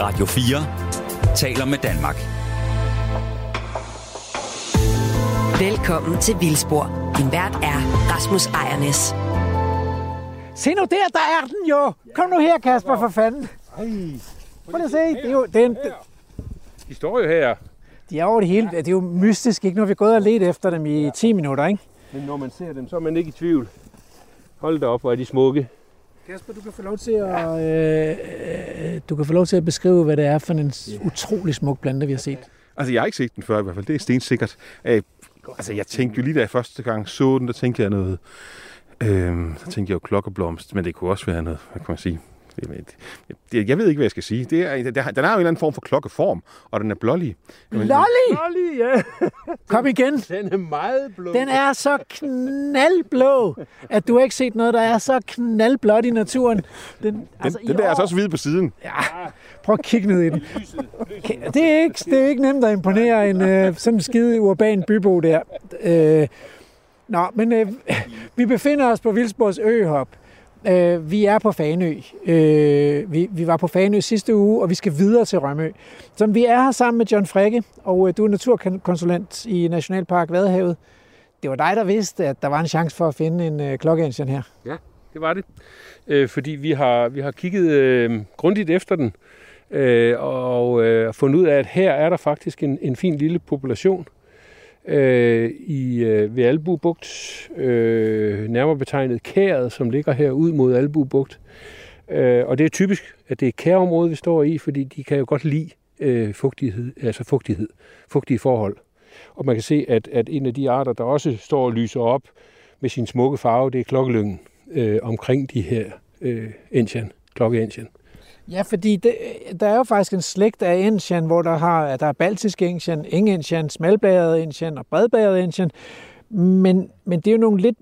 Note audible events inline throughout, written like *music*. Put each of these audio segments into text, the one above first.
Radio 4 taler med Danmark. Velkommen til Vildspor. Din vært er Rasmus Ejernes. Se nu der, der er den jo. Kom nu her, Kasper, for fanden. Prøv lige at se. Det er jo, det er en, De står jo her. de er over det hele. Det er jo mystisk, ikke? Nu har vi gået og let efter dem i 10 minutter, ikke? Men når man ser dem, så er man ikke i tvivl. Hold da op, hvor er de smukke. Kasper, du kan få lov til at, øh, øh, du kan få lov til at beskrive, hvad det er for en utrolig smuk plante, vi har set. Altså, jeg har ikke set den før i hvert fald. Det er stensikkert. Øh, altså, jeg tænkte jo lige da jeg første gang så den, der tænkte jeg noget... Øh, så tænkte jeg jo klokkeblomst, men det kunne også være noget, hvad kan man sige... Jeg ved ikke, hvad jeg skal sige. Det er, den har jo en eller anden form for klokkeform, og den er blålig. Lolly! Lolly, ja. *laughs* Kom igen. Den er meget blå. Den er så knaldblå, at du har ikke set noget, der er så knaldblåt i naturen. Den, Den, altså, den der er altså også hvid på siden. Prøv at kigge ned i den. Det er ikke, det er ikke nemt at imponere en øh, sådan en skide urban bybo der. Øh, nå, men øh, vi befinder os på Vildsborgs Øhop. Øh, vi er på Fanø. Øh, vi, vi var på Fanø sidste uge, og vi skal videre til Rømø. Så vi er her sammen med John Frække, og øh, du er naturkonsulent i Nationalpark Vadehavet. Det var dig, der vidste, at der var en chance for at finde en øh, klokkeengine her. Det var det. Øh, fordi vi har, vi har kigget øh, grundigt efter den, øh, og øh, fundet ud af, at her er der faktisk en, en fin lille population øh, i øh, ved Albubugt, øh, nærmere betegnet kæret, som ligger her ud mod Albubugt. Øh, og det er typisk, at det er kærområdet, vi står i, fordi de kan jo godt lide øh, fugtighed, altså fugtighed, fugtige forhold. Og man kan se, at, at en af de arter, der også står og lyser op med sin smukke farve, det er klokkelyngen øh, omkring de her øh, ensian, klokkeensien. Ja, fordi det, der er jo faktisk en slægt af ensian, hvor der, har, der er baltisk ensian, engensian, smalbæret ensian og bredbæret ensian. Men, men det er jo nogle lidt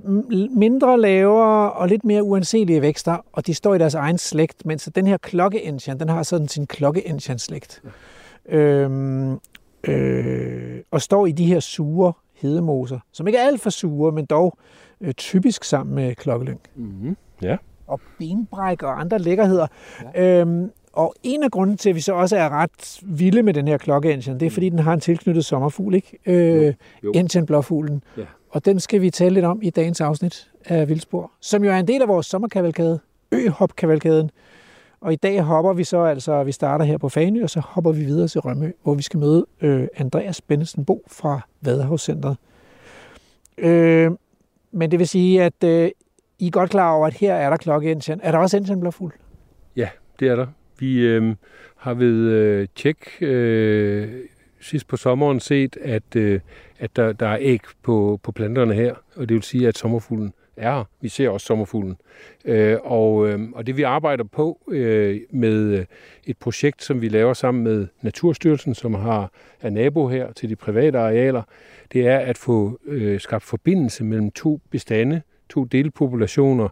mindre lavere og lidt mere uanselige vækster, og de står i deres egen slægt, mens den her klokkeensian, den har sådan sin klokkeensian-slægt. Øhm, øh, og står i de her sure hedemoser, som ikke er alt for sure, men dog øh, typisk sammen med klokkelyng Mm-hmm. Ja. Og benbræk og andre lækkerheder. Ja. Øhm, og en af grunden til, at vi så også er ret vilde med den her klokkeengine, det er, fordi den har en tilknyttet sommerfugl, ikke? Øh, jo. Entian blåfuglen. Ja. Og den skal vi tale lidt om i dagens afsnit af Vildspor, som jo er en del af vores sommerkavalkade, Øhop-kavalkaden. Og i dag hopper vi så altså, vi starter her på Fanø, og så hopper vi videre til Rømø, hvor vi skal møde øh, Andreas Bennesen Bo fra Vadehavscentret. Øh, men det vil sige, at øh, i er godt klar over, at her er der klokkeensian. Er der også indtjent fuld? Ja, Det er der. Vi øh, har ved øh, tjek øh, sidst på sommeren set, at, øh, at der, der er æg på, på planterne her, og det vil sige, at sommerfuglen er her. Vi ser også sommerfuglen. Øh, og, øh, og det vi arbejder på øh, med øh, et projekt, som vi laver sammen med Naturstyrelsen, som har er nabo her til de private arealer, det er at få øh, skabt forbindelse mellem to bestande, to delpopulationer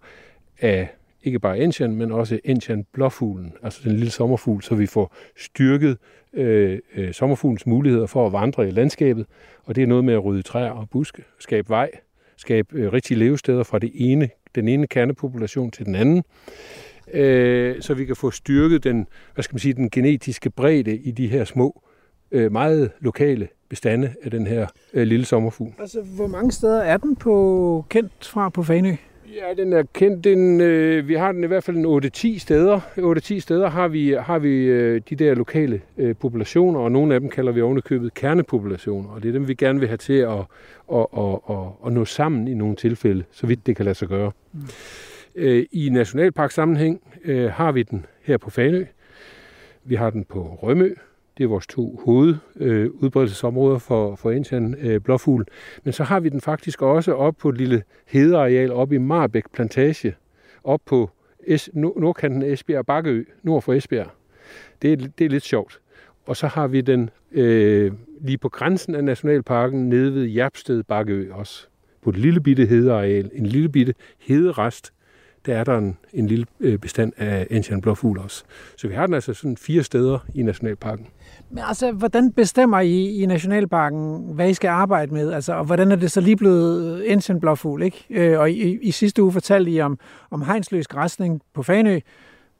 af ikke bare ensian, men også ensian blåfuglen, altså den lille sommerfugl, så vi får styrket øh, øh, sommerfuglens muligheder for at vandre i landskabet. Og det er noget med at rydde træer og buske, skabe vej, skabe øh, rigtige levesteder fra det ene, den ene kernepopulation til den anden, øh, så vi kan få styrket den, hvad skal man sige, den genetiske bredde i de her små, øh, meget lokale bestande af den her øh, lille sommerfugl. Altså, hvor mange steder er den på kendt fra på Fanø? Ja, den er kendt. Den, øh, vi har den i hvert fald en 8-10 steder. 8-10 steder har vi, har vi øh, de der lokale øh, populationer, og nogle af dem kalder vi ovenikøbet kernepopulationer. Og det er dem, vi gerne vil have til at, at, at, at, at, nå sammen i nogle tilfælde, så vidt det kan lade sig gøre. Mm. Øh, I nationalparksammenhæng øh, har vi den her på Fanø. Vi har den på Rømø. Det er vores to hovedudbredelsesområder øh, for, for Indian øh, blåfugl. Men så har vi den faktisk også op på et lille hedeareal op i Marbæk Plantage, op på es, nordkanten af Esbjerg Bakkeø, nord for Esbjerg. Det er, det er lidt sjovt. Og så har vi den øh, lige på grænsen af Nationalparken nede ved Jerpsted Bakkeø også. På et lille bitte hedeareal, en lille bitte hederest, der er der en, en lille øh, bestand af Indian blåfugl også. Så vi har den altså sådan fire steder i Nationalparken. Men altså, hvordan bestemmer I i Nationalparken, hvad I skal arbejde med? Altså, og hvordan er det så lige blevet Ensian blåfugl, ikke? Øh, og i, i sidste uge fortalte I om, om hegnsløs græsning på Fanø.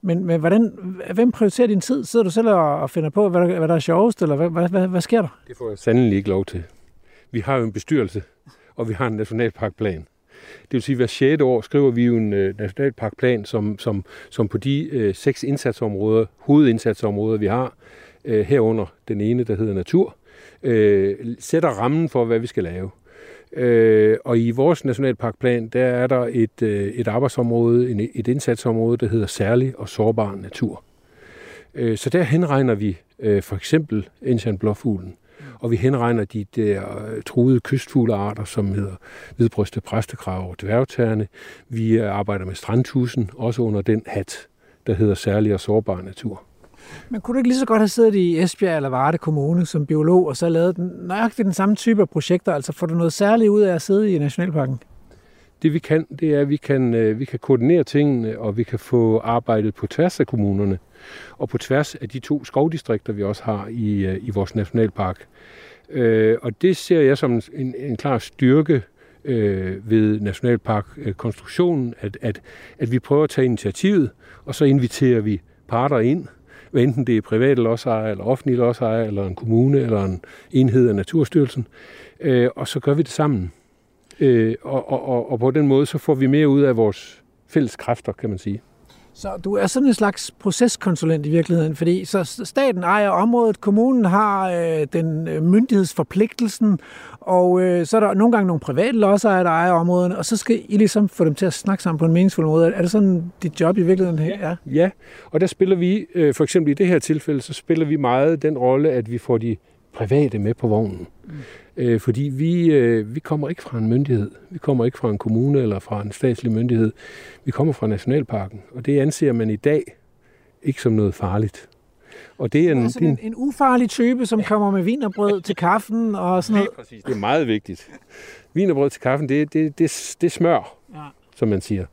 Men, men hvordan, hvem prioriterer din tid? Sidder du selv og, og finder på, hvad der, hvad der er sjovest, eller hvad, hvad, hvad, hvad sker der? Det får jeg sandelig ikke lov til. Vi har jo en bestyrelse, og vi har en nationalparkplan. Det vil sige, at hver 6. år skriver vi jo en øh, nationalparkplan, som, som, som på de øh, seks indsatsområder, hovedindsatsområder, vi har, øh, herunder den ene, der hedder natur, øh, sætter rammen for, hvad vi skal lave. Øh, og i vores nationalparkplan, der er der et, øh, et arbejdsområde, en, et indsatsområde, der hedder særlig og sårbar natur. Øh, så der henregner vi øh, for eksempel Indian blåfuglen, og vi henregner de der øh, truede kystfuglearter, som hedder hvidbrystet præstekrav og dværgtærne. Vi øh, arbejder med strandtusen, også under den hat, der hedder særlig og sårbar natur. Men kunne du ikke lige så godt have siddet i Esbjerg eller Varde Kommune som biolog, og så lavet den, nøjagtigt den samme type af projekter? Altså får du noget særligt ud af at sidde i Nationalparken? Det vi kan, det er, at vi kan, øh, vi kan koordinere tingene, og vi kan få arbejdet på tværs af kommunerne, og på tværs af de to skovdistrikter, vi også har i, øh, i vores nationalpark. Øh, og det ser jeg som en, en klar styrke øh, ved nationalparkkonstruktionen, at, at, at vi prøver at tage initiativet, og så inviterer vi parter ind, hvad enten det er private lodsejere, eller offentlige lodsejere, eller en kommune, eller en enhed af Naturstyrelsen, øh, og så gør vi det sammen. Øh, og, og, og på den måde, så får vi mere ud af vores fælles kræfter, kan man sige. Så du er sådan en slags proceskonsulent i virkeligheden, fordi så staten ejer området, kommunen har øh, den øh, myndighedsforpligtelsen, og øh, så er der nogle gange nogle private lodsejere, der ejer områderne, og så skal I ligesom få dem til at snakke sammen på en meningsfuld måde. Er det sådan, dit job i virkeligheden er? Ja, ja. og der spiller vi, øh, for eksempel i det her tilfælde, så spiller vi meget den rolle, at vi får de private med på vognen. Mm. Øh, fordi vi, øh, vi kommer ikke fra en myndighed. Vi kommer ikke fra en kommune eller fra en statslig myndighed. Vi kommer fra Nationalparken, og det anser man i dag ikke som noget farligt. Og det er en, er en, en ufarlig type, som ja. kommer med vinerbrød til kaffen og sådan noget. Det er, præcis. det er meget vigtigt. Vinerbrød til kaffen, det, det, det, det smør, ja. som man siger.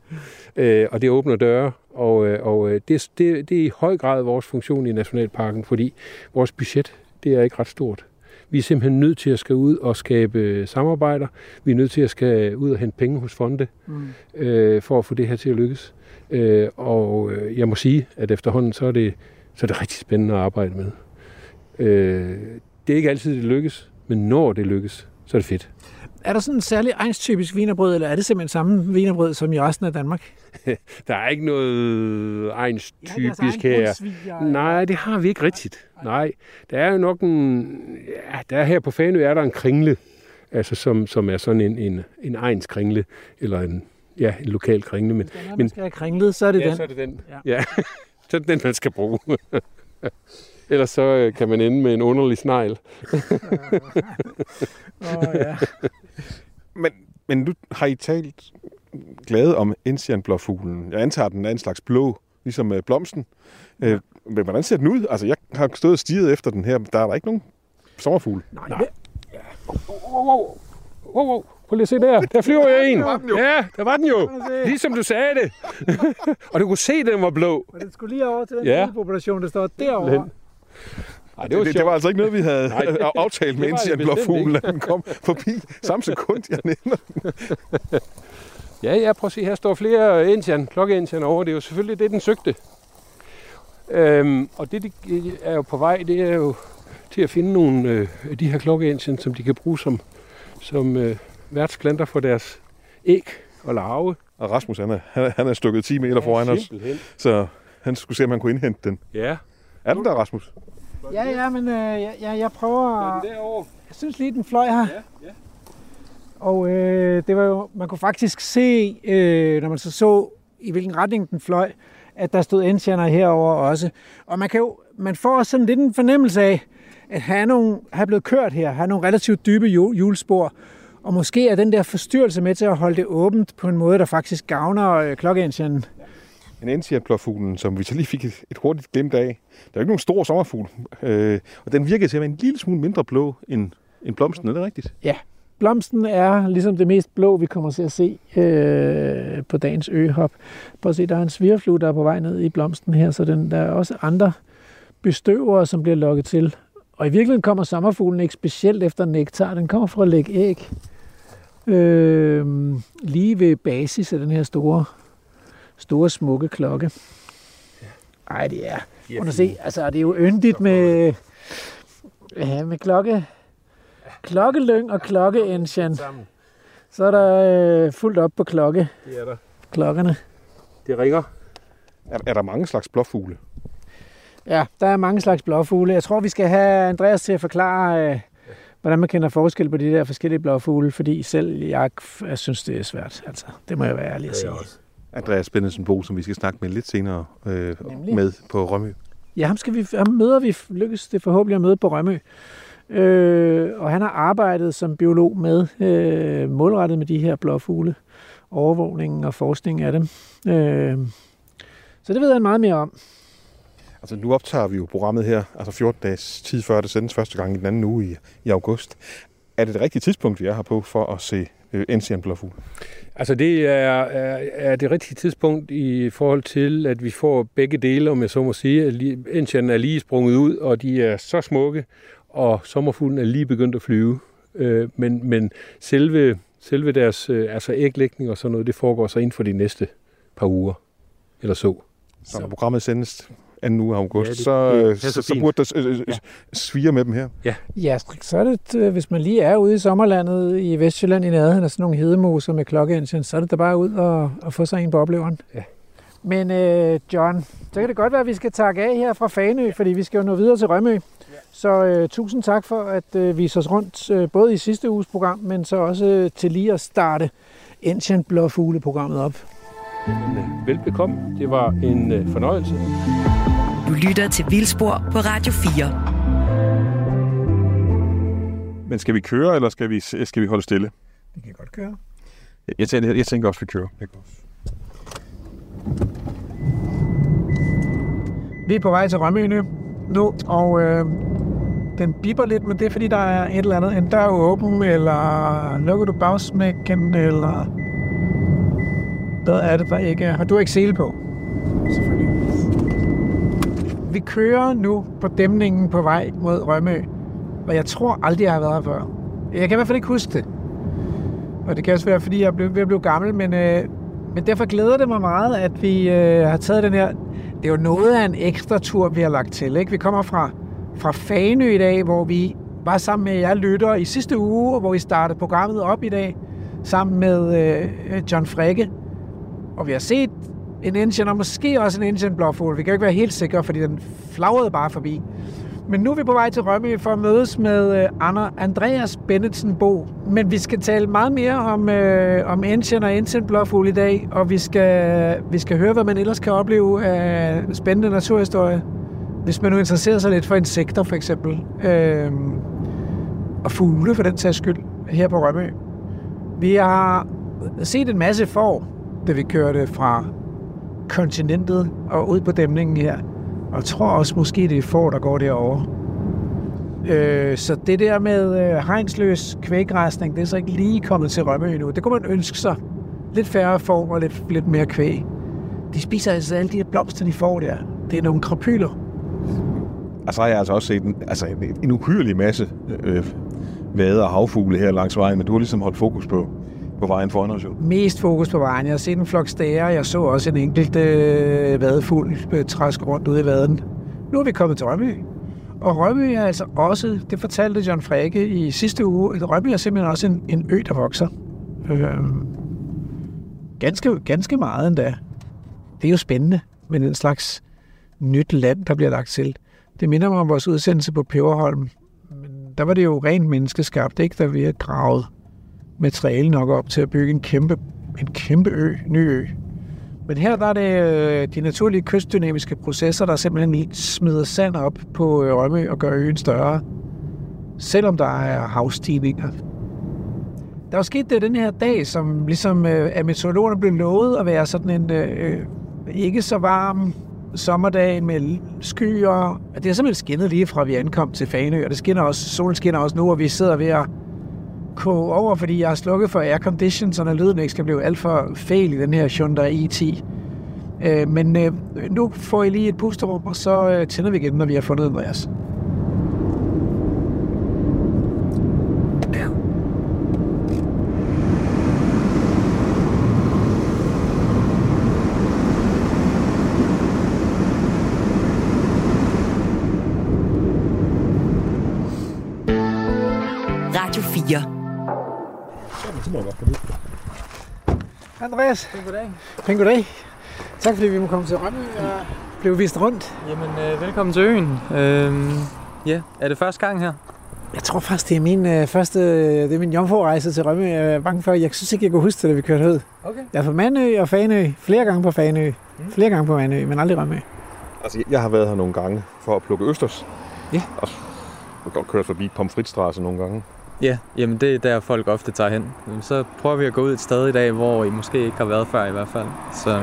Øh, og det åbner døre, og, øh, og det, det, det er i høj grad vores funktion i Nationalparken, fordi vores budget, det er ikke ret stort. Vi er simpelthen nødt til at skal ud og skabe samarbejder. Vi er nødt til at skal ud og hente penge hos fonde mm. øh, for at få det her til at lykkes. Øh, og øh, jeg må sige, at efterhånden så er det, så er det rigtig spændende at arbejde med. Øh, det er ikke altid, det lykkes, men når det lykkes, så er det fedt. Er der sådan en særlig egenstypisk vinerbrød, eller er det simpelthen samme vinerbrød som i resten af Danmark? *laughs* der er ikke noget egenstypisk her. Nej, det har vi ikke rigtigt. Nej, der er jo nok en... Ja, der er her på Fanø er der en kringle, altså som, som er sådan en, en, en egns kringle, eller en, ja, en lokal kringle. Men, Hvis man skal have kringlet, så er det ja, den. så er det den. Ja, ja. *laughs* så er det den, man skal bruge. *laughs* Ellers så øh, kan man ende med en underlig snegl. oh, ja. Men, men nu har I talt glade om Enzianblåfuglen. Jeg antager, at den er en slags blå, ligesom øh, blomsten. Øh, men hvordan ser den ud? Altså, jeg har stået og stiget efter den her. Der er der ikke nogen sommerfugle. Nej. Nej. Ja. Wow, wow. Wow, wow. Prøv lige at se der. Der flyver jeg en. Ja, der var den jo. Ligesom du sagde det. *laughs* og du kunne se, at den var blå. Og den skulle lige over til den ja. population, der står derovre. Ej, det, var det, det, var altså ikke noget, vi havde Nej, *laughs* aftalt med Indian Blåfuglen, at den kom forbi samme sekund, jeg nævner *laughs* Ja, ja, prøv at se, her står flere Indian, klokke over. Det er jo selvfølgelig det, den søgte. Øhm, og det, de er jo på vej, det er jo til at finde nogle øh, af de her klokke som de kan bruge som, som øh, værtsplanter for deres æg og larve. Og Rasmus, han er, han er stukket 10 meter ja, foran os, så han skulle se, om han kunne indhente den. Ja. Er den der, Rasmus? Ja, ja, men øh, jeg, jeg, jeg prøver... Er den derovre? Jeg synes lige, den fløj her. Ja, ja. Og øh, det var jo, man kunne faktisk se, øh, når man så så, i hvilken retning den fløj, at der stod endsjerner herover også. Og man, kan jo, man får sådan lidt en fornemmelse af, at han er, er blevet kørt her, har nogle relativt dybe hjulspor, og måske er den der forstyrrelse med til at holde det åbent på en måde, der faktisk gavner øh, klokkeendsjernen. En endsjerplåfuglen, som vi så lige fik et, et hurtigt glimt af. Der er ikke nogen stor sommerfugl, øh, og den virker til at være en lille smule mindre blå end, end blomsten, er det rigtigt? Ja, blomsten er ligesom det mest blå, vi kommer til at se øh, på dagens øhop. Prøv at se, der er en svirflue, der er på vej ned i blomsten her, så den, der er også andre bestøvere, som bliver lukket til. Og i virkeligheden kommer sommerfuglen ikke specielt efter nektar, den kommer fra at lægge æg. Øh, lige ved basis af den her store, store smukke klokke. Ej, det er... Prøv at se, altså, det er jo yndigt med, ja, med klokke, klokkelyng og klokkeensjan. Så er der øh, fuldt op på klokke, Det er der. klokkerne. Det ringer. Er, er der mange slags blåfugle? Ja, der er mange slags blåfugle. Jeg tror, vi skal have Andreas til at forklare, øh, hvordan man kender forskel på de der forskellige blåfugle, fordi selv jeg, jeg synes, det er svært. Altså, det må jeg være ærlig at sige. Andreas Bennedsen Bo, som vi skal snakke med lidt senere øh, Nemlig. med på Rømø. Ja, ham, skal vi, ham møder vi, lykkes det forhåbentlig at møde på Rømø. Øh, og han har arbejdet som biolog med, øh, målrettet med de her blåfugle, overvågningen og forskning af dem. Øh, så det ved han meget mere om. Altså nu optager vi jo programmet her, altså 14 dages tid før det sendes første gang i den anden uge i, i august. Er det det rigtige tidspunkt, vi er her på for at se øh, Ensian blåfugl? Altså det er, er, er det rigtige tidspunkt i forhold til, at vi får begge dele, om jeg så må sige. Enchen er lige sprunget ud, og de er så smukke, og sommerfuglen er lige begyndt at flyve. Øh, men, men selve, selve deres øh, altså æglægning og sådan noget, det foregår så inden for de næste par uger, eller så. Så når programmet sendes anden uge af august, Ja, det- så, det øh, passer så, så burde der øh, øh, Ja. svire med dem her. Ja, så er det, øh, hvis man lige er ude i sommerlandet i Vestjylland i nærheden af sådan nogle hedemoser med klokkeengine, så er det da bare ud og, og få sig en på opleveren. Ja. Men øh, John, så kan det godt være, at vi skal takke af her fra Fanø, fordi vi skal jo nå videre til Rømø. Så øh, tusind tak for at øh, vise os rundt, øh, både i sidste uges program, men så også øh, til lige at starte Ancient Blåfugle-programmet op. Velbekomme. Det var en øh, fornøjelse. Du lytter til Vildspor på Radio 4. Men skal vi køre, eller skal vi, skal vi holde stille? Vi kan godt køre. Jeg tænker, jeg tænker også, vi kører. Ikke også? Vi er på vej til Rømø nu, nu og øh, den bipper lidt, men det er fordi, der er et eller andet. En dør er åben, eller lukker du bagsmækken, eller hvad er det, der ikke er? Har du ikke sele på? Selvfølgelig. Vi kører nu på dæmningen på vej mod Rømø, og jeg tror aldrig, jeg har været her før. Jeg kan i hvert fald ikke huske det. Og det kan også være, fordi jeg blevet, ved at blive gammel, men, øh, men derfor glæder det mig meget, at vi øh, har taget den her det er jo noget af en ekstra tur, vi har lagt til. Ikke? Vi kommer fra, fra Fanø i dag, hvor vi var sammen med jer lyttere i sidste uge, hvor vi startede programmet op i dag, sammen med øh, John Frække. Og vi har set en engine, og måske også en engine blåfugl. Vi kan jo ikke være helt sikre, fordi den flagrede bare forbi. Men nu er vi på vej til Rømø for at mødes med øh, Ander Andreas Bennetsen Bo. Men vi skal tale meget mere om, øh, om engine og engine blåfugl i dag, og vi skal, vi skal høre, hvad man ellers kan opleve af spændende naturhistorie. Hvis man nu interesserer sig lidt for insekter, for eksempel. Øh, og fugle, for den sags skyld, her på Rømø. Vi har set en masse får, da vi kørte fra kontinentet og ud på dæmningen her. Og jeg tror også måske, det er får, der går derovre. Øh, så det der med øh, hegnsløs kvæggræsning, det er så ikke lige kommet til Rømø endnu. Det kunne man ønske sig. Lidt færre får og lidt, lidt mere kvæg. De spiser altså alle de her blomster, de får der. Det er nogle krapyler. Og så har jeg altså også set en, altså en, en uhyrelig masse øh, vader og havfugle her langs vejen, men du har ligesom holdt fokus på, på vejen foran os jo. Mest fokus på vejen. Jeg har set en flok stære. Jeg så også en enkelt øh, vadefugl øh, træske rundt ude i vaden. Nu er vi kommet til Rømø. Og Rømø er altså også, det fortalte John Frække i sidste uge, at Rømø er simpelthen også en, en ø, der vokser. Øh, ganske, ganske meget endda. Det er jo spændende med den slags nyt land, der bliver lagt til. Det minder mig om vores udsendelse på Peberholm. Men der var det jo rent menneskeskabt, ikke? Der vi har gravet materiale nok op til at bygge en kæmpe, en kæmpe ø, ny ø. Men her der er det øh, de naturlige kystdynamiske processer, der simpelthen smider sand op på øh, Rømø og gør øen større, selvom der er havstigninger. Der er sket det den her dag, som ligesom øh, af meteorologerne blev lovet at være sådan en øh, ikke så varm sommerdag med skyer. Det har simpelthen skinnet lige fra vi ankom til Fanø, og det skinner også, solen skinner også nu, og vi sidder ved at koge over, fordi jeg har slukket for aircondition, så når lyden ikke skal blive alt for fæl i den her Hyundai i10. Øh, men øh, nu får I lige et pusterum, og så øh, tænder vi igen, når vi har fundet Andreas. Radio Andreas. Pæn goddag. Pæn goddag. Tak fordi vi må komme til Rømø og blev vist rundt. Jamen, øh, velkommen til øen. Øh, ja, er det første gang her? Jeg tror faktisk, det er min øh, første, det er min jomfru-rejse til Rømø. Jeg er bange for, jeg synes ikke, jeg kunne huske det, da vi kørte ud. Okay. Jeg er på Mandø og Fanø. Flere gange på Fanø. Flere gange på Mandø, men aldrig Rømø. Altså, jeg har været her nogle gange for at plukke østers. Ja. Og jeg har godt kørt forbi Pomfritstrasse nogle gange. Ja, jamen det er der folk ofte tager hen. Så prøver vi at gå ud et sted i dag, hvor I måske ikke har været før i hvert fald. Så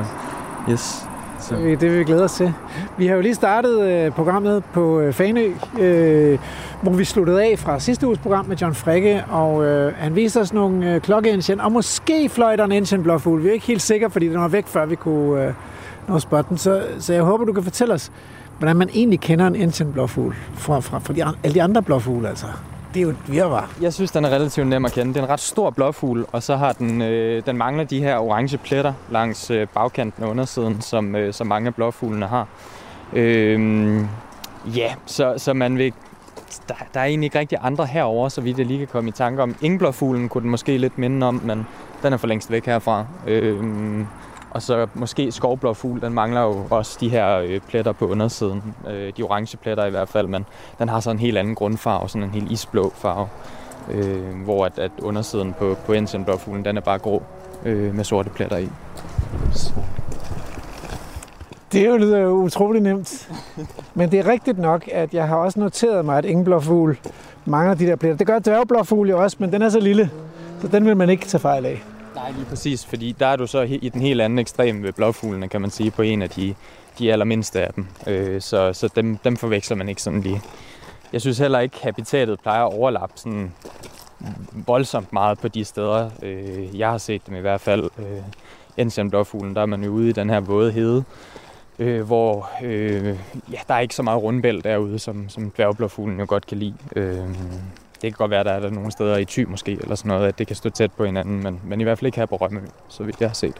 yes. Så. Det vil- vi glæde os til. Vi har jo lige startet øh, programmet på øh, Fanø, øh, hvor vi sluttede af fra sidste uges program med John Frikke, og øh, han viste os nogle øh, klokkeengen, og måske fløj der en engine blåfugl. Vi er ikke helt sikre, fordi den var væk, før vi kunne øh, nå at spotte den. Så, så jeg håber, du kan fortælle os, hvordan man egentlig kender en engine blåfugl fra, fra, fra de, alle de andre blåfugle, altså. Det er jo et virvar. Jeg synes, den er relativt nem at kende. Det er en ret stor blåfugl, og så har den, øh, den mangler de her orange pletter langs øh, bagkanten og undersiden, som, øh, som mange af blåfuglene har. Øh, ja, så, så man vil... Der, der er egentlig ikke rigtig andre herover, så vidt jeg lige kan komme i tanke om. Engblåfuglen kunne den måske lidt minde om, men den er for længst væk herfra. Øh, og så måske skovblåfugl, den mangler jo også de her øh, pletter på undersiden. Øh, de orange pletter i hvert fald, men den har så en helt anden grundfarve, sådan en helt isblå farve. Øh, hvor at, at undersiden på, på ensignblåfuglen, den er bare grå øh, med sorte pletter i. Så. Det er jo lyder jo utrolig nemt. Men det er rigtigt nok, at jeg har også noteret mig, at ingen mangler de der pletter. Det gør dværgblåfugl jo også, men den er så lille, så den vil man ikke tage fejl af. Nej, lige præcis, fordi der er du så i den helt anden ekstrem ved blåfuglene, kan man sige, på en af de, de allermindste af dem. Øh, så så dem, dem forveksler man ikke sådan lige. Jeg synes heller ikke, habitatet plejer at overlappe sådan voldsomt meget på de steder. Øh, jeg har set dem i hvert fald. Øh, Ensian blåfuglen, der er man jo ude i den her våde hede, øh, hvor øh, ja, der er ikke så meget rundbæl derude, som, som dværgblåfuglen jo godt kan lide. Øh, det kan godt være, der er der nogle steder i Thy måske, eller sådan noget, at det kan stå tæt på hinanden, men, men i hvert fald ikke her på Rømø, så vidt jeg har set.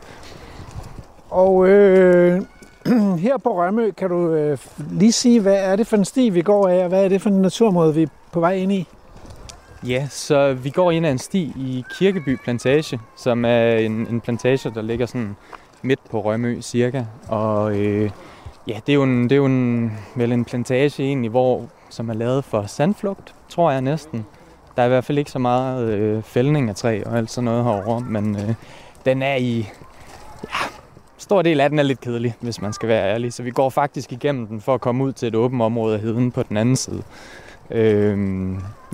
Og øh, *clears throat* her på Rømø kan du øh, lige sige, hvad er det for en sti, vi går af, og hvad er det for en naturmåde, vi er på vej ind i? Ja, så vi går ind ad en sti i Kirkeby Plantage, som er en, en plantage, der ligger sådan midt på Rømø cirka. Og øh, ja, det er jo, en, det er jo en, vel en plantage egentlig, hvor, som er lavet for sandflugt, tror jeg næsten. Der er i hvert fald ikke så meget øh, fældning af træ og alt sådan noget herovre, men øh, den er i... Ja, stor del af den er lidt kedelig, hvis man skal være ærlig. Så vi går faktisk igennem den for at komme ud til et åbent område af heden på den anden side. Øh,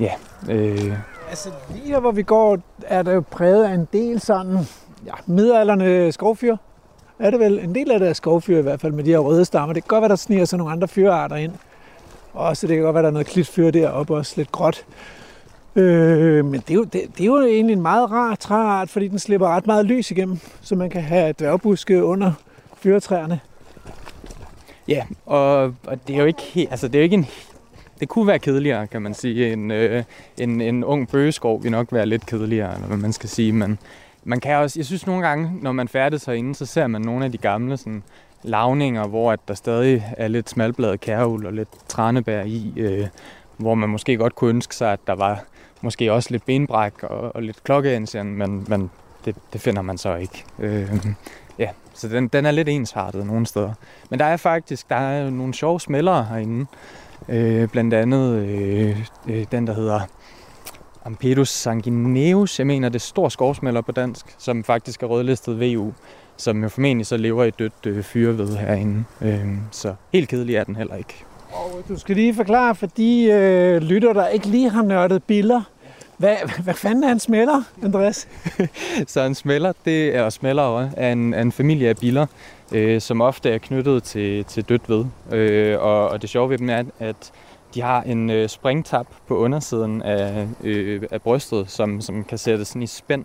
ja, øh, Altså lige her, hvor vi går, er der jo præget af en del sådan, ja, midalderne skovfyr. Er det vel? En del af det er skovfyr i hvert fald, med de her røde stammer. Det kan godt være, der sniger sig nogle andre fyrarter ind. Og så det kan godt være, der er noget klitfyr deroppe, også lidt gråt. Øh, men det er, jo, det, det er jo egentlig en meget rar træart, fordi den slipper ret meget lys igennem, så man kan have dværgbuske under fyretræerne. Ja, og, og det er jo ikke helt, altså det er jo ikke en, det kunne være kedeligere, kan man sige. En, øh, en, en ung bøgeskov vil nok være lidt kedeligere, eller hvad man skal sige, men man kan også, jeg synes nogle gange, når man færdes herinde, så ser man nogle af de gamle sådan, lavninger, hvor at der stadig er lidt smalbladet kærhul og lidt tranebær i, øh, hvor man måske godt kunne ønske sig, at der var måske også lidt benbræk og, og lidt klokkeansian, men, men det, det finder man så ikke. Øh, ja, så den, den er lidt ensartet nogle steder. Men der er faktisk der er nogle sjove smellere herinde. Øh, blandt andet øh, øh, den, der hedder Ampedus sanguineus. Jeg mener, det er stor skovsmælder på dansk, som faktisk er rødlistet VU, som jo formentlig så lever i dødt øh, fyreved herinde. Øh, så helt kedelig er den heller ikke. Og du skal lige forklare for de øh, lytter, der ikke lige har nørdet biller. Hvad, *laughs* hvad fanden er en smelter, Andreas? *laughs* Så en smelter, det er og smelter også, er en, er en familie af biller, øh, som ofte er knyttet til, til dødt ved. Øh, og, og det sjove ved dem er, at de har en øh, springtap på undersiden af, øh, af brystet, som, som kan sættes sådan i spænd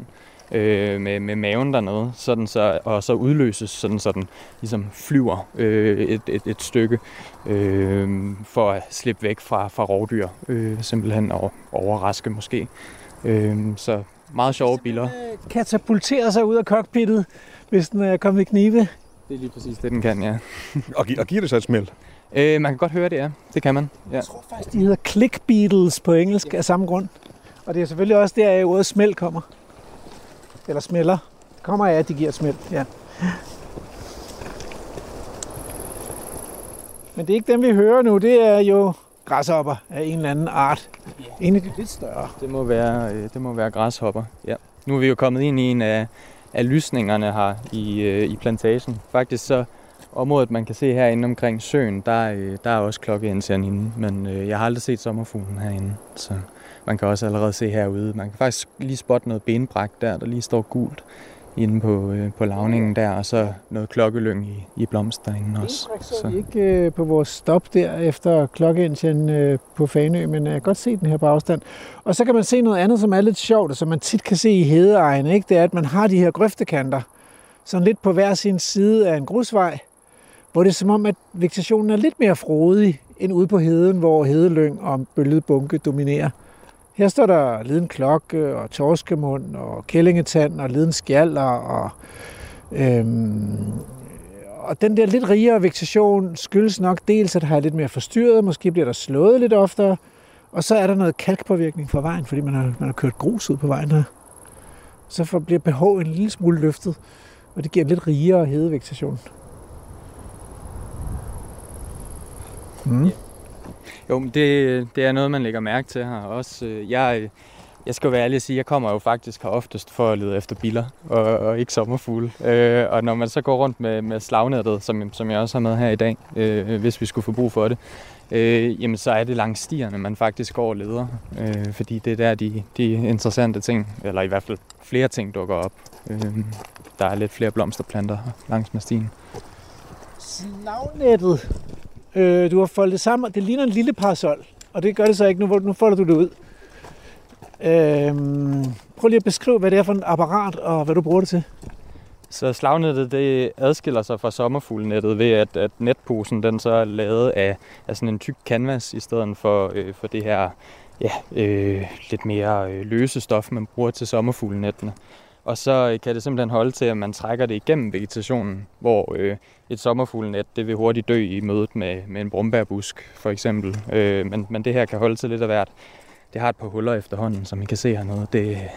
øh, med, med maven dernede, sådan så, og så udløses, sådan så den ligesom flyver øh, et, et, et stykke øh, for at slippe væk fra, fra rovdyr, øh, simpelthen og overraske måske. Øh, så meget sjove biller. Katapulterer sig ud af cockpittet, hvis den er kommet i knibe. Det er lige præcis det, den kan, ja. *laughs* Og, gi- og giver det så et smæld? Øh, man kan godt høre det, ja. Det kan man. Ja. Jeg tror faktisk, de hedder click beetles på engelsk af samme grund. Og det er selvfølgelig også der, at ordet smæld kommer. Eller smelter. Kommer af, at de giver smæld, ja. Men det er ikke dem, vi hører nu. Det er jo græshopper af en eller anden art. En af de lidt større. Det må være, øh, det må være græshopper, ja. Nu er vi jo kommet ind i en af, af lysningerne her i, øh, i plantagen. Faktisk så området, man kan se herinde omkring søen, der, øh, der er også klokkeindseren inde, men jeg har aldrig set sommerfuglen herinde, så man kan også allerede se herude. Man kan faktisk lige spotte noget benbræk der, der lige står gult inde på, øh, på lavningen der, og så noget klokkelyng i, i blomst derinde også. Så vi ikke øh, på vores stop der efter klokkeindtjen øh, på Fanø, men jeg kan godt se den her på afstand. Og så kan man se noget andet, som er lidt sjovt, og som man tit kan se i hedeejen, ikke? det er, at man har de her grøftekanter, sådan lidt på hver sin side af en grusvej, hvor det er som om, at vegetationen er lidt mere frodig end ude på heden, hvor hedelyng og bølget bunke dominerer. Her står der liden klokke øh, og torskemund og kællingetand og liden skjalder og øhm, og den der lidt rigere vegetation skyldes nok dels, at der er lidt mere forstyrret, måske bliver der slået lidt oftere, og så er der noget kalkpåvirkning fra vejen, fordi man har, man har kørt grus ud på vejen her. Så bliver behovet en lille smule løftet, og det giver en lidt rigere hedevegetation. Mm. Jo, men det, det er noget, man lægger mærke til her. Også, øh, jeg, jeg skal jo være ærlig og sige, jeg kommer jo faktisk her oftest for at lede efter biler, og, og ikke sommerfugle. Øh, og når man så går rundt med, med slagnettet, som, som jeg også har med her i dag, øh, hvis vi skulle få brug for det, øh, jamen så er det langs stierne, man faktisk går og leder. Øh, fordi det er der, de, de interessante ting, eller i hvert fald flere ting dukker op. Øh, der er lidt flere blomsterplanter langs med stien. Slagnettet Øh, du har foldet det sammen, det ligner en lille parasol, og det gør det så ikke nu, nu folder du det ud. Øh, prøv lige at beskrive, hvad det er for et apparat, og hvad du bruger det til. Så slagnettet det adskiller sig fra sommerfuglenettet ved, at, at netposen den så er lavet af, af sådan en tyk canvas, i stedet for, øh, for det her ja, øh, lidt mere øh, løse stof, man bruger til sommerfuglenettene. Og så øh, kan det simpelthen holde til, at man trækker det igennem vegetationen, hvor øh, et sommerfuglenet det vil hurtigt dø i mødet med, med en brumbærbusk, for eksempel. Øh, men, men det her kan holde til lidt af hvert. Det har et par huller efterhånden, som I kan se hernede. Det er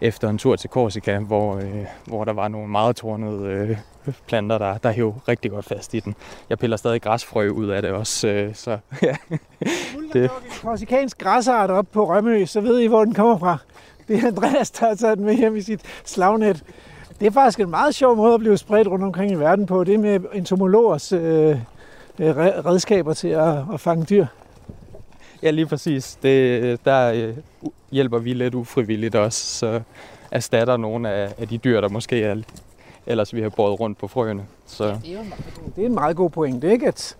efter en tur til Korsika, hvor, øh, hvor der var nogle meget tornede øh, planter, der, der hæv rigtig godt fast i den. Jeg piller stadig græsfrø ud af det også, øh, så *laughs* ja. det. Korsikansk græsart op på Rømø, så ved I, hvor den kommer fra. Det er Andreas, der har taget den med hjem i sit slagnet. Det er faktisk en meget sjov måde at blive spredt rundt omkring i verden på. Det med entomologers øh, øh redskaber til at, at fange dyr. Ja, lige præcis. Det, der øh, hjælper vi lidt ufrivilligt også, så erstatter nogle af, af de dyr, der måske er, ellers vi har båret rundt på frøene. Så. Ja, det, er det er en meget god pointe, ikke? At,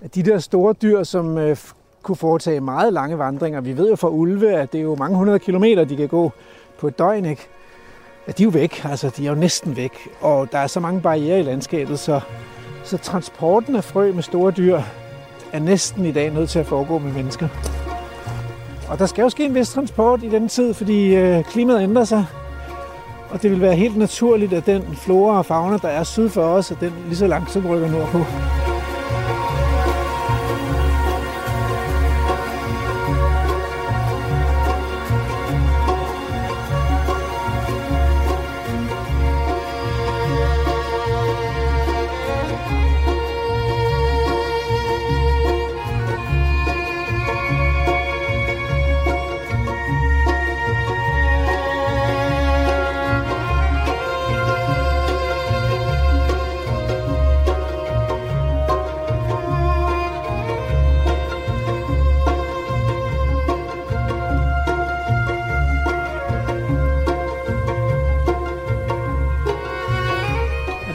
at de der store dyr, som øh, kunne foretage meget lange vandringer. Vi ved jo fra ulve, at det er jo mange hundrede kilometer, de kan gå på et døgn, ikke? Ja, de er jo væk, altså de er jo næsten væk, og der er så mange barriere i landskabet, så, så transporten af frø med store dyr er næsten i dag nødt til at foregå med mennesker. Og der skal jo ske en vis transport i den tid, fordi øh, klimaet ændrer sig, og det vil være helt naturligt, at den flora og fauna, der er syd for os, at den lige så langsomt rykker nordpå.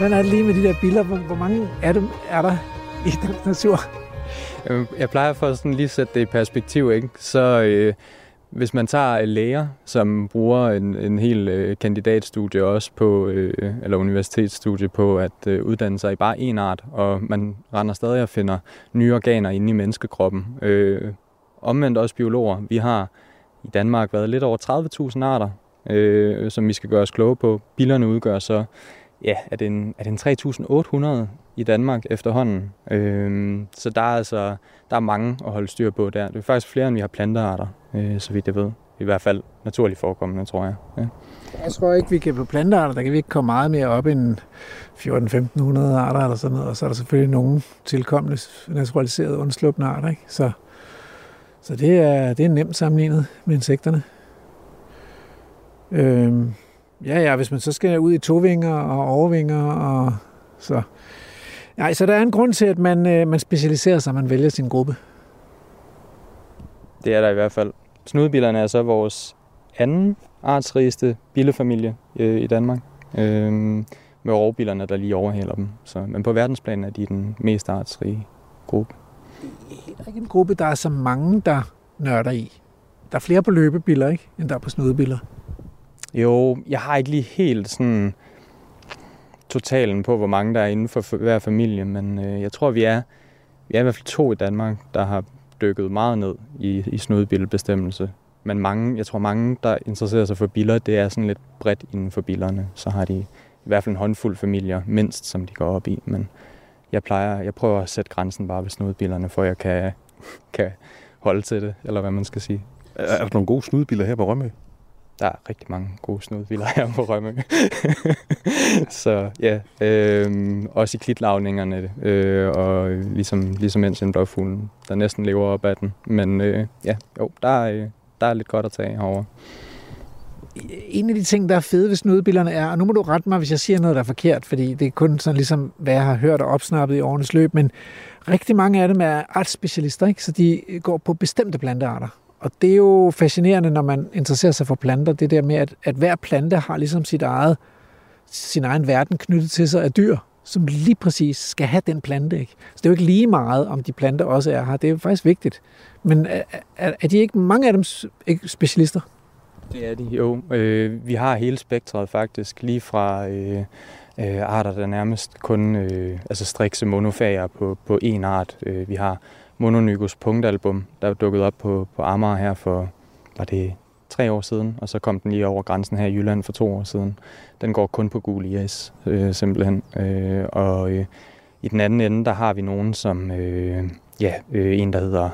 Hvordan er det lige med de der billeder? Hvor, hvor mange af dem er der i den natur? Jeg plejer for sådan lige at sætte det i perspektiv, ikke? Så øh, hvis man tager øh, læger, som bruger en, en hel øh, kandidatstudie også på, øh, eller universitetsstudie på at øh, uddanne sig i bare en art, og man render stadig og finder nye organer inde i menneskekroppen. Øh, omvendt også biologer. Vi har i Danmark været lidt over 30.000 arter, øh, som vi skal gøre os kloge på. Billerne udgør så ja, er det en, er det en 3.800 i Danmark efterhånden. Øhm, så der er altså der er mange at holde styr på der. Det er faktisk flere, end vi har plantearter, øh, så vidt jeg ved. i hvert fald naturligt forekommende, tror jeg. Ja. Jeg tror ikke, vi kan på plantearter, der kan vi ikke komme meget mere op end 14-1500 arter eller sådan noget, og så er der selvfølgelig nogle tilkommende naturaliserede undslupne arter, ikke? Så, så det, er, det er nemt sammenlignet med insekterne. Øhm, ja, ja, hvis man så skal ud i tovinger og overvinger, og så... Nej, så der er en grund til, at man, øh, man specialiserer sig, man vælger sin gruppe. Det er der i hvert fald. Snudbillerne er så vores anden artsrigeste billefamilie øh, i Danmark. Øh, med rovbillerne, der lige overhaler dem. Så, men på verdensplan er de den mest artsrige gruppe. Det er ikke en gruppe, der er så mange, der nørder i. Der er flere på løbebiller, ikke, end der er på snudebiller. Jo, jeg har ikke lige helt sådan totalen på, hvor mange der er inden for hver familie, men øh, jeg tror, vi er, vi er i hvert fald to i Danmark, der har dykket meget ned i, i snudbillebestemmelse. Men mange, jeg tror mange, der interesserer sig for biller, det er sådan lidt bredt inden for billerne. Så har de i hvert fald en håndfuld familier, mindst, som de går op i. Men jeg plejer, jeg prøver at sætte grænsen bare ved snudebillerne, for jeg kan, *laughs* kan holde til det, eller hvad man skal sige. Er, er der nogle gode snudebiller her på Rømø? Der er rigtig mange gode snudviller her *laughs* på Rømø. *laughs* så ja, øh, også i klitlavningerne, øh, og ligesom, ligesom Ensian Blåfuglen, der næsten lever op af den. Men øh, ja, jo, der er, øh, der er lidt godt at tage herovre. En af de ting, der er fede ved snudebillerne er, og nu må du rette mig, hvis jeg siger noget, der er forkert, fordi det er kun sådan ligesom, hvad jeg har hørt og opsnappet i årenes løb, men rigtig mange af dem er artsspecialister, ikke? så de går på bestemte plantearter. Og det er jo fascinerende, når man interesserer sig for planter, det der med, at, at hver plante har ligesom sit eget, sin egen verden knyttet til sig af dyr, som lige præcis skal have den plante. Ikke? Så det er jo ikke lige meget, om de planter også er her. Det er jo faktisk vigtigt. Men er, er, er de ikke mange af dem ikke specialister? Det er de jo. Øh, vi har hele spektret faktisk, lige fra øh, øh, arter, der nærmest kun øh, altså strikse monofager på, på én art. Øh, vi har Mononygus punktalbum, der dukkede op på, på Amager her for, var det tre år siden, og så kom den lige over grænsen her i Jylland for to år siden. Den går kun på gul is, øh, simpelthen. Øh, og øh, i den anden ende, der har vi nogen som, øh, ja, øh, en der hedder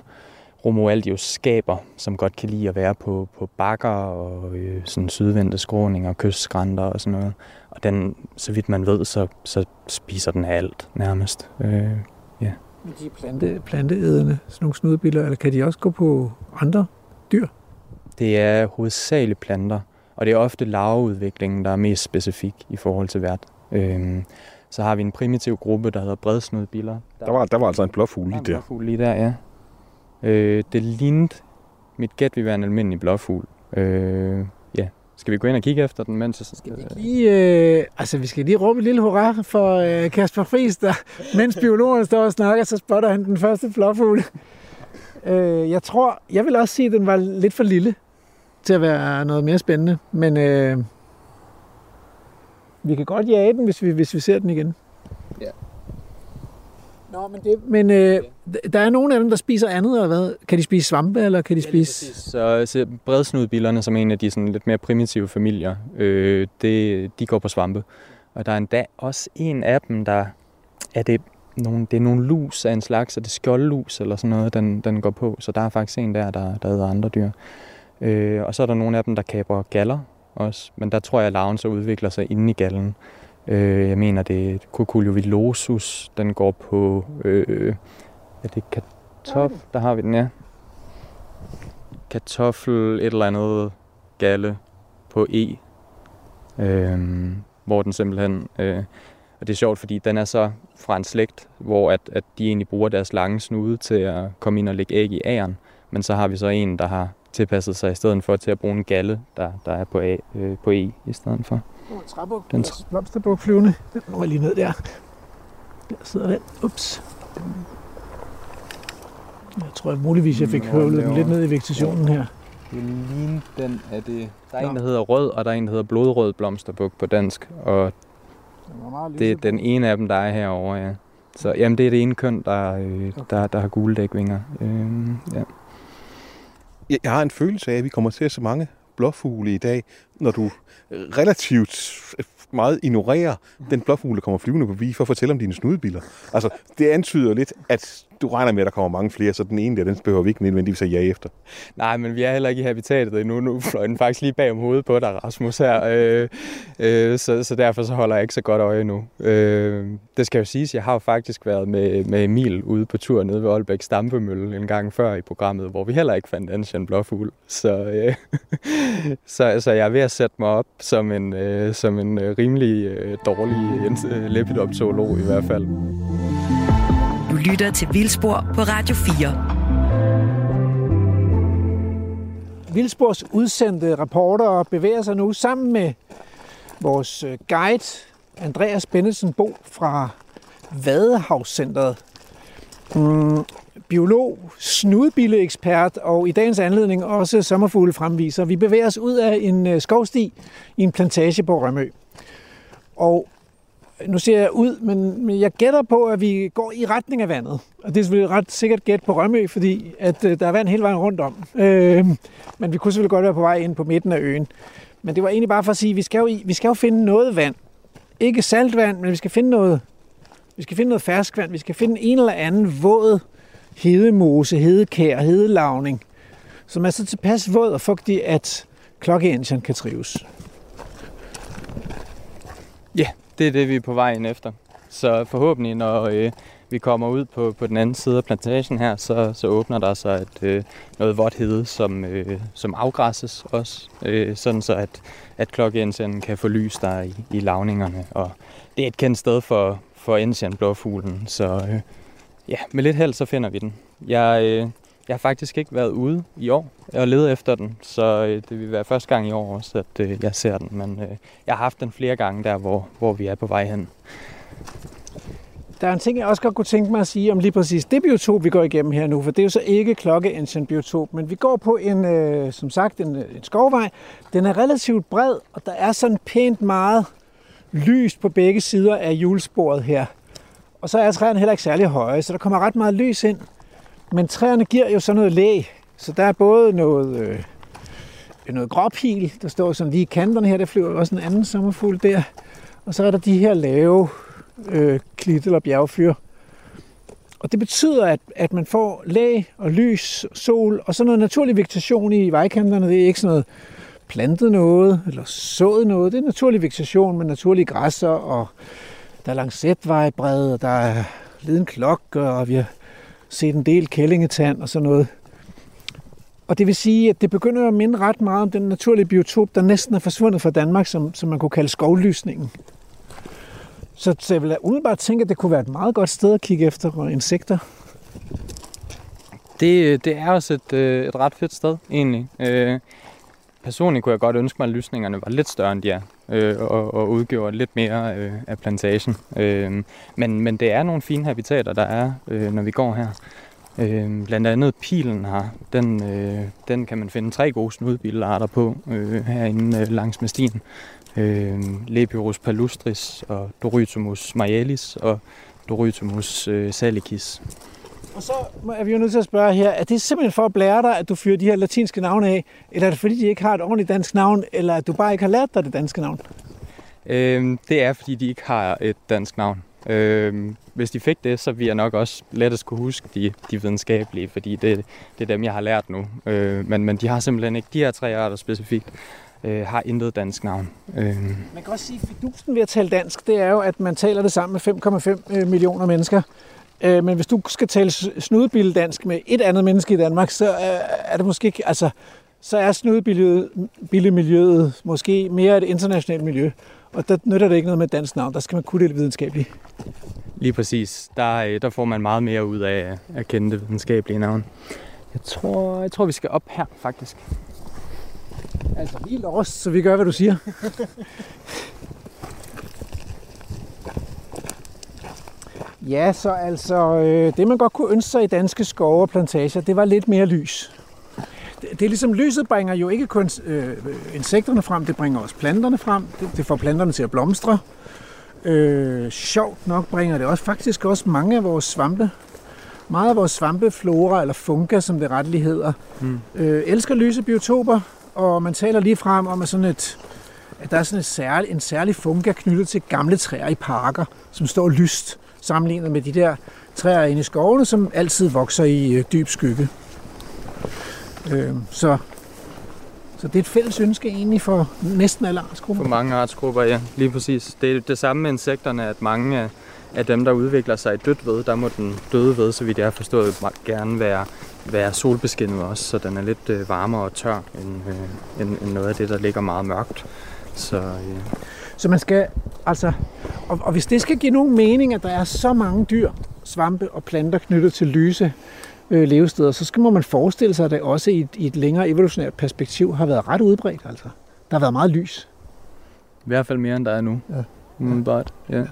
Romualdius skaber, som godt kan lide at være på, på bakker og øh, sådan sydvendte skråninger, og kystskrænter og sådan noget. Og den, så vidt man ved, så, så spiser den alt nærmest. Øh, ja. Men de er plante, planteædende, sådan nogle snudebiller, eller kan de også gå på andre dyr? Det er hovedsageligt planter, og det er ofte larveudviklingen, der er mest specifik i forhold til vært. Øhm, så har vi en primitiv gruppe, der hedder bredsnudbiller. Der var, der var altså en blåfugl lige der. Der lige der, ja. Øh, det lignede, mit gæt vil være en almindelig blåfugl. Øh. Skal vi gå ind og kigge efter den, mens. Skal vi lige, øh, altså vi skal lige råbe et lille hurra for øh, Kasper Friis, der, *laughs* mens biologerne står og snakker, så spotter han den første blåfugl. Øh, jeg tror, jeg vil også sige, at den var lidt for lille til at være noget mere spændende, men øh, vi kan godt jage den, hvis vi, hvis vi ser den igen. Ja. Nå, men, det, men øh, der er nogle af dem, der spiser andet, eller hvad? Kan de spise svampe, eller kan de Ja, spise... Så, så bredsnudbillerne, som en af de sådan lidt mere primitive familier, øh, det, de går på svampe. Og der er endda også en af dem, der er det nogle, det er nogle lus af en slags, er det skjoldlus eller sådan noget, den, den går på. Så der er faktisk en der, der, der æder andre dyr. Øh, og så er der nogle af dem, der kaber galler også. Men der tror jeg, at larven så udvikler sig inde i gallen. Øh, jeg mener, det er Cuculiovillosus, den går på... Øh, er det kartoffel? Der har vi den, ja. Kartoffel, et eller andet galle på E. Øh, hvor den simpelthen... Øh, og det er sjovt, fordi den er så fra en slægt, hvor at, at de egentlig bruger deres lange snude til at komme ind og lægge æg i æren. Men så har vi så en, der har tilpasset sig i stedet for til at bruge en galle, der, der er på, A, øh, på E i stedet for. Træbuk, Den den blomsterbuk flyvende. Den må lige ned der. Der sidder den. Ups. Jeg tror at muligvis, jeg fik høvlet den lidt ned i vegetationen her. Det ligner den er det. Der er Nå. en, der hedder rød, og der er en, der hedder blodrød blomsterbuk på dansk. Og det er den ene af dem, der er herovre, ja. Så jamen, det er det ene køn, der, øh, der, der har gule dækvinger. Øh, ja. Jeg, jeg har en følelse af, at vi kommer til at se mange blåfugle i dag, når du Øh, relativt øh, meget ignorerer den blåfugle, der kommer flyvende på vi for at fortælle om dine snudebiller. Altså, det antyder lidt, at du regner med, at der kommer mange flere, så den ene der, den behøver vi ikke nødvendigvis at jage efter. Nej, men vi er heller ikke i habitatet endnu. Nu fløj den faktisk lige bag om hovedet på dig, Rasmus, her. Øh, øh, så, så derfor så holder jeg ikke så godt øje nu. Øh, det skal jo siges, jeg har jo faktisk været med, med Emil ude på tur nede ved Aalbæk Stampemølle en gang før i programmet, hvor vi heller ikke fandt Ancient Blåfugl. Så, øh, *laughs* så, så jeg er ved at sætte mig op som en, øh, som en øh, rimelig øh, dårlig øh, øh, lepidoptolog i hvert fald. Du lytter til Vildspor på Radio 4. Vildspors udsendte reportere bevæger sig nu sammen med vores øh, guide, Andreas Bennetsen Bo fra Vadehavscenteret. Mm, biolog, snudbilleekspert og i dagens anledning også sommerfugle fremviser. Vi bevæger os ud af en øh, skovsti i en plantage på Rømø. Og nu ser jeg ud, men, men jeg gætter på, at vi går i retning af vandet. Og det er selvfølgelig ret sikkert gæt på Rømø, fordi at, øh, der er vand hele vejen rundt om. Øh, men vi kunne selvfølgelig godt være på vej ind på midten af øen. Men det var egentlig bare for at sige, at vi skal jo, vi skal jo finde noget vand. Ikke saltvand, men vi skal finde noget, vi skal finde noget ferskvand. Vi skal finde en eller anden våd hedemose, hedekær, hedelavning, som er så tilpas våd og fugtig, at klokkeengine kan trives. Ja, det er det, vi er på vej ind efter. Så forhåbentlig, når øh, vi kommer ud på, på den anden side af plantagen her, så, så åbner der sig et, øh, noget vådt hede, som, øh, som afgræsses også, øh, sådan så at, at klokkeindsenden kan få lys der i, i lavningerne. Og det er et kendt sted for, for ensian blåfuglen, så øh, ja, med lidt held så finder vi den. Jeg, øh, jeg har faktisk ikke været ude i år og ledet efter den, så øh, det vil være første gang i år også, at øh, jeg ser den. Men øh, jeg har haft den flere gange der, hvor, hvor vi er på vej hen. Der er en ting, jeg også godt kunne tænke mig at sige om lige præcis det biotop, vi går igennem her nu, for det er jo så ikke klokkeensen biotop, men vi går på en, øh, som sagt, en, en skovvej. Den er relativt bred, og der er sådan pænt meget lys på begge sider af hjulsporet her. Og så er træerne heller ikke særlig høje, så der kommer ret meget lys ind. Men træerne giver jo sådan noget læ, så der er både noget, øh, noget gråpil, der står sådan lige i kanterne her, der flyver også en anden sommerfugl der. Og så er der de her lave øh, klit- eller bjergfyr. Og det betyder, at, at man får læ og lys, sol og sådan noget naturlig vegetation i vejkanterne. Det er ikke sådan noget plantet noget eller sået noget. Det er naturlig vegetation med naturlige græsser, og der er langsætvejbred, og der er liden klokke, og vi har set en del kællingetand og sådan noget. Og det vil sige, at det begynder at minde ret meget om den naturlige biotop, der næsten er forsvundet fra Danmark, som, som man kunne kalde skovlysningen. Så, så jeg vil umiddelbart tænke, at det kunne være et meget godt sted at kigge efter insekter. Det, det er også et, øh, et ret fedt sted, egentlig. Øh, personligt kunne jeg godt ønske mig, at lysningerne var lidt større, end de er, øh, og, og udgjorde lidt mere øh, af plantagen. Øh, men, men det er nogle fine habitater, der er, øh, når vi går her. Øh, blandt andet pilen her, den, øh, den kan man finde tre gode snudbillarter på øh, herinde øh, langs med stien. Øh, Lepirus palustris og Dorytomus majalis og Dorytomus øh, salicis. Og så er vi jo nødt til at spørge her, er det simpelthen for at blære dig, at du fyrer de her latinske navne af, eller er det fordi, de ikke har et ordentligt dansk navn, eller at du bare ikke har lært dig det danske navn? Øh, det er fordi, de ikke har et dansk navn. Øh, hvis de fik det, så ville jeg nok også lettest kunne huske de, de videnskabelige, fordi det, det er dem, jeg har lært nu. Øh, men, men de har simpelthen ikke, de her tre arter specifikt, øh, har intet dansk navn. Øh. Man kan også sige, at fidusen ved at tale dansk, det er jo, at man taler det sammen med 5,5 millioner mennesker. Øh, men hvis du skal tale snudbildansk med et andet menneske i Danmark, så er det måske ikke, altså, så er snudbillemiljøet måske mere et internationalt miljø. Og der nytter det ikke noget med dansk navn. Der skal man kunne det videnskabeligt. Lige præcis. Der, der får man meget mere ud af at kende det videnskabelige navn. Jeg tror, jeg tror, vi skal op her, faktisk. Altså lige lost, så vi gør, hvad du siger. *laughs* ja, så altså, øh, det man godt kunne ønske sig i danske skove og plantager, det var lidt mere lys. Det, det er ligesom, lyset bringer jo ikke kun øh, insekterne frem, det bringer også planterne frem. Det, det får planterne til at blomstre. Øh, sjovt nok bringer det også faktisk også mange af vores svampe meget af vores svampeflora, eller funka, som det retteligt hedder, mm. øh, elsker lyse biotoper, og man taler lige frem om, at, sådan et, at der er sådan et særlig, en særlig funka knyttet til gamle træer i parker, som står lyst, sammenlignet med de der træer inde i skovene, som altid vokser i øh, dyb skygge. Øh, så, så det er et fælles ønske egentlig for næsten alle artsgrupper. For mange artsgrupper, ja, lige præcis. Det er det samme med insekterne, at mange af, af dem, der udvikler sig i dødt ved, der må den døde ved, så vidt jeg har forstået, gerne være, være solbeskinnet også, så den er lidt øh, varmere og tør end, øh, end, end noget af det, der ligger meget mørkt. Så, øh, så man skal, altså, og, og hvis det skal give nogen mening, at der er så mange dyr, svampe og planter knyttet til lyse øh, levesteder, så skal må man forestille sig, at det også i et, i et længere evolutionært perspektiv har været ret udbredt. Altså. Der har været meget lys. I hvert fald mere, end der er nu. Ja. Umiddelbart, ja.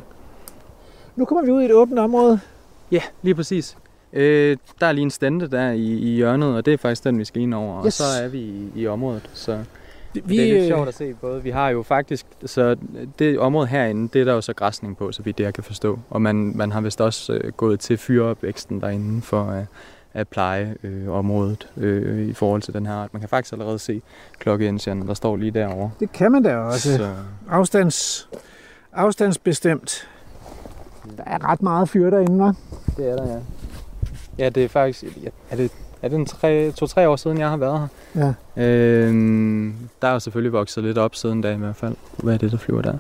Nu kommer vi ud i et åbent område. Ja, lige præcis. Øh, der er lige en stande der i, i hjørnet, og det er faktisk den, vi skal ind over. Yes. Og så er vi i, i området. Så Vi, vi, det er lidt øh, sjovt at se både. Vi har jo faktisk, så det område herinde, det er der jo så græsning på, så vidt det jeg kan forstå. Og man, man har vist også øh, gået til fyreopvæksten derinde for at, at pleje øh, området øh, i forhold til den her art. Man kan faktisk allerede se klokkeindsjerne, der står lige derovre. Det kan man da også. Så, Afstands, afstandsbestemt. Der er ret meget fyr derinde, hva'? det er der, ja. Ja, det er faktisk, ja, er det, er det en tre, to-tre år siden, jeg har været her? Ja. Øhm, der er jo selvfølgelig vokset lidt op siden da i hvert fald. Hvad er det, der flyver der?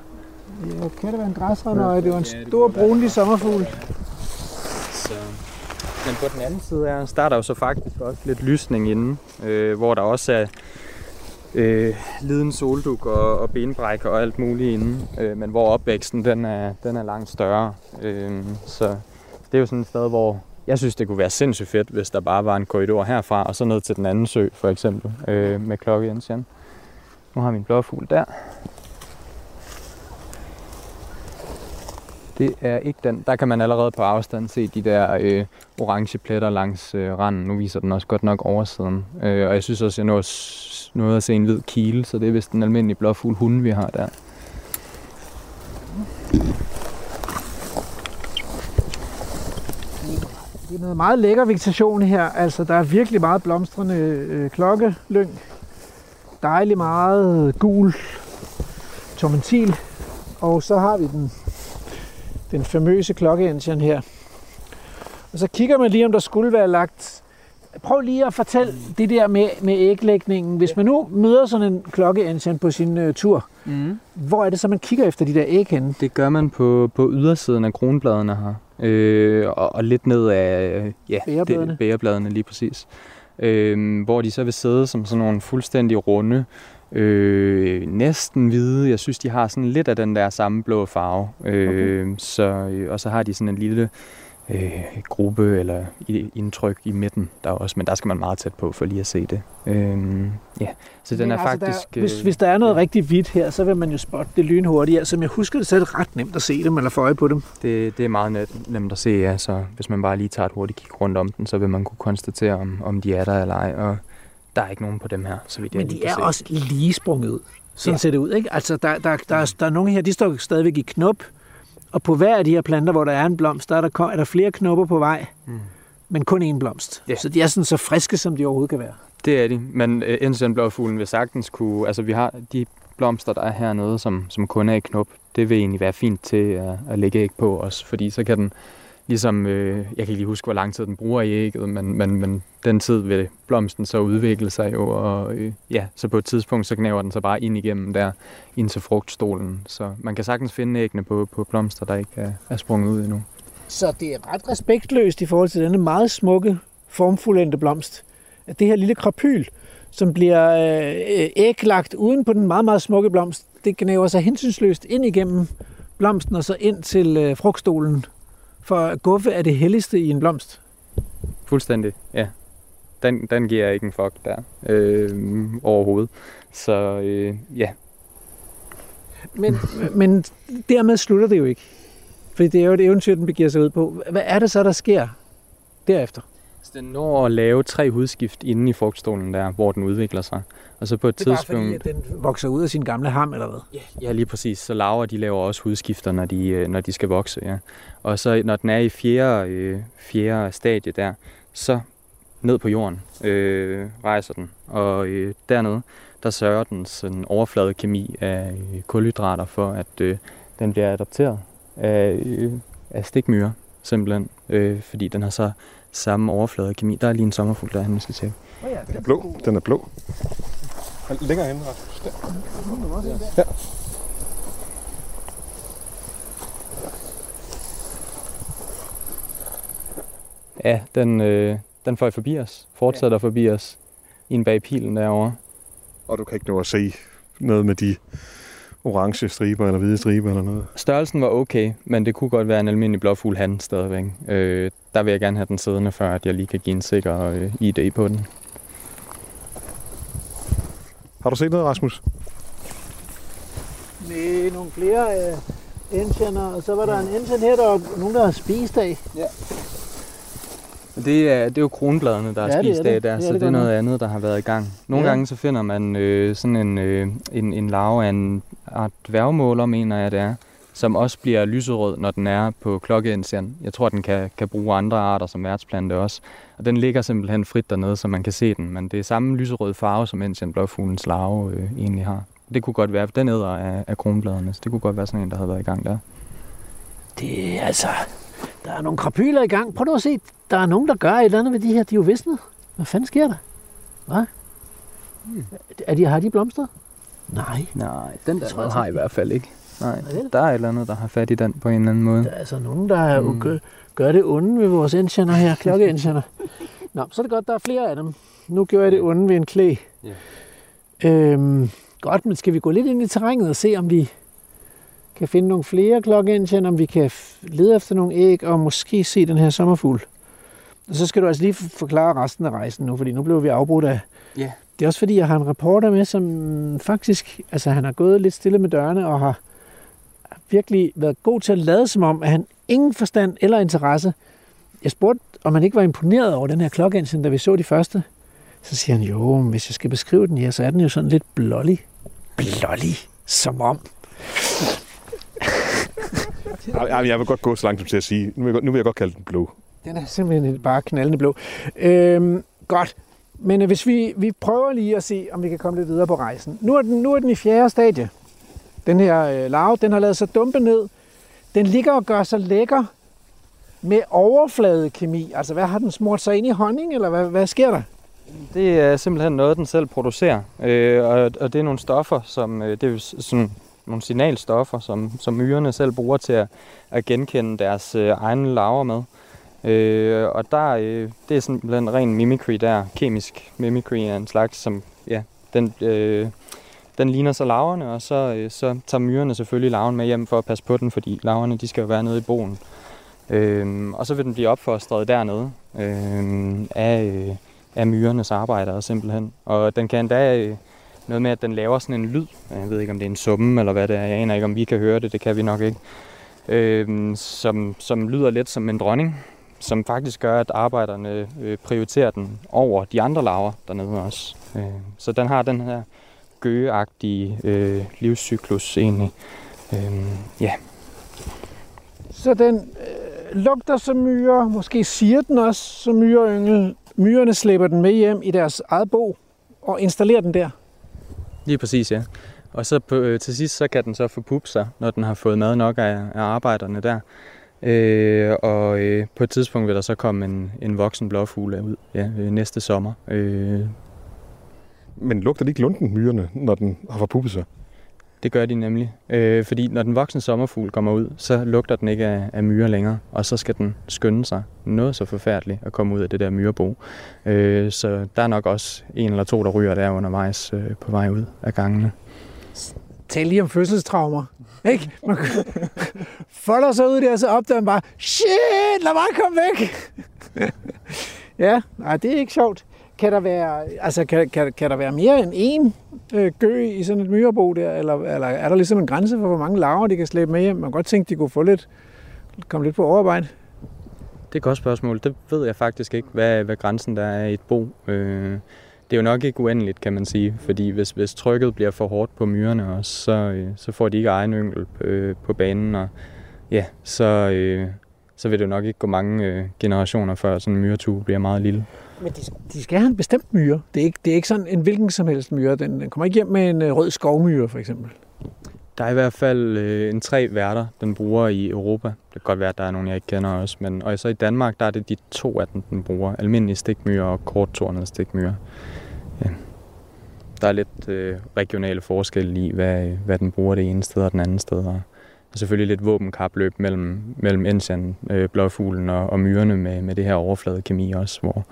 ja kan det være en græsrende, det var en stor brunlig sommerfugl. Så. Men på den anden side er, er der jo så faktisk også lidt lysning inde, øh, hvor der også er øh, liden solduk og, og benbræk og alt muligt inde, øh, men hvor opvæksten den er, den er langt større. Øh, så det er jo sådan et sted, hvor jeg synes, det kunne være sindssygt fedt, hvis der bare var en korridor herfra, og så ned til den anden sø, for eksempel, øh, med klokkeindsjern. Nu har min blåfugl der. Det er ikke den. Der kan man allerede på afstand se de der øh, orange pletter langs øh, randen. Nu viser den også godt nok oversiden. Øh, og jeg synes også, jeg nåede, noget nåede at se en hvid kile, så det er vist den almindelige blåfugl hunde, vi har der. Det er noget meget lækker vegetation her. Altså, der er virkelig meget blomstrende øh, klokkelyng. Dejlig meget gul tormentil. Og så har vi den, den famøse klokkeindsjern her. Og så kigger man lige, om der skulle være lagt... Prøv lige at fortælle det der med, med æglægningen. Hvis man nu møder sådan en klokkeindsjern på sin øh, tur, Mm. hvor er det så, man kigger efter de der æg henne? Det gør man på, på ydersiden af kronbladene her. Øh, og, og lidt ned af ja, Bægerbladene. Det, bægerbladene lige præcis. Øh, hvor de så vil sidde som sådan nogle fuldstændig runde, øh, næsten hvide. Jeg synes, de har sådan lidt af den der samme blå farve. Øh, så, øh, og så har de sådan en lille øh, gruppe eller indtryk i midten der også, men der skal man meget tæt på for lige at se det. Øh, ja, så den Men er altså, faktisk... Der, hvis, øh, hvis der er noget rigtig hvidt her, så vil man jo spotte det lynhurtigt. Som jeg husker det, så er det ret nemt at se dem eller få øje på dem. Det, det er meget net, nemt at se, ja. Så hvis man bare lige tager et hurtigt kig rundt om den, så vil man kunne konstatere, om, om de er der eller ej. Og der er ikke nogen på dem her, så vidt jeg Men de er se. også lige sprunget ud. Sådan Ja. ja. ser det ud, ikke? Altså, der, der, der, er, der er nogle her, de står stadigvæk i knop. Og på hver af de her planter, hvor der er en blomst, der er der, er der flere knopper på vej. Mm. Men kun én blomst. Ja. Så de er sådan så friske, som de overhovedet kan være. Det er de, men øh, Ensenblåfuglen vil sagtens kunne... Altså, vi har de blomster, der er hernede, som, som kun er i knop. Det vil egentlig være fint til at, at lægge æg på os, fordi så kan den ligesom... Øh, jeg kan ikke lige huske, hvor lang tid den bruger i ægget, men, men, men den tid vil blomsten så udvikle sig jo, og øh, ja, så på et tidspunkt, så knæver den så bare ind igennem der, ind til frugtstolen. Så man kan sagtens finde æggene på, på blomster, der ikke er, er sprunget ud endnu. Så det er ret respektløst i forhold til denne meget smukke, formfuldendte blomst. At det her lille krapyl, som bliver øh, æglagt uden på den meget, meget smukke blomst, det knæver sig hensynsløst ind igennem blomsten og så ind til øh, frugtstolen. For guffe er det helligste i en blomst. Fuldstændig, ja. Den, den giver jeg ikke en fuck der øh, overhovedet. Så øh, ja, Men, men dermed slutter det jo ikke. Fordi det er jo et eventyr, den begiver sig ud på. Hvad er det så, der sker derefter? Så den når at lave tre hudskift inde i frugtstolen der, hvor den udvikler sig. Og så på et Det er bare tidspunkt... fordi, at den vokser ud af sin gamle ham, eller hvad? Ja, ja, lige præcis. Så laver de laver også hudskifter, når de, øh, når de skal vokse. Ja. Og så når den er i fjerde, øh, fjerde stadie der, så ned på jorden øh, rejser den. Og øh, dernede, der sørger den sådan overfladekemi af øh, kulhydrater for, at øh, den bliver adopteret af, øh, af stikmyrer simpelthen. øh, fordi den har så samme overflade kemi. Der er lige en sommerfugl, der han skal tjekke. Den er blå. Den er blå. Længere hen. Der. Ja. Ja, den, øh, den får forbi os. Fortsætter ja. forbi os. I en bag pilen derovre. Og du kan ikke nå at se noget med de orange striber eller hvide striber eller noget. Størrelsen var okay, men det kunne godt være en almindelig blåfugl han stadigvæk. Øh, der vil jeg gerne have den siddende, før at jeg lige kan give en sikker øh, ID på den. Har du set noget, Rasmus? Med nogle flere øh, enchiner, og så var der en enchen her, der var nogen, der har spist af. Ja. Det er, det er jo kronbladene, der er Ja, det er spist det. af der, Det så det det er noget andet, der har været i gang. Nogle Ja. gange så finder man øh, sådan en, øh, en, en larve af en art dværgmåler, mener jeg det er, som også bliver lyserød, når den er på klokkeindsien. Jeg tror, den kan, kan bruge andre arter som værtsplante også. Og den ligger simpelthen frit dernede, så man kan se den. Men det er samme lyserød farve, som Indian blåfuglens larve øh, egentlig har. Det kunne godt være, den æder af, af kronbladene, så det kunne godt være sådan en, der havde været i gang der. Det er altså... Der er nogle krapyler i gang. Prøv nu at se. Der er nogen, der gør et eller andet ved de her. De er jo visnet. Hvad fanden sker der? Hvad? Er de, har de blomster? Nej. Nej, den der der har i hvert fald ikke. Nej, det? der er et eller andet, der har fat i den på en eller anden måde. Der er altså nogen, der Mm. mm. gør, gør det onde ved vores enchiner her. Klokkeenchiner. Nå, så er det godt, der er flere af dem. Nu gjorde jeg det onde ved en klæ. Ja. Øhm, godt, men skal vi gå lidt ind i terrænet og se, om vi kan finde nogle flere klokkeenchiner, om vi kan lede efter nogle æg og måske se den her sommerfugl. Og så skal du altså lige forklare resten af rejsen nu, fordi nu blev vi afbrudt af... Ja. Det er også fordi, jeg har en reporter med, som faktisk... Altså, han har gået lidt stille med dørene og har virkelig været god til at lade som om, at han ingen forstand eller interesse. Jeg spurgte, om han ikke var imponeret over den her klokkeindsigt, da vi så de første. Så siger han, jo, hvis jeg skal beskrive den, ja, så er den jo sådan lidt blålig. Blålig? Som om. Jeg vil godt gå så langt som til at sige, nu vil jeg, godt- nu vil jeg godt kalde den blå. Den er simpelthen bare knaldende blå. Øhm, godt. Men hvis vi, vi prøver lige at se, om vi kan komme lidt videre på rejsen. Nu er den, nu er den i fjerde stadie. Den her øh, larve, den har lavet sig dumpe ned. Den ligger og gør sig lækker med overfladekemi. Altså, hvad har den smurt sig ind i honning, eller hvad, hvad sker der? Det er simpelthen noget, den selv producerer. Øh, og, og det er nogle stoffer, som øh, det er sådan nogle signalstoffer, som, som myrerne selv bruger til at, at genkende deres øh, egne larver med. Øh, og der, øh, det er simpelthen ren mimicry der. Kemisk mimicry er en slags, som ja, den, øh, den ligner så laverne, og så, øh, så tager myrerne selvfølgelig larven med hjem for at passe på den, fordi larverne de skal jo være nede i boen. Øh, og så vil den blive opfostret dernede øh, af, øh, af myrernes arbejdere simpelthen. Og den kan endda øh, noget med, at den laver sådan en lyd. Jeg ved ikke, om det er en summe eller hvad det er. Jeg aner ikke, om vi kan høre det. Det kan vi nok ikke. Øh, som, som lyder lidt som en dronning. Som faktisk gør, at arbejderne øh, prioriterer den over de andre larver dernede også. Øh, så den har den her gøgeagtige øh, livscyklus egentlig. Øh, ja, Så den øh, lugter som myre. Måske siger den også som myreyngel. Myrerne slæber den med hjem i deres eget bo og installerer den der. Lige præcis, ja. Og så på, øh, til sidst, så kan den så forpuppe sig, når den har fået mad nok af, af arbejderne der. Øh, og øh, på et tidspunkt vil der så komme en, en voksen blåfugl ud ja, øh, næste sommer. Øh, Men lugter det ikke lunden, myrerne, når den har forpuppet sig? det gør de nemlig. Øh, fordi når den voksne sommerfugl kommer ud, så lugter den ikke af, af myrer længere. Og så skal den skynde sig noget så forfærdeligt at komme ud af det der myrebo. Øh, så der er nok også en eller to, der ryger der undervejs øh, på vej ud af gangene. Tal lige om fødselstraumer. Ikke? Man folder sig ud der, så opdager man bare, shit, lad mig komme væk. *laughs* ja, nej, det er ikke sjovt. Kan der være, altså, kan, kan, kan der være mere end én øh, gø i sådan et myrebo der, eller, eller er der ligesom en grænse for, hvor mange larver de kan slæbe med hjem? Man kan godt tænke, de kunne få lidt, komme lidt på overarbejde. Det er et godt spørgsmål. Det ved jeg faktisk ikke, hvad, hvad grænsen der er i et bo. Øh, det er jo nok ikke uendeligt, kan man sige, fordi hvis, hvis trykket bliver for hårdt på myrerne også, så, øh, så får de ikke egen yngel øh, på banen, og ja, så, øh, så vil det jo nok ikke gå mange øh, generationer, før sådan en myretue bliver meget lille. Men de, de skal have en bestemt myre. Det er, ikke, det er ikke sådan en hvilken som helst myre. Den, den kommer ikke hjem med en øh, rød skovmyre, for eksempel. der er i hvert fald øh, en tre værter, den bruger i Europa. Det kan godt være, at der er nogle, jeg ikke kender også. Men, og så i Danmark, der er det de to af dem, den bruger. Almindelige stikmyrer og korttornede stikmyrer. Ja. Der er lidt øh, regionale forskelle i, hvad, hvad den bruger det ene sted og den anden sted. Og, og selvfølgelig lidt våbenkapløb mellem, mellem ensian, øh, blåfuglen og, og myrerne med, med det her overfladekemi også, hvor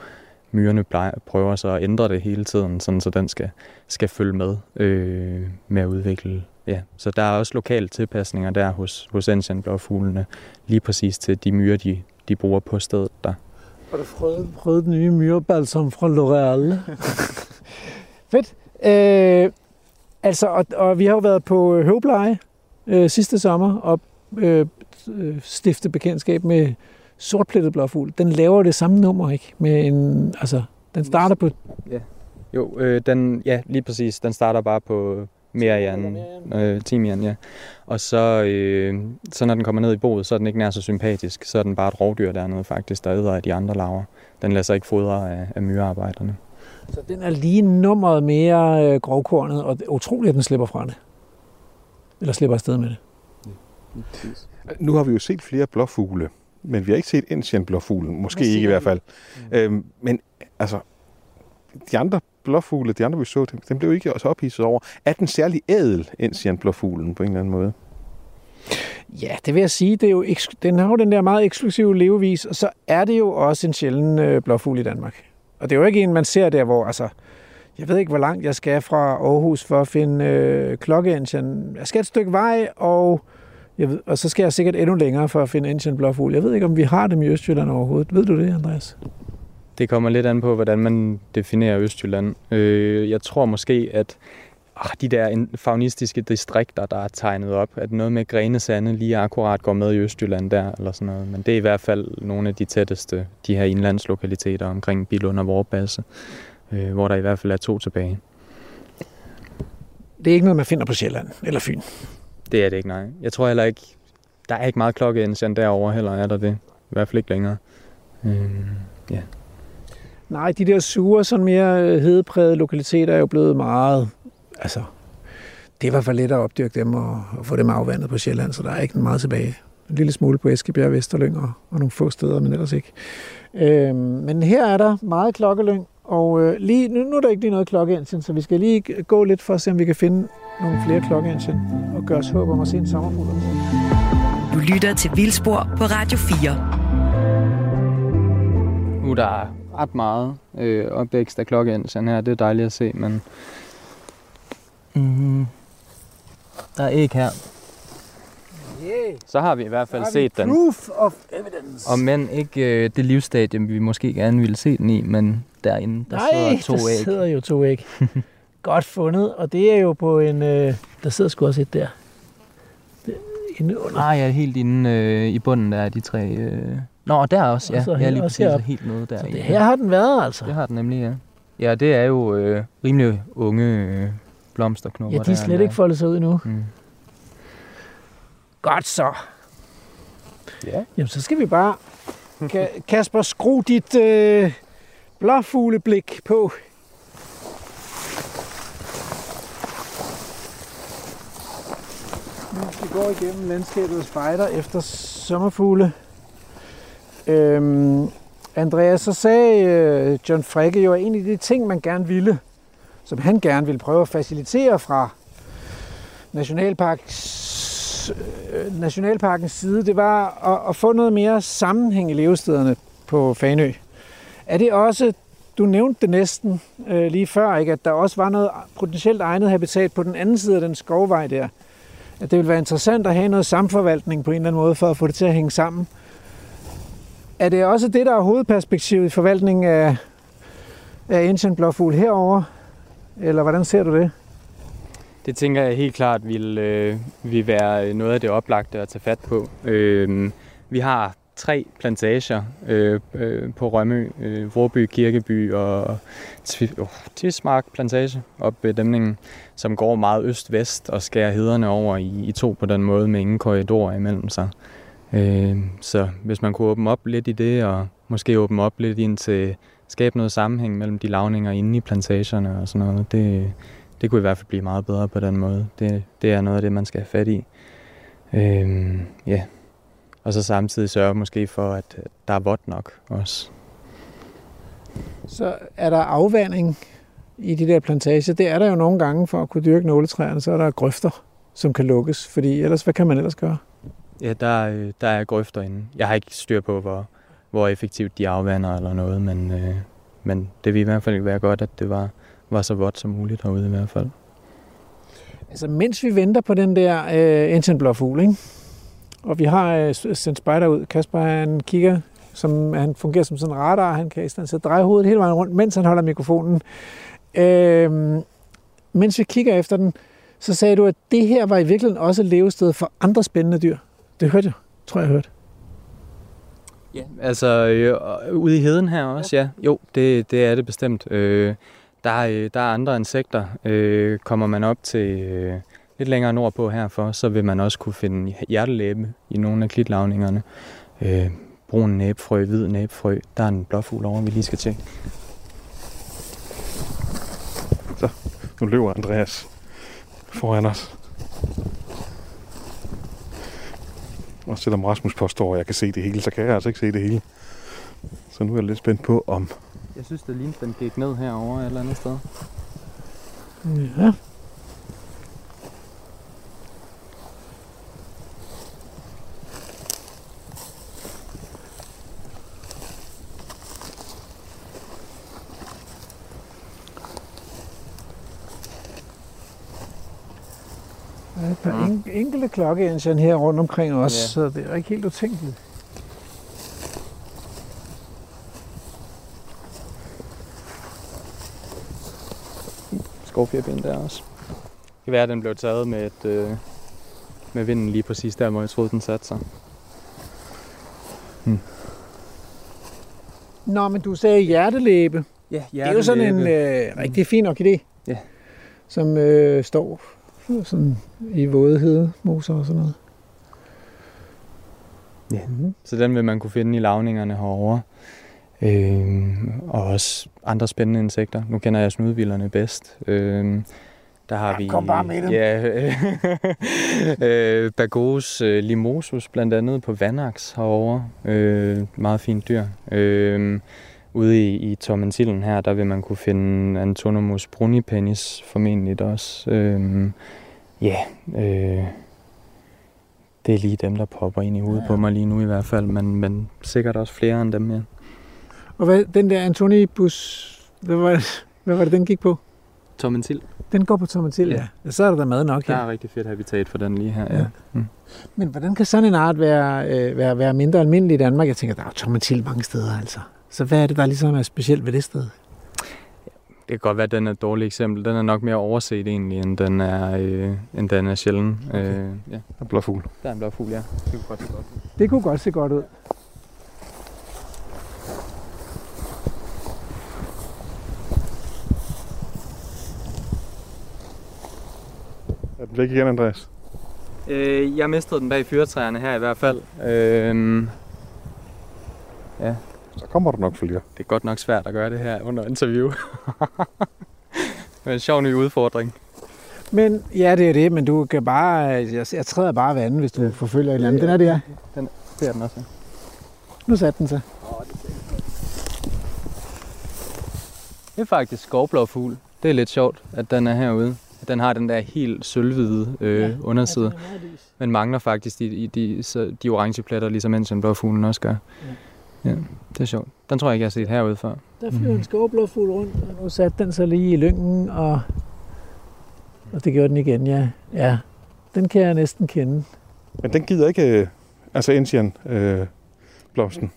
myrerne plejer, prøver så at ændre det hele tiden, sådan så den skal, skal følge med øh, med at udvikle. Ja. Så der er også lokale tilpasninger der hos, hos blåfuglene, lige præcis til de myrer, de, de bruger på stedet der. Har du prøvet, prøvet den nye myrebalsam fra L'Oreal? *laughs* Fedt. Øh, altså, og, og vi har jo været på høvpleje øh, sidste sommer og øh, stifte bekendtskab med sortplettet blåfugl. Den laver det samme nummer, ikke? Med en, altså, den starter på... Ja. Jo, øh, den, ja, lige præcis. Den starter bare på Merian, øh, Timian, ja. Og så, øh, så når den kommer ned i boet, så er den ikke nær så sympatisk. Så er den bare et rovdyr dernede faktisk, der æder af de andre laver. Den lader sig ikke fodre af, af myrearbejderne. Så den er lige nummeret mere øh, grovkornet, og det er utroligt, at den slipper fra det. Eller slipper afsted med det. Nu har vi jo set flere blåfugle, men vi har ikke set Indian blåfuglen. Måske ikke i hvert fald. Mm. Øhm, men altså, de andre blåfugle, de andre vi så, dem, dem blev ikke også ophidset over. Er den særlig ædel, Indian blåfuglen, på en eller anden måde? Ja, det vil jeg sige. Det er jo, den har jo den der meget eksklusive levevis, og så er det jo også en sjælden øh, blåfugl i Danmark. Og det er jo ikke en, man ser der, hvor altså, jeg ved ikke, hvor langt jeg skal fra Aarhus for at finde øh, klokkeengine. Jeg skal et stykke vej, og, jeg ved, og så skal jeg sikkert endnu længere for at finde engine blåfugl. Jeg ved ikke, om vi har dem i Østjylland overhovedet. Ved du det, Andreas? Det kommer lidt an på, hvordan man definerer Østjylland. Øh, jeg tror måske, at ah, de der faunistiske distrikter, der er tegnet op, at noget med Grene Sande lige akkurat går med i Østjylland der, eller sådan noget. Men det er i hvert fald nogle af de tætteste, de her indlandslokaliteter omkring Bilund og Vorbasse, øh, hvor der i hvert fald er to tilbage. Det er ikke noget, man finder på Sjælland eller Fyn? Det er det ikke, nej. Jeg tror heller ikke, der er ikke meget klokkeindsend derovre heller, er der det. I hvert fald ikke længere. Øh, ja. Nej, de der sure, sådan mere øh, hedeprægede lokaliteter er jo blevet meget altså, det var for let at opdyrke dem og, og få dem afvandet på Sjælland, så der er ikke meget tilbage. En lille smule på Eskebjerg, Vesterlyng og, og nogle få steder, men ellers ikke. Øhm, men her er der meget klokkelyng, og øh, lige, nu, nu er der ikke lige noget klokkeengine, så vi skal lige gå lidt for at se, om vi kan finde nogle flere klokkeengine og gøre os håb om at se en sommerfugl. Du lytter til Vildspor på Radio 4. Nu er der ret meget øh, opvækst af klokkeengine her, det er dejligt at se, men Mm-hmm. Der er ikke her. Yeah. Så har vi i hvert fald set den. Proof of evidence. Og men ikke øh, det livsstadie, vi måske gerne ville se den i, men derinde, der Nej, sidder to æg. der sidder jo to æg. *laughs* Godt fundet, og det er jo på en... Øh, der sidder sgu også et der. inde under. Ah ja, helt inde øh, i bunden der er de tre... Øh... Nå, der også, ja. Og ja, lige præcis, helt nede der. Så det her har den været, altså. Det har den nemlig, ja. Ja, det er jo øh, rimelig unge øh, blomsterknopper. Ja, de er slet der, ikke foldet sig ud nu. Mm. Godt så. Ja. Jamen, så skal vi bare... Kasper, skru dit øh, blåfugleblik på. Nu skal vi gå igennem landskabet og spejder efter sommerfugle. Øhm, Andreas, så sagde øh, John Fricke jo, at en af de ting, man gerne ville, som han gerne ville prøve at facilitere fra Nationalparks, øh, Nationalparkens side, det var at, at få noget mere sammenhæng i levestederne på Fanø. Er det også, du nævnte det næsten øh, lige før, ikke, at der også var noget potentielt egnet habitat på den anden side af den skovvej der. At det ville være interessant at have noget samforvaltning på en eller anden måde for at få det til at hænge sammen. Er det også det, der er hovedperspektivet i forvaltningen af, af Indian blåfugl herover? Eller hvordan ser du det? Det tænker jeg helt klart vil, øh, vil være noget af det oplagte at tage fat på. Øh, vi har tre plantager øh, øh, på Rømø, øh, Vorby, Kirkeby og oh, uh, Tismark plantage op ved dæmningen, som går meget øst-vest og skærer hederne over i, i to på den måde med ingen korridorer imellem sig. Øh, så hvis man kunne åbne op lidt i det, og måske åbne op lidt ind til skabe noget sammenhæng mellem de lavninger inde i plantagerne og sådan noget, det, det kunne i hvert fald blive meget bedre på den måde. Det, det er noget af det, man skal have fat i. Øh, ja. Og så samtidig sørge måske for, at der er vådt nok også. Så er der afvanding i de der plantager. Det er der jo nogle gange for at kunne dyrke nåletræerne, så er der grøfter, som kan lukkes, fordi ellers, hvad kan man ellers gøre? Ja, der, øh, der er grøfter inde. Jeg har ikke styr på, hvor, hvor effektivt de afvander eller noget, men, øh, men det vil i hvert fald være godt, at det var, var så vådt som muligt herude i hvert fald. Altså, mens vi venter på den der øh, Entenblå fugl, ikke? Og vi har øh, sendt spejder ud, Kasper han kigger, som, han fungerer som sådan en radar, han kan i stedet sætte dreje hovedet hele vejen rundt, mens han holder mikrofonen. Øh, mens vi kigger efter den, så sagde du, at det her var i virkeligheden også et levested for andre spændende dyr. Det hørte jeg, tror jeg, jeg hørte. Ja, altså øh, ude i heden her også, ja. Jo, det, det er det bestemt. Øh, der, er, der er andre insekter. Øh, kommer man op til øh, lidt længere nordpå herfor, så vil man også kunne finde hjertelæbe i nogle af klitlavningerne. Øh, brun næbfrø, hvid næbfrø. Der er en blåfugl over, vi lige skal tjekke. Så, nu løber Andreas foran os. Og selvom Rasmus påstår, at jeg kan se det hele, så kan jeg altså ikke se det hele. Så nu er jeg lidt spændt på, om... Jeg synes, det lignede, den gik ned herover et eller andet sted. Ja. Der er et par en, enkelte klokkeengine her rundt omkring os, Ja. så det er ikke helt utænkeligt. Skovfjerbind der også. Det kan være, at den blev taget med, et, øh, med vinden lige præcis der, hvor jeg troede, den satte sig. Nå, men du sagde hjertelæbe. Ja, Det er jo sådan en øh, rigtig fin orkidé, Ja. som øh, står sådan i våde moser og sådan noget. Ja. Så den vil man kunne finde i lavningerne herovre. Øhm, og også andre spændende insekter. Nu kender jeg snudvilderne bedst. Øhm, der har Ja, vi... kom bare med dem. Ja, *laughs* øh, Bagos øh, limosus blandt andet på Vanax herovre. Øh, meget fint dyr. Øh, ude i, i Tormentillen her, der vil man kunne finde Antonomus brunipenis formentlig også. Øh, ja, øh, det er lige dem, der popper ind i hovedet ja. på mig lige nu i hvert fald, men, men sikkert også flere end dem, ja. Og hvad, den der Antonibus, hvad var, det, *laughs* hvad var det, den gik på? Tormentil. Den går på Tomatil, Ja. ja. ja. Så er der da mad nok Der her. er rigtig fedt habitat for den lige her, ja. Ja. Mm. Men hvordan kan sådan en art være, øh, være, være mindre almindelig i Danmark? Jeg tænker, der er Tomatil mange steder, altså. Så hvad er det, der ligesom er specielt ved det sted? Det kan godt være, at den er et dårligt eksempel. Den er nok mere overset egentlig, end den er, øh, end den er sjælden. Okay. Øh, ja, Der er blåfugl. der er en blå fugl, ja. Det kunne godt se godt ud. Det kunne godt se godt ud. Er den væk igen, Andreas? Øh, jeg mistede den bag fyretræerne her i hvert fald. Øh, Så kommer der nok flere. det er godt nok svært at gøre det her under interview. *laughs* Men en sjov ny udfordring. Men ja, det er det, men du kan bare, jeg, jeg træder bare vandet, hvis du ja. forfølger et eller andet. Den er det, ja. Det er den også. Nu satte den sig. Det er faktisk skovblå fugl. Det er lidt sjovt, at den er herude. Den har den der helt sølvhvide øh, ja, underside, men mangler faktisk de, de, de, så de orange pletter, ligesom en blå fuglen også gør. Ja. Ja, det er sjovt. Den tror jeg ikke, jeg har set herude før. Der flyver en skovblåfugl rundt, og nu satte den sig lige i lyngen, og, og det gjorde den igen, ja. Ja, den kan jeg næsten kende. Men den gider ikke, øh, altså Ensian øh, blomsten.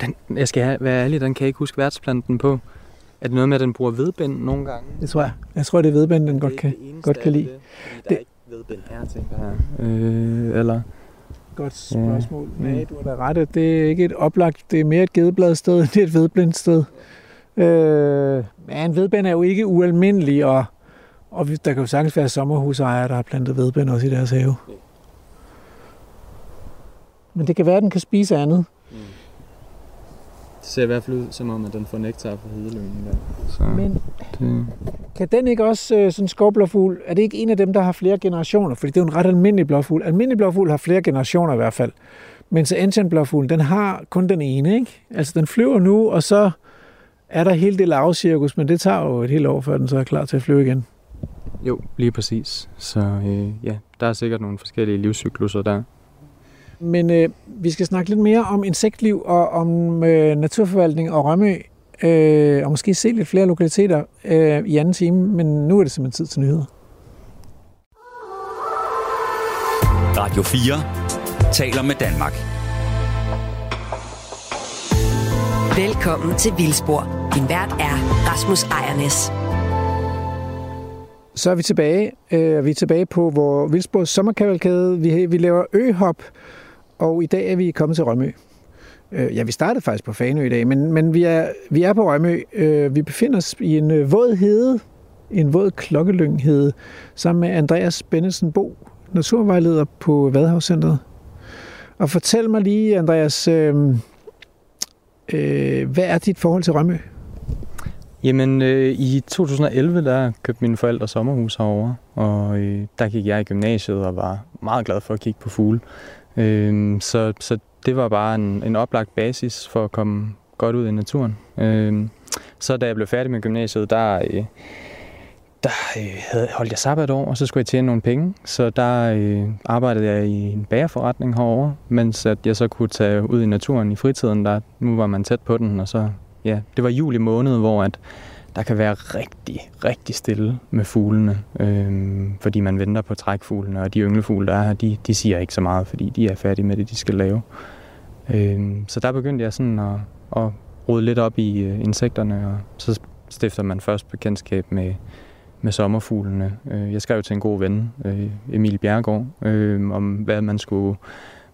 Den, jeg skal have- være ærlig, den kan jeg ikke huske værtsplanten på. Er det noget med, at den bruger vedbind nogle gange? Det tror jeg. Jeg tror, det er vedbænd, den godt kan, godt kan lide. Det, der Det- er ikke vedbind her, tænker jeg. Øh, eller? Godt spørgsmål. Ja, Nej, du har da ret. Det er ikke et oplagt, det er mere et gedebladsted, *laughs* end et vedblindsted. Øh, men vedbænd er jo ikke ualmindelig, og, og der kan jo sagtens være sommerhusejere, der har plantet vedbænd også i deres have. Men det kan være, at den kan spise andet. Ser i hvert fald ud som om, at den får nektar fra hedelyngen der. Så Men det, kan den ikke også, øh, sådan en skovblåfugl, er det ikke en af dem, der har flere generationer? Fordi det er jo en ret almindelig blåfugl. Almindelig blåfugl har flere generationer i hvert fald. Mens Ancient blåfugl, den har kun den ene, ikke? Altså den flyver nu, og så er der hele det lavcirkus, men det tager jo et helt år, før den så er klar til at flyve igen. jo, lige præcis. Så øh, ja, der er sikkert nogle forskellige livscykluser der. Men øh, vi skal snakke lidt mere om insektliv og om øh, naturforvaltning og Rømø, øh, og måske se lidt flere lokaliteter øh, i anden time, men nu er det simpelthen tid til nyheder. Radio 4 taler med Danmark. Velkommen til Vildspor. Din vært er Rasmus Ejernes. Så er vi tilbage. Øh, vi er tilbage på vores Vildsborgs sommerkavalkade. Vi, vi laver øhop, og i dag er vi kommet til Rømø. Øh, ja, vi startede faktisk på Fanø i dag, men, men vi, er, vi er på Rømø. Øh, vi befinder os i en øh, våd hede, en våd klokkelynghede, sammen med Andreas Bennelsen Bo, naturvejleder på Vadehavscentret. Og fortæl mig lige, Andreas, øh, øh, hvad er dit forhold til Rømø? Jamen, øh, i 2011, der købte mine forældre sommerhus herovre, og øh, der gik jeg i gymnasiet og var meget glad for at kigge på fugle. Øh, så, så det var bare en, en oplagt basis for at komme godt ud i naturen. Øh, så da jeg blev færdig med gymnasiet, der, øh, der øh, havde, holdt jeg sabbatår, og så skulle jeg tjene nogle penge. Så der øh, arbejdede jeg i en bagerforretning herovre, mens at jeg så kunne tage ud i naturen i fritiden. Der, nu var man tæt på den, og så ja, det var juli måned, hvor at der kan være rigtig, rigtig stille med fuglene, øh, fordi man venter på trækfuglene, og de ynglefugle, der er her, de, de siger ikke så meget, fordi de er færdige med det, de skal lave. Øh, så der begyndte jeg sådan at, at rode lidt op i øh, insekterne, og så stifter man først bekendtskab med, med sommerfuglene. Øh, jeg skrev til en god ven, øh, Emil Bjergård, øh, om hvad man skulle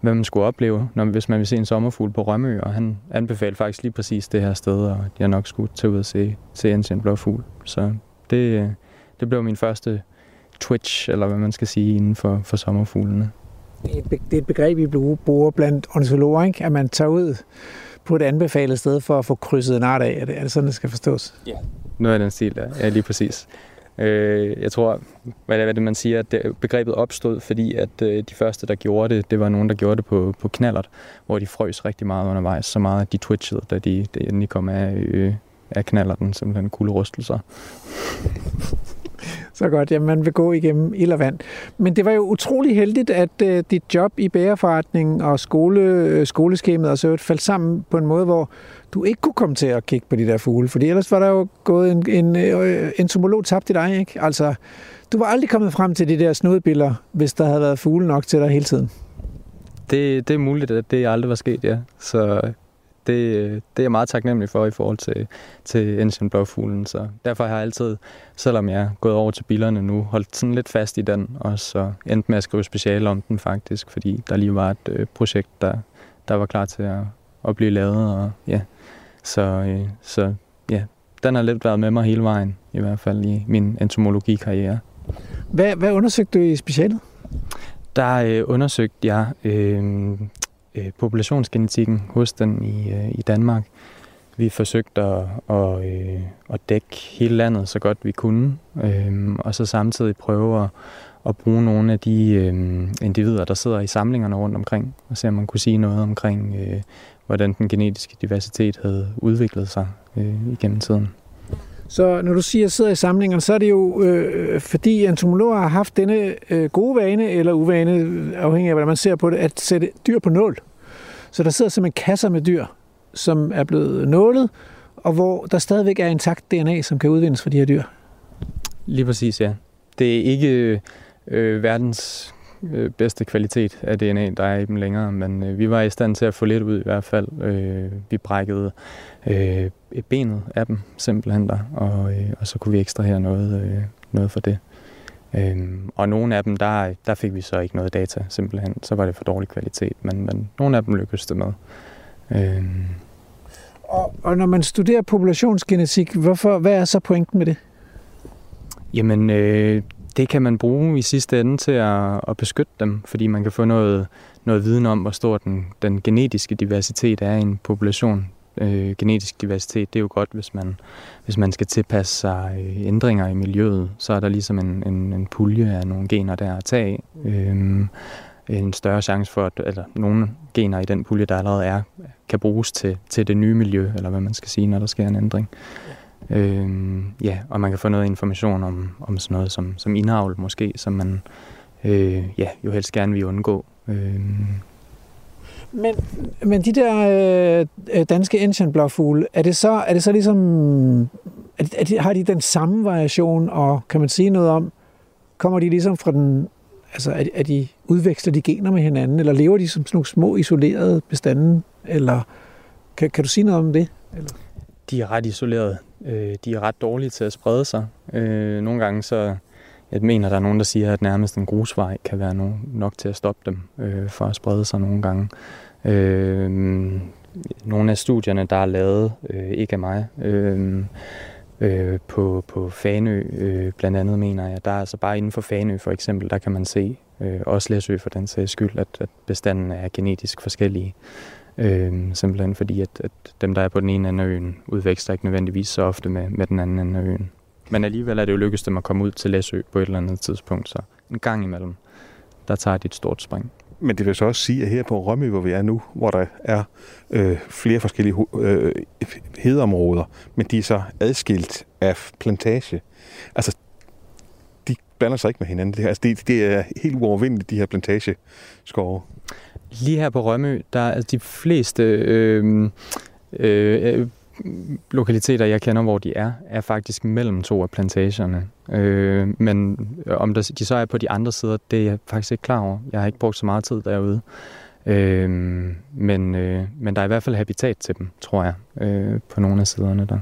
hvad man skulle opleve, når, hvis man vil se en sommerfugl på Rømø, og han anbefalede faktisk lige præcis det her sted, og jeg nok skulle tage ud og se, se en blå fugl. Så det, det blev min første twitch, eller hvad man skal sige, inden for, for sommerfuglene. Det er et det er et begreb, vi bruger blandt ornitologer, ikke? at man tager ud på et anbefalet sted for at få krydset en art af. Er det, er det sådan, det skal forstås? Ja. Noget af den stil, der. ja, lige præcis. Øh, jeg tror, hvad er det, man siger, at det, begrebet opstod, fordi at øh, de første, der gjorde det, det var nogen, der gjorde det på, på knallert, hvor de frøs rigtig meget undervejs, så meget, at de twitchede, da de, de endelig kom af, øh, af knallerten, simpelthen kulderustelser. *laughs* Så godt, jamen man vil gå igennem ild og vand. Men det var jo utrolig heldigt, at øh, dit job i bæreforretningen og skole, øh, skoleskemaet og så faldt sammen på en måde, hvor du ikke kunne komme til at kigge på de der fugle. Fordi ellers var der jo gået en, en øh, entomolog tabt i dig, ikke? Altså, du var aldrig kommet frem til de der snudbiller, hvis der havde været fugle nok til dig hele tiden. Det, det er muligt, at det aldrig var sket, ja. Så det, det er jeg meget taknemmelig for i forhold til, til Ancient Blåfuglen. Så derfor har jeg altid, selvom jeg er gået over til billerne nu, holdt sådan lidt fast i den, og så endte med at skrive speciale om den faktisk, fordi der lige var et øh, projekt, der, der var klar til at, at blive lavet. Og, ja så, øh, så ja, den har lidt været med mig hele vejen, i hvert fald i min entomologikarriere. Hvad, hvad undersøgte du i specialet? Der øh, undersøgte jeg øh, øh, populationsgenetikken hos den i, øh, i Danmark. Vi forsøgte at, at, øh, at dække hele landet så godt vi kunne, øh, og så samtidig prøve at, at bruge nogle af de øh, individer, der sidder i samlingerne rundt omkring, og se om man kunne sige noget omkring, øh, hvordan den genetiske diversitet havde udviklet sig øh, igennem tiden. Så når du siger, at sidder i samlingerne, så er det jo øh, fordi entomologer har haft denne øh, gode vane, eller uvane, afhængig af hvordan man ser på det, at sætte dyr på nål. Så der sidder simpelthen kasser med dyr, som er blevet nålet, og hvor der stadigvæk er intakt DNA, som kan udvindes fra de her dyr. Lige præcis, ja. Det er ikke øh, verdens øh, bedste kvalitet af DNA, der er i dem længere, men øh, vi var i stand til at få lidt ud i hvert fald. Øh, vi brækkede øh, benet af dem simpelthen der, og, øh, og så kunne vi ekstrahere noget, øh, noget for det. Øhm, og nogle af dem, der, der fik vi så ikke noget data, simpelthen. Så var det for dårlig kvalitet, men, men nogle af dem lykkedes det med. Øhm. Og, og når man studerer populationsgenetik, hvorfor, hvad er så pointen med det? Jamen, øh, det kan man bruge i sidste ende til at, at beskytte dem, fordi man kan få noget, noget viden om, hvor stor den, den genetiske diversitet er i en population. øh, genetisk diversitet, det er jo godt, hvis man, hvis man skal tilpasse sig øh, ændringer i miljøet, så er der ligesom en, en, en pulje af nogle gener der at tage af. Øh, en større chance for, at eller nogle gener i den pulje, der allerede er, kan bruges til, til det nye miljø, eller hvad man skal sige, når der sker en ændring. Ja, øh, ja og man kan få noget information om, om sådan noget som, som indavl måske, som man øh, ja, jo helst gerne vil undgå. Øh, men, men de der øh, danske ensianblåfugle, er det så, er det så ligesom, er er de, har de den samme variation, og kan man sige noget om, kommer de ligesom fra den, altså er, er de, udveksler de gener med hinanden, eller lever de som sådan nogle små isolerede bestande, eller kan, kan du sige noget om det? Eller? De er ret isolerede. Øh, de er ret dårlige til at sprede sig. Øh, nogle gange så, jeg mener, der er nogen, der siger, at nærmest en grusvej kan være nok til at stoppe dem øh, for at sprede sig nogle gange. Øh, nogle af studierne, der er lavet, øh, ikke af mig, øh, øh, på, på Fanø øh, blandt andet, mener jeg. Der er altså bare inden for Fanø for eksempel, der kan man se, øh, også Læsø for den sags skyld, at, at bestanden er genetisk forskellige. Øh, simpelthen fordi, at, at dem, der er på den ene ende af øen, udveksler ikke nødvendigvis så ofte med, med den anden ende af øen. Men alligevel er det jo lykkedes dem at komme ud til Læsø på et eller andet tidspunkt, så en gang imellem, der tager de et stort spring. Men det vil så også sige, at her på Rømø, hvor vi er nu, hvor der er øh, flere forskellige øh, hedeområder, men de er så adskilt af plantage. Altså, de blander sig ikke med hinanden. Det, altså, det, det er helt uovervindeligt, de her plantageskove. Lige her på Rømø, der er de fleste øh, øh, lokaliteter, jeg kender, hvor de er, er faktisk mellem to af plantagerne. Øh, men øh, om der, de så er på de andre sider, det er jeg faktisk ikke klar over. Jeg har ikke brugt så meget tid derude. Øh, men, øh, men der er i hvert fald habitat til dem, tror jeg, øh, på nogle af siderne der.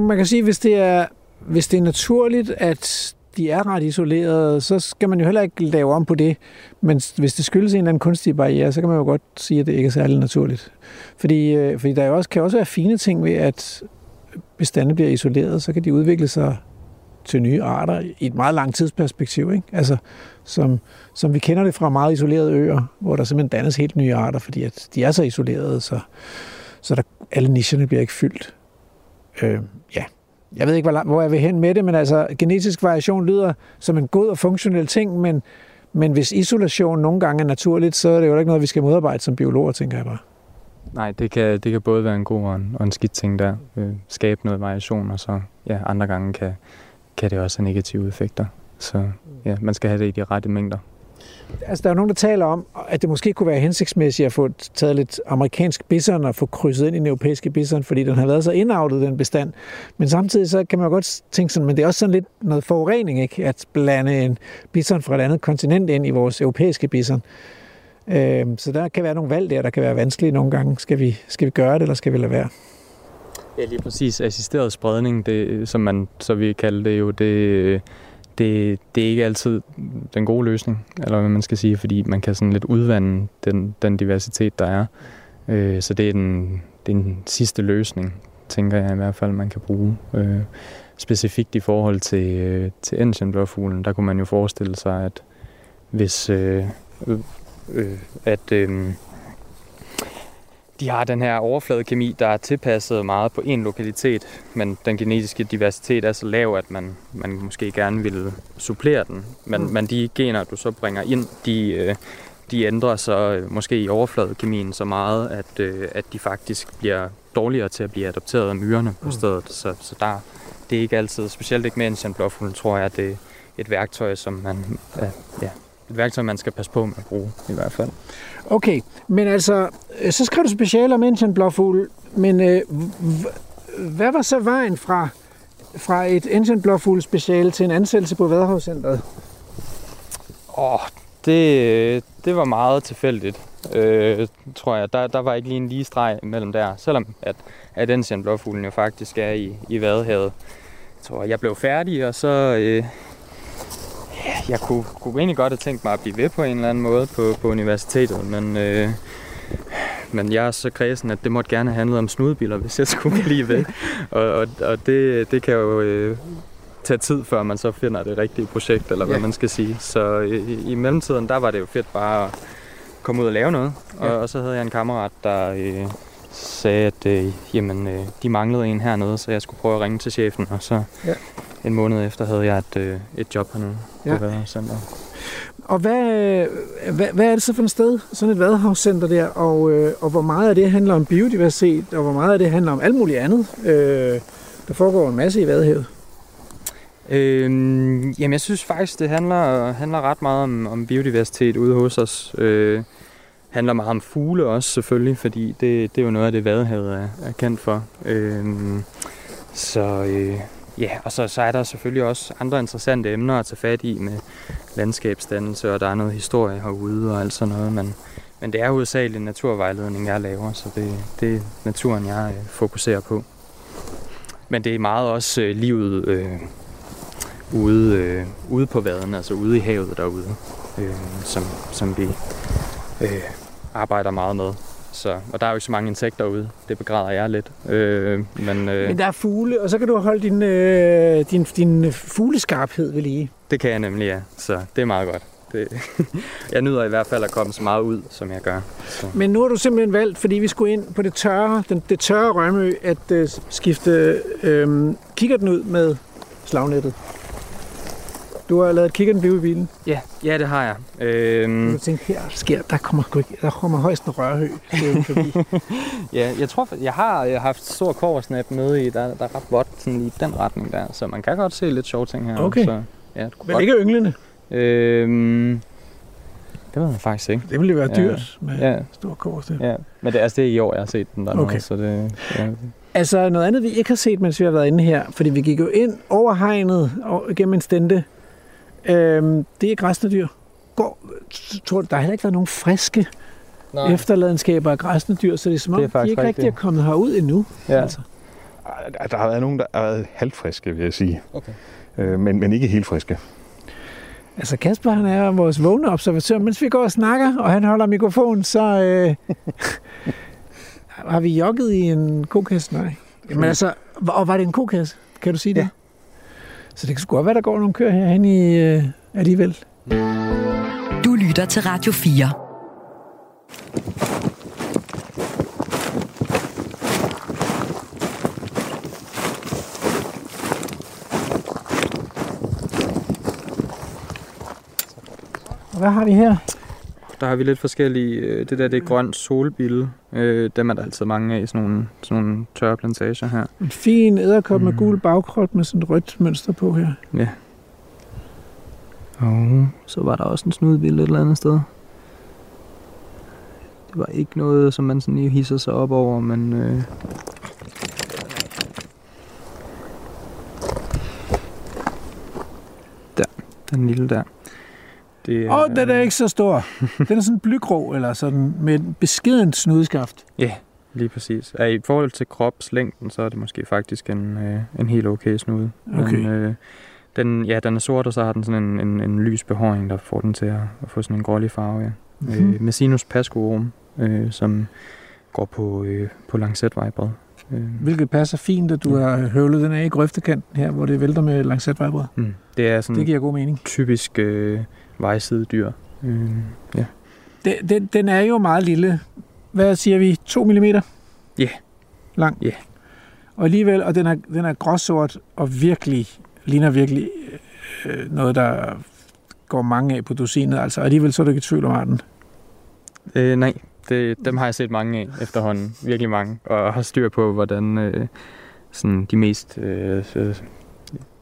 Man kan sige, hvis det er, hvis det er naturligt, at de er ret isolerede, så skal man jo heller ikke lave om på det. Men hvis det skyldes en eller anden kunstig barriere, så kan man jo godt sige, at det ikke er særlig naturligt. Fordi, øh, fordi der jo også, kan også være fine ting ved, at bestande bliver isoleret, så kan de udvikle sig til nye arter i et meget langt tidsperspektiv. Ikke? Altså, som, som vi kender det fra meget isolerede øer, hvor der simpelthen dannes helt nye arter, fordi at de er så isolerede, så, så der, alle nicherne bliver ikke fyldt. Øh, ja, jeg ved ikke, hvor, hvor jeg vil hen med det, men altså genetisk variation lyder som en god og funktionel ting, men, men hvis isolation nogle gange er naturligt, så er det jo ikke noget, vi skal modarbejde som biologer, tænker jeg bare. Nej, det kan, det kan både være en god og en, og en skidt ting der. Øh, skabe noget variation, og så ja, andre gange kan, kan det også have negative effekter. Så ja, man skal have det i de rette mængder. Altså, der er nogen, der taler om, at det måske kunne være hensigtsmæssigt at få taget lidt amerikansk bison og få krydset ind i den europæiske bison, fordi den har været så indavlet, den bestand. Men samtidig så kan man godt tænke sådan, men det er også sådan lidt noget forurening, ikke? At blande en bison fra et andet kontinent ind i vores europæiske bison. Øh, så der kan være nogle valg der, der kan være vanskelige nogle gange. Skal vi, skal vi gøre det, eller skal vi lade være? Ja, lige præcis. Assisteret spredning, det, som man så vil kalde det jo, det, det, det er ikke altid den gode løsning, eller hvad man skal sige, fordi man kan sådan lidt udvande den, den diversitet, der er. Øh, så det er, den, det er den sidste løsning, tænker jeg i hvert fald, man kan bruge. Øh, specifikt i forhold til, øh, til ensianblåfuglen, der kunne man jo forestille sig, at hvis øh, øh, at øh, de har den her overfladekemi, der er tilpasset meget på en lokalitet, men den genetiske diversitet er så lav, at man, man måske gerne vil supplere den. Men, mm. men de gener, du så bringer ind, de, øh, de ændrer sig øh, måske i overfladekemien så meget, at, øh, at de faktisk bliver dårligere til at blive adopteret af myrerne på mm. stedet. Så, så der, det er ikke altid, specielt ikke med en blåfugl, tror jeg, at det er et værktøj, som man, ja, et værktøj, man skal passe på med at bruge i hvert fald. Okay, men altså, øh, så skrev du speciale om Indian blåfugl, men øh, hvad var så vejen fra, fra et Indian blåfugl speciale til en ansættelse på Vadehavscenteret? Åh, oh, det, det var meget tilfældigt, øh, tror jeg. Der, der var ikke lige en lige streg mellem der, selvom at, at Indian blåfuglen jo faktisk er i, i Vadehavet. Jeg tror, jeg blev færdig, og så... Øh, jeg kunne, kunne egentlig godt have tænkt mig at blive ved på en eller anden måde på, på universitetet, men, øh, men jeg er så kredsen, at det måtte gerne have handlet om snudebiler, hvis jeg skulle blive ved. *laughs* og og, og det, det kan jo øh, tage tid, før man så finder det rigtige projekt, eller hvad ja. man skal sige. Så i, i mellemtiden, der var det jo fedt bare at komme ud og lave noget. Og, ja. og så havde jeg en kammerat, der... Øh, sagde, at øh, jamen, øh, de manglede en hernede, så jeg skulle prøve at ringe til chefen, og så Ja. En måned efter havde jeg et, øh, et job hernede Ja. på Vadehavscenter. Og hvad, hvad, hvad er det så for et sted, sådan et vadehavscenter der, og, øh, og hvor meget af det handler om biodiversitet, og hvor meget af det handler om alt muligt andet? Øh, der foregår en masse i Vadehavet. Øhm, jamen, jeg synes faktisk, det handler, handler ret meget om, om biodiversitet ude hos os. Øh, handler meget om fugle også, selvfølgelig, fordi det, det er jo noget af det, Vadehavet er, er kendt for. Øhm, så øh, ja, og så, så er der selvfølgelig også andre interessante emner at tage fat i med landskabsdannelse, og der er noget historie herude og alt sådan noget, men, men det er hovedsageligt naturvejledning, jeg laver, så det, det er naturen, jeg øh, fokuserer på. Men det er meget også øh, livet øh, ude, øh, ude på vaden, altså ude i havet derude, øh, som, som vi øh, arbejder meget med. Så, og der er jo ikke så mange insekter ude. Det begræder jeg lidt. Øh, men øh, Men der er fugle, og så kan du holde din, øh, din, din fugleskarphed ved lige. det kan jeg nemlig, ja. Så det er meget godt. Det, *laughs* jeg nyder i hvert fald at komme så meget ud, som jeg gør. Så. Men nu har du simpelthen valgt, fordi vi skulle ind på det tørre, den, det tørre Rømø, at øh, skifte øh, kikkerten ud med slagnettet. Du har lavet kikkerten blive i bilen. Ja, ja, det har jeg. Øhm, Jeg tænkte, her sker, der kommer, der kommer højst en rørhø *laughs* ja, jeg tror, jeg har haft stor koversnap med i, der, der er ret vådt sådan i den retning der, så man kan godt se lidt sjove ting her. Okay. Så, ja, det kunne Men godt. ikke ynglende. Øhm, det ved jeg faktisk ikke. Det ville være Ja. dyrt med Ja, stor kors. ja. Men det, altså, det er i år, jeg har set den der. Okay. Så det, ja. Altså noget andet, vi ikke har set, mens vi har været inde her, fordi vi gik jo ind over hegnet og gennem en stente. Øhm, det er græsne dyr. Går, tror du, der har heller ikke været nogen friske Nej. efterladenskaber af græsne dyr, så det er som om, Det er de ikke rigtig er kommet herud endnu. Ja. Altså. Der- har været nogen, der har været halvfriske, vil jeg sige. Okay. Øh, men, men ikke helt friske. altså Kasper, han er vores vågne observatør. Mens vi går og snakker, og han holder mikrofonen, så øh, *laughs* har vi jogget i en kokasse. Nej. Men altså, og var det en kokasse? Kan du sige det? Ja. Så det kan sgu godt være, der går nogle køer herhen i øh, alligevel. Du lytter til Radio 4. Og hvad har vi her? Der har vi lidt forskellige. øh, Det der, det er grønt solbille. Øh, dem er der altid mange af i sådan nogle, sådan nogle tørre plantager her. En fin æderkop mm. med Mm. gul bagkrop med sådan et rødt mønster på her. Og så var der også en snudbille et eller andet sted. Det var ikke noget, som man sådan lige hisser sig op over, men... Øh... Der, den lille der. Det Åh, oh, den er ikke så stor. Den er sådan blygrå, eller sådan med en beskeden snudeskaft. Ja, lige præcis. Ja, I forhold til kropslængden, så er det måske faktisk en, øh, en helt okay snude. Okay. Men, øh, den, ja, den er sort, og så har den sådan en, en, en lys behåring, der får den til at, at få sådan en grålig farve. Ja. Mhm. Øh, Messinus pascorum, øh, som går på, øh, på lancetvibrede. Øh, Hvilket passer fint, at du har høvlet den af i grøftekanten her, hvor det vælter med lancetvibrede. mm. Det er sådan Det giver god mening. typisk øh, vejsidedyr. Øh, ja. Den, den, den er jo meget lille. Hvad siger vi? 2 mm? Ja. Lang? Ja. Og alligevel, og den er, den er gråsort og virkelig, ligner virkelig øh, noget, der går mange af på dusinet. Altså alligevel så er du ikke i tvivl om arten. Øh, nej, det, dem har jeg set mange af efterhånden. Virkelig mange. Og har styr på, hvordan øh, sådan de mest øh, øh,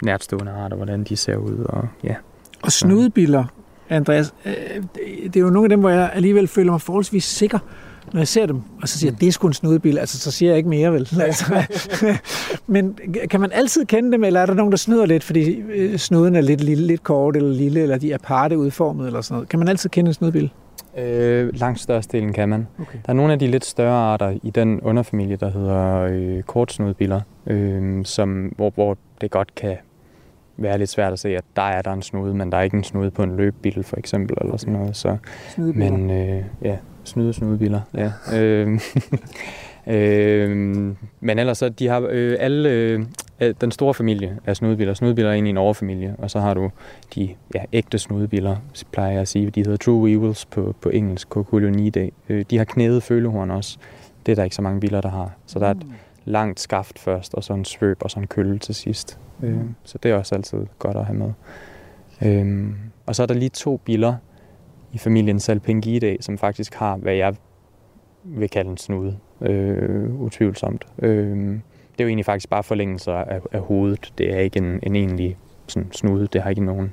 nærtstående arter, hvordan de ser ud. Og, ja. Og snudebiller, Andreas, øh, det er jo nogle af dem, hvor jeg alligevel føler mig forholdsvis sikker, når jeg ser dem, og så siger jeg, det er sgu en snudebille, altså så siger jeg ikke mere, vel? *laughs* Altså, men kan man altid kende dem, eller er der nogen, der snyder lidt, fordi øh, snuden er lidt, lille, lidt kort eller lille, eller de er aparte udformet, eller sådan noget? Kan man altid kende en snudebille? Øh, langt størstedelen kan man. Okay. Der er nogle af de lidt større arter i den underfamilie, der hedder øh, kortsnudbiller, øh, som, hvor, hvor det godt kan være lidt svært at se, at der er der en snude, men der er ikke en snude på en løbbil for eksempel, eller sådan noget. Så, men øh, ja, snyde snudebiller. Ja. Øh, *laughs* øh, men ellers så, de har øh, alle, øh, den store familie af snudebiller. Snudebiller er egentlig en overfamilie, og så har du de ja, ægte snudebiller, plejer jeg at sige. De hedder True Weevils på, på engelsk, Coculionidae. Øh, de har knædet følehorn også, Det er der ikke så mange biler, der har. Så der er et langt skaft først, og så en svøb og så en kølle til sidst. Øh, så det er også altid godt at have med. Øh, og så er der lige to biler i familien Salpingidae, som faktisk har, hvad jeg vil kalde en snude, øh, utvivlsomt. Øh, det er jo egentlig faktisk bare forlængelser af, af hovedet. Det er ikke en, en egentlig sådan, snude. Det har ikke nogen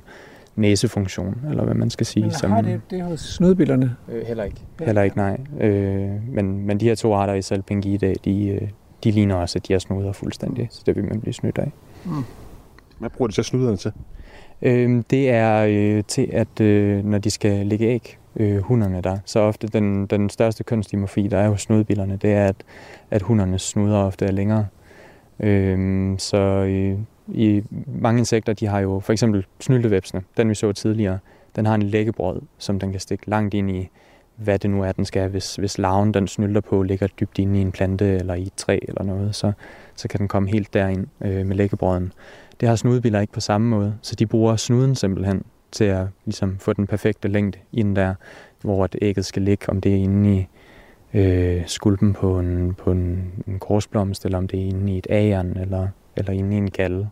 næsefunktion, eller hvad man skal sige. Men har det, det hos snudbillerne? Øh, heller ikke. Heller ikke, nej. Øh, men, men de her to arter i Salpingidae, de, øh, de ligner også, at de er snuder fuldstændig, så det vil man blive snydt af. Mm. Hvad bruger de så snuderne til? Øh, det er øh, til, at øh, når de skal lægge æg, øh, hunderne der, så ofte den, den største kønsdimorfi, der er hos snudbillerne, det er, at, at hundernes snuder ofte er længere. Øh, så øh, i mange insekter, de har jo for eksempel snyltevæbsene, den vi så tidligere, den har en læggebrød, som den kan stikke langt ind i, hvad det nu er, den skal. Hvis, hvis larven, den snylter på, ligger dybt inde i en plante eller i et træ eller noget, så, så kan den komme helt derind øh, med læggebrøden. Det har snudebiller ikke på samme måde, så de bruger snuden simpelthen til at ligesom, få den perfekte længde ind der, hvor et ægget skal ligge, om det er inde i øh, skulpen på en, på en, en korsblomst, eller om det er inde i et æren, eller, eller inde i en galle.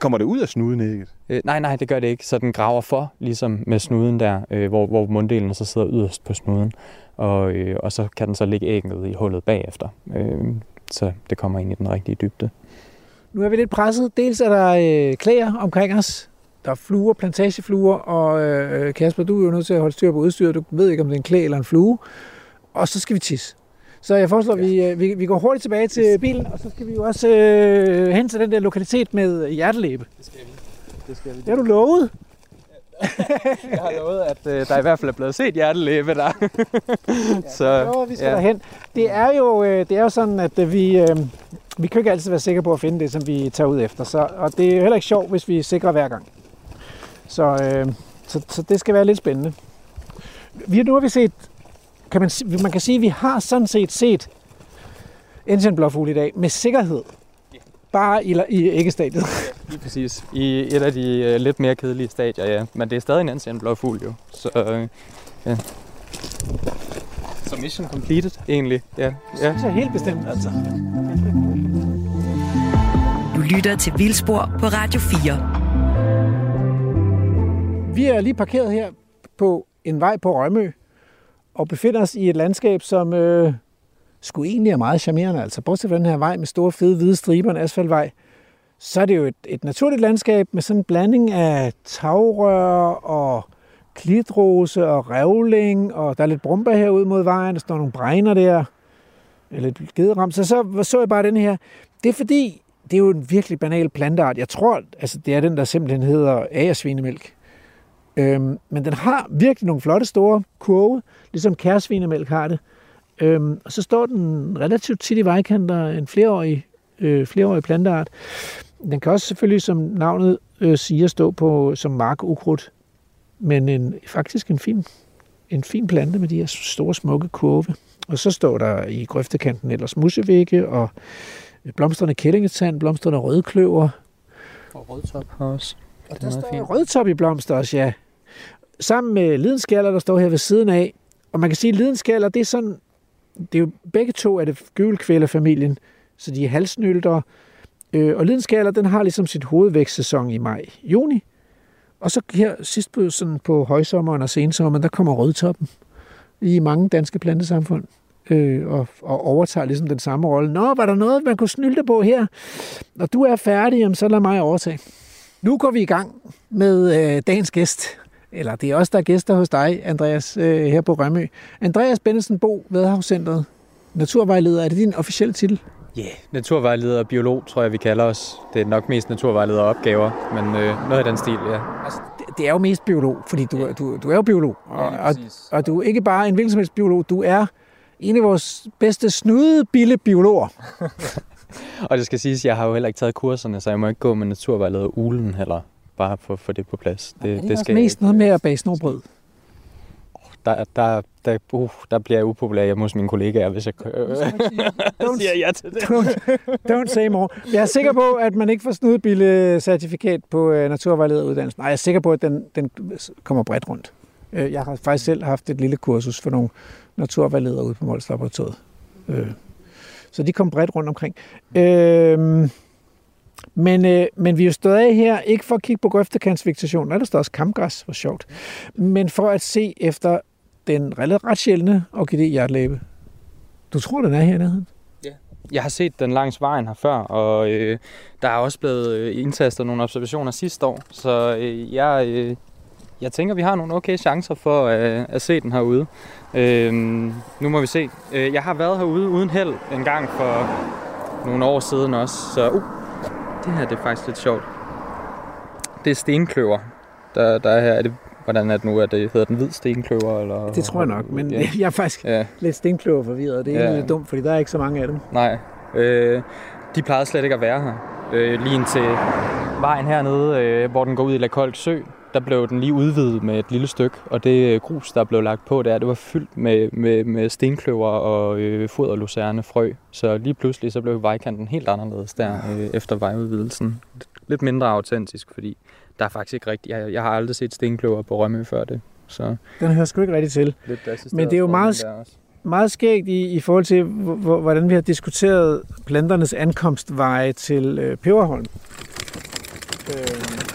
Kommer det ud af snuden ægget? Øh, nej, nej, det gør det ikke. Så den graver for, ligesom med snuden der, øh, hvor, hvor munddelen så sidder yderst på snuden. Og, øh, og så kan den så ligge ægget i hullet bagefter. Øh, så det kommer ind i den rigtige dybde. Nu er vi lidt presset. Dels er der øh, klæder omkring os. Der er fluer, plantagefluer, og øh, Kasper, du er jo nødt til at holde styr på udstyret. Du ved ikke, om det er en klæ eller en flue. Og så skal vi tisse. Så jeg foreslår, at vi, øh, vi, vi går hurtigt tilbage til bilen, og så skal vi jo også øh, hen til den der lokalitet med hjertelæbe. Det skal vi. Det skal vi. Det har du lovet. *laughs* jeg har lovet, at øh, der i hvert fald er blevet set hjertelæbe der. så, jo, vi skal ja. derhen. Det er jo, øh, det er jo sådan, at øh, vi, øh, vi kan ikke altid være sikre på at finde det, som vi tager ud efter. Så, og det er heller ikke sjovt, hvis vi er sikre hver gang. Så, øh, så, så det skal være lidt spændende. Vi, nu har vi set, kan man, man kan sige, at vi har sådan set set Indian blåfugl i dag med sikkerhed. Bare i, i æggestadiet. Ja, lige præcis. I et af de uh, lidt mere kedelige stadier, ja. Men det er stadig en Indian blåfugl jo. Så uh, ja. Så mission completed, egentlig. Ja. ja. Det er helt bestemt, altså. Du lytter til Vildspor på Radio 4. Vi er lige parkeret her på en vej på Rømø, og befinder os i et landskab, som øh, skulle egentlig er meget charmerende. Altså, bortset fra den her vej med store, fede, hvide striber, en asfaltvej, så er det jo et, et naturligt landskab med sådan en blanding af tagrør og klitrose og revling, og der er lidt brumper herude mod vejen, der står nogle bregner der, eller lidt gederam. Så, så så jeg bare den her. Det er fordi, det er jo en virkelig banal planteart. Jeg tror, altså det er den, der simpelthen hedder agersvinemælk. Øhm, men den har virkelig nogle flotte store kurve, ligesom kærsvinemælk har det. Øhm, og så står den relativt tit i vejkanter, en flereårig, øh, flereårig planteart. Den kan også selvfølgelig, som navnet øh, siger, stå på som markukrudt, men en, faktisk en fin, en fin plante med de her store, smukke kurve. Og så står der i grøftekanten ellers musevægge og blomstrende kællingetand, blomstrende rødkløver. Og rødtop også. Og der står rødtop i blomster også, ja. Sammen med lidenskaller, der står her ved siden af. Og man kan sige, at lidenskaller, det er sådan, det er jo begge to af det gyvelkvælerfamilien, så de er halsnylter. Øh, og lidenskaller, den har ligesom sit hovedvækstsæson i maj-juni. Og så her sidst på, sådan på højsommeren og sensommeren, der kommer rødtoppen i mange danske plantesamfund øh, og, og overtager ligesom den samme rolle. Nå, var der noget, man kunne snylte på her? Når du er færdig, jamen, så lad mig overtage. Nu går vi i gang med øh, dagens gæst. Eller det er også der er gæster hos dig, Andreas, øh, her på Rømø. Andreas Bennesen Bo, Vadehavscentret, naturvejleder. Er det din officielle titel? Ja, yeah. naturvejleder og biolog, tror jeg, vi kalder os. Det er nok mest naturvejleder og opgaver, men øh, noget af den stil, ja. Altså, det, er jo mest biolog, fordi du, du, du er jo biolog. Og, ja, og, og du er ikke bare en hvilken som helst biolog, du er en af vores bedste snudebille biologer. *laughs* og det skal siges, at jeg har jo heller ikke taget kurserne, så jeg må ikke gå med naturvejleder ulen heller, bare for at få det på plads. Det, er det, det skal mest noget med at bage snobrød? der, der, der, uh, der bliver jeg upopulær hjemme hos mine kollegaer, hvis jeg *laughs* don't, siger ja til det. Don't, don't say more. Jeg er sikker på, at man ikke får snudbille certifikat på uh, naturvejlederuddannelsen. Nej, jeg er sikker på, at den, den kommer bredt rundt. Øh, jeg har faktisk selv haft et lille kursus for nogle naturvejledere ude på Mols Laboratoriet. Øh, så de kom bredt rundt omkring. Øh, men, øh, men vi er jo stadig her, ikke for at kigge på grøftekantsvegetationen, der står også kampgræs, hvor sjovt, men for at se efter den relativt ret sjældne orkidé hjertlæbe. Du tror, den er hernede? Jeg har set den langs vejen her før, og øh, der er også blevet øh, indtastet nogle observationer sidste år, så øh, jeg, øh, jeg tænker, vi har nogle okay chancer for øh, at se den herude. Øh, nu må vi se. Øh, jeg har været herude uden held en gang for nogle år siden også, så uh, det her det er faktisk lidt sjovt. Det er stenkløver, der, der er her. Er det, hvordan er det nu? Er det, hedder den hvid stenkløver? Eller? Det tror jeg nok, men Ja. *laughs* jeg er faktisk Ja. lidt stenkløver forvirret. Det er Ja. lidt dumt, fordi der er ikke så mange af dem. Nej, øh, de plejede slet ikke at være her. Øh, lige indtil vejen hernede, øh, hvor den går ud i La Sø, der blev den lige udvidet med et lille stykke, og det øh, grus, der blev lagt på der, det var fyldt med, med, med stenkløver og øh, foderlucerne frø. Så lige pludselig så blev vejkanten helt anderledes der øh, efter vejudvidelsen. Lidt mindre autentisk, fordi der er faktisk ikke rigtigt. Jeg, jeg har aldrig set stenkløver på Rømø før det. Så Den hører sgu ikke rigtig til. lidt Men det er jo meget. Meget skægt i, i forhold til, hvor- hvor- hvordan vi har diskuteret planternes ankomstveje til øh, Peberholm. Øh,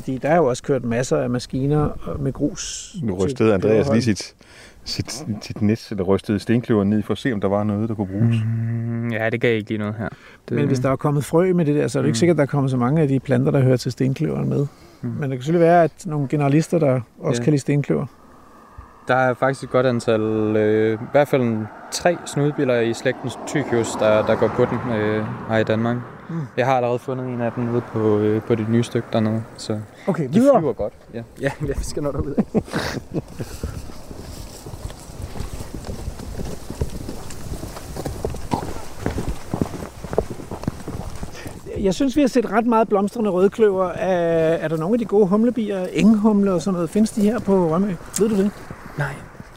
fordi der er jo også kørt masser af maskiner med grus. Nu rystede Andreas lige sit, sit, sit net, eller rystede stenkløver ned for at se, om der var noget, der kunne bruges. Mm, ja, det gav ikke lige noget her. Det, Men hvis der er kommet frø med det der, så er det ikke Mm. sikkert, at der er kommet så mange af de planter, der hører til stenkløveren med. Mm. Men det kan selvfølgelig være, at nogle generalister, der også Ja. kan lide stenkløver. Der er faktisk et godt antal, øh, i hvert fald tre snudbiler i slægten Tychius, der, der går på den øh, her i Danmark. Mm. Jeg har allerede fundet en af dem ude på, øh, på det nye stykke dernede, så Okay, de videre. flyver godt. Ja, ja *laughs* vi skal nå derud af. Jeg synes, vi har set ret meget blomstrende rødkløver. Er, er der nogle af de gode humlebier, enghumle og sådan noget? Findes de her på Rømø? Ved du det? Nej,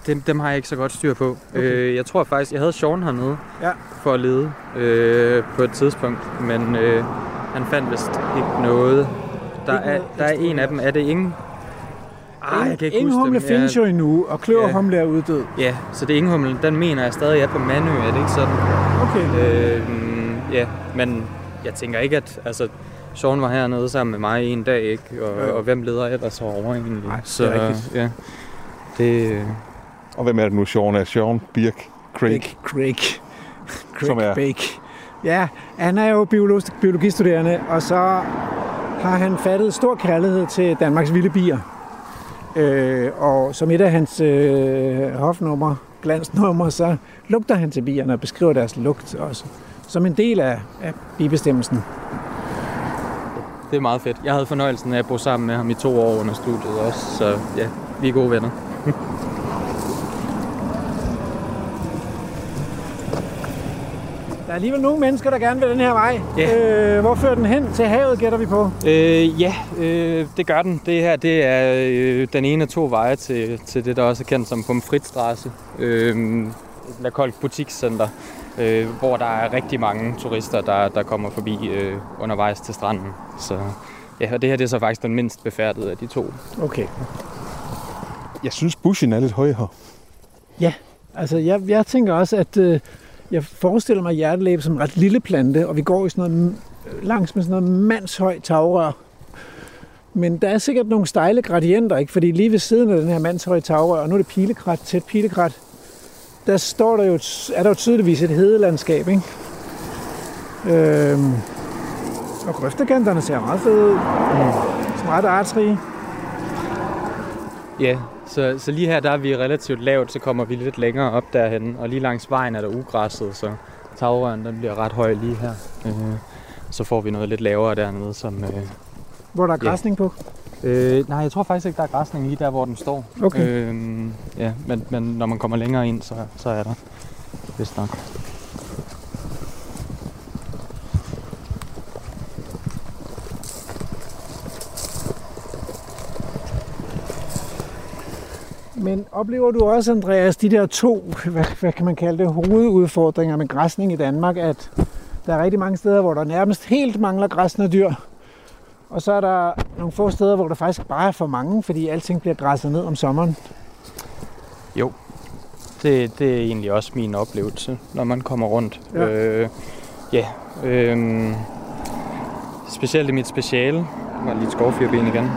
dem, dem har jeg ikke så godt styr på. Okay. Øh, jeg tror faktisk, jeg havde Sean hernede Ja. for at lede øh, på et tidspunkt, men øh, han fandt vist ikke noget. Der Ikke er, noget der er en af dem. Er det ingen? Ah, jeg kan ikke huske Enghumle dem. findes Ja. jo endnu, og kløverhumle er uddød. Ja, så det er Inghumlen, den mener jeg stadig er på Manø, er det ikke sådan? Okay. Øh, ja, men jeg tænker ikke, at altså, Sean var hernede sammen med mig en dag, ikke? Og, Ja. og hvem leder ellers herovre egentlig? Nej, det er så, rigtigt. ja, det, øh, Og hvem er det nu, Sean? Er Sean Birk Craig? Craig. Craig. Craig Som er- Bake. Ja, han er jo biolog, biologistuderende, og så har han fattet stor kærlighed til Danmarks vilde bier. Øh, og som et af hans øh, hofnummer, glansnummer, så lugter han til bierne og beskriver deres lugt også. Som en del af, af bibestemmelsen. det er meget fedt. Jeg havde fornøjelsen af at bo sammen med ham i to år under studiet også, så ja, vi er gode venner. *laughs* Der er alligevel nogle mennesker, der gerne vil den her vej. Ja. Øh, hvor fører den hen? Til havet, gætter vi på. Øh, ja, øh, det gør den. Det her det er øh, den ene af to veje til, til det, der også er kendt som Pomfritstrasse. Øh, La Colt Butikscenter, øh, hvor der er rigtig mange turister, der, der kommer forbi øh, undervejs til stranden. Så ja, og det her det er så faktisk den mindst befærdede af de to. Okay. Jeg synes, bushen er lidt høj her. Altså, jeg, jeg tænker også, at øh, jeg forestiller mig hjertelæbe som en ret lille plante, og vi går i sådan noget, langs med sådan noget mandshøjt tagrør. Men der er sikkert nogle stejle gradienter, ikke? Fordi lige ved siden af den her mandshøje tagrør, og nu er det pilekrat, tæt pilekrat, der står der jo, er der jo tydeligvis et hedelandskab, ikke? Øhm, og grøftekanterne ser meget fede ud. Sådan ret artsrige. Ja, så, så lige her der er vi relativt lavt, så kommer vi lidt længere op derhen, og lige langs vejen er der ugræsset, så tagrøren den bliver ret høj lige her. Øh, så får vi noget lidt lavere dernede, som... Øh, Hvor der er Ja. græsning på. øh, nej, jeg tror faktisk ikke, der er græsning lige der, hvor den står. Okay. Øh, ja, men, men når man kommer længere ind, så, så er der vist nok. Men oplever du også, Andreas, de der to, hvad, hvad kan man kalde det, hovedudfordringer med græsning i Danmark, at der er rigtig mange steder, hvor der nærmest helt mangler græsne dyr, Og så er der nogle få steder, hvor der faktisk bare er for mange, fordi alting bliver græsset ned om sommeren. Jo, det, det er egentlig også min oplevelse, når man kommer rundt. Ja. Øh, ja øh, specielt i mit speciale, var lige et skovfyrben igen,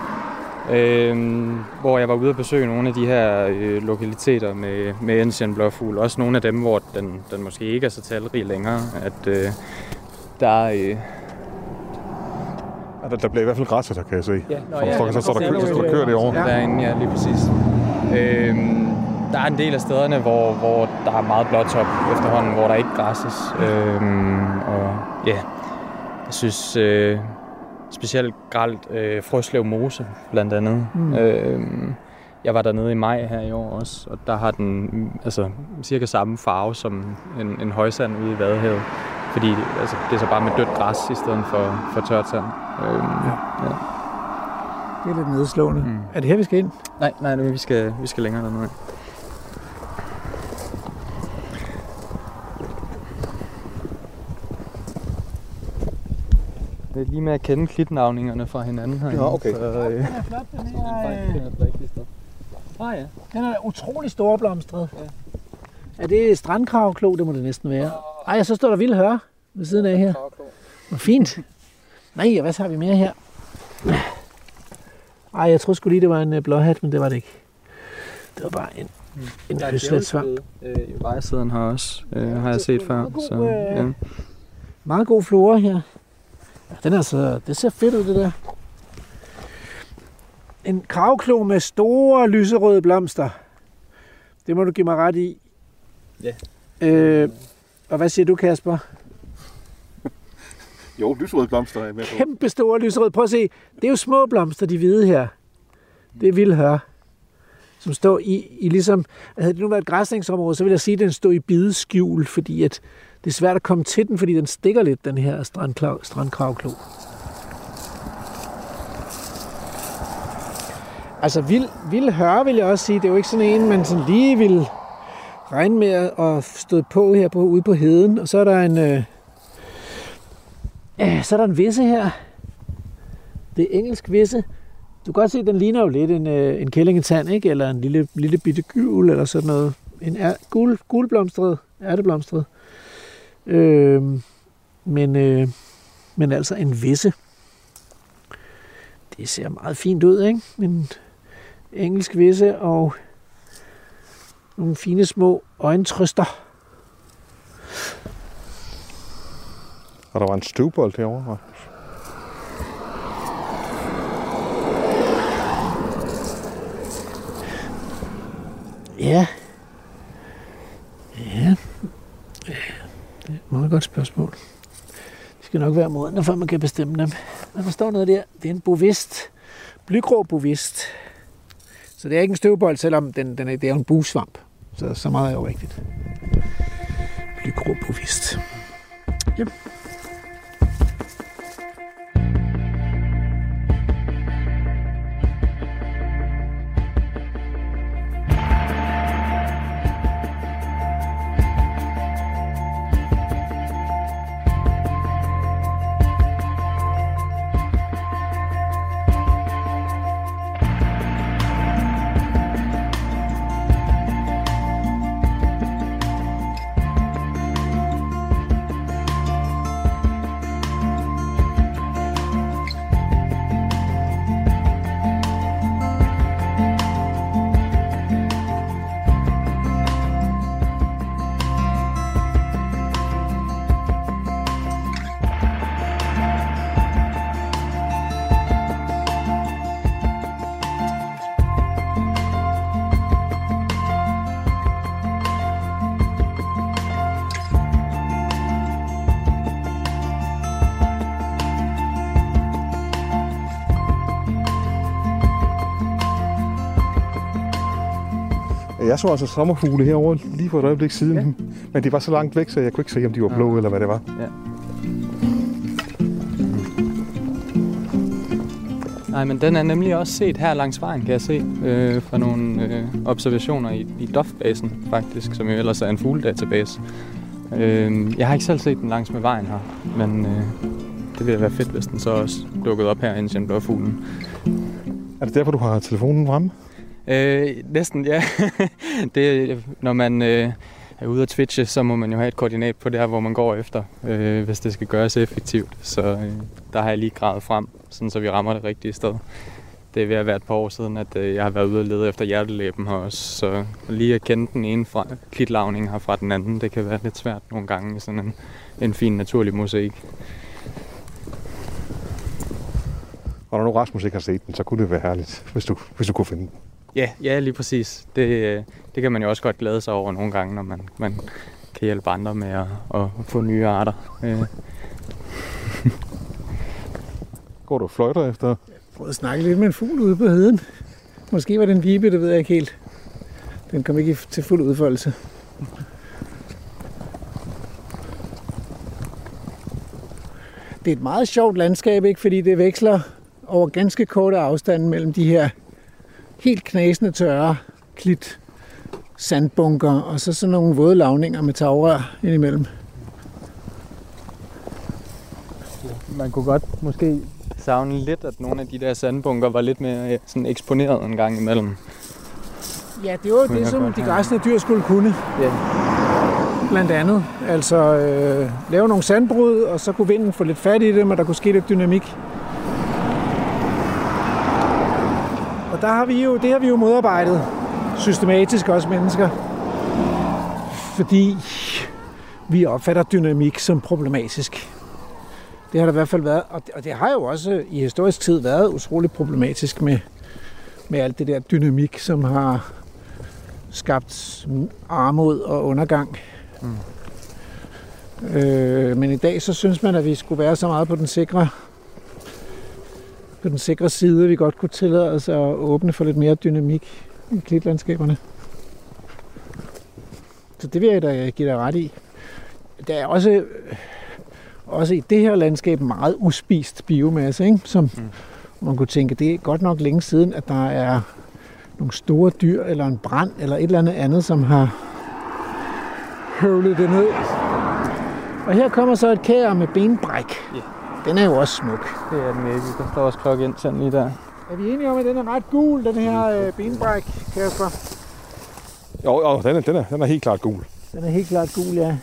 øh, hvor jeg var ude at besøge nogle af de her øh, lokaliteter med, med Ensian blåfugl. Også nogle af dem, hvor den, den måske ikke er så talrig længere. At øh, der, øh, Ja, Der, der bliver i hvert fald græsset, der kan jeg se. Ja, nå, Så, så, så, så, der, kø- så der kører det over. Ja. Derinde, ja, lige præcis. Øhm, der er en del af stederne, hvor, hvor der er meget blåtop efterhånden, hvor der ikke græsses. Øhm, og ja, jeg synes øh, specielt gralt øh, Frøslev Mose, blandt andet. Mm. Øhm, jeg var dernede i maj her i år også, og der har den altså, cirka samme farve som en, en højsand ude i Vadehavet. Fordi altså, det er så bare med dødt græs i stedet for, for tørt sand. Øhm, ja. Ja. Det er lidt nedslående. Mm. Er det her, vi skal ind? Nej, nej, vi skal, vi skal længere dernede. Det er lige med at kende klitnavningerne fra hinanden her. Ja, okay. Så, øh, Den er *laughs* flot, den her. Ah, ja. Den er utrolig storblomstret. Ja. Er det strandkravklo? Det må det næsten være. Ej, så står der vild høre ved siden af her. Hvor fint. Nej, og hvad så har vi mere her? Ej, jeg troede sgu lige, det var en øh, blåhat, men det var det ikke. Det var bare en, en høslætsvamp. Øh, I vejsiden her også, øh, har jeg set før. Så, ja. Meget god flora her. Ja, den er altså, det ser fedt ud, det der. En kravklo med store lyserøde blomster. Det må du give mig ret i. Ja. Øh, og hvad siger du, Kasper? Jo, lysrøde blomster er jeg med på. Kæmpe store lyserøde. Prøv at se. Det er jo små blomster, de hvide her. Det er vildhør. Som står i, i ligesom... Havde det nu været et græsningsområde, så vil jeg sige, at den står i bideskjul, fordi at det er svært at komme til den, fordi den stikker lidt, den her strandklav, strandkravklo. Altså, vild, vild høre, vil jeg også sige. Det er jo ikke sådan en, man sådan lige vil regne med at stå på her på, ude på heden. Og så er der en... Øh, Ja, så er der en visse her. Det er engelsk visse. Du kan godt se, at den ligner jo lidt en, øh, en kællingetand, ikke? Eller en lille, lille bitte gyvel, eller sådan noget. En er, gul, gulblomstret, ærteblomstret. Øh, men, øh, men altså en visse. Det ser meget fint ud, ikke? En engelsk visse og nogle fine små øjentrøster. Og der var en støvbold herovre. Ja. Ja. Det er et meget godt spørgsmål. De skal nok være modne, før man kan bestemme dem. Men der står noget der. Det er en bovist. Blygrå bovist. Så det er ikke en støvbold, selvom den, den er, det er en busvamp. Så, så meget er jo rigtigt. Blygrå bovist. Yep. Jeg så altså sommerfugle herovre lige for et øjeblik siden. Ja. Ja. Men de var så langt væk, så jeg kunne ikke se, om de var blå Ja. eller hvad det var. Nej, men den er nemlig også set her langs vejen, kan jeg se, øh, fra nogle øh, observationer i, i Dofbasen, faktisk, som jo ellers er en fugledatabase. Øh, jeg har ikke selv set den langs med vejen her, men øh, det ville være fedt, hvis den så også dukkede op her, indtil den fuglen. Er det derfor, du har telefonen fremme? Øh, næsten, ja. *laughs* det, når man øh, er ude at twitche, så må man jo have et koordinat på det her, hvor man går efter, øh, hvis det skal gøres effektivt. Så øh, der har jeg lige gravet frem, sådan så vi rammer det rigtige sted. Det er ved at være et par år siden, at øh, jeg har været ude og lede efter hjertelæben her også. Så lige at kende den ene fra klitlavning her fra den anden, det kan være lidt svært nogle gange i sådan en, en fin naturlig mosaik. Og når nu Rasmus ikke har set den, så kunne det være herligt, hvis du, hvis du kunne finde den. Ja, ja, lige præcis. Det, øh, det kan man jo også godt glæde sig over nogle gange, når man, man kan hjælpe andre med at, at få nye arter. Øh. *laughs* Går du og fløjter efter? Jeg prøvede at snakke lidt med en fugl ude på heden. Måske var det en vibe, det ved jeg ikke helt. Den kom ikke til fuld udfoldelse. Det er et meget sjovt landskab, ikke? fordi det veksler over ganske korte afstande mellem de her helt knasende tørre klit sandbunker, og så sådan nogle våde lavninger med tagrør indimellem. Man kunne godt måske savne lidt, at nogle af de der sandbunker var lidt mere sådan eksponeret en gang imellem. Ja, det var jo det, som de græsne dyr skulle kunne. Ja. Blandt andet. Altså øh, lave nogle sandbrud, og så kunne vinden få lidt fat i dem, og der kunne ske lidt dynamik. Og der har vi jo, det har vi jo modarbejdet systematisk også mennesker. Fordi vi opfatter dynamik som problematisk. Det har der i hvert fald været, og det, har jo også i historisk tid været utroligt problematisk med, med alt det der dynamik, som har skabt armod og undergang. Mm. Øh, men i dag så synes man, at vi skulle være så meget på den sikre på den sikre side, vi godt kunne tillade os at åbne for lidt mere dynamik i klitlandskaberne. Så det vil jeg da give dig ret i. Der er også, også i det her landskab meget uspist biomasse, ikke? som mm. man kunne tænke, det er godt nok længe siden, at der er nogle store dyr, eller en brand, eller et eller andet andet, som har høvlet det ned. Og her kommer så et kær med benbræk. Ja. Den er jo også smuk. Det er den virkelig. Der står også klokke ind sådan lige der. Er vi enige om, at den er ret gul, den her øh, benbræk, Kasper? Jo, jo den, er, den, er, den er helt klart gul. Den er helt klart gul, ja.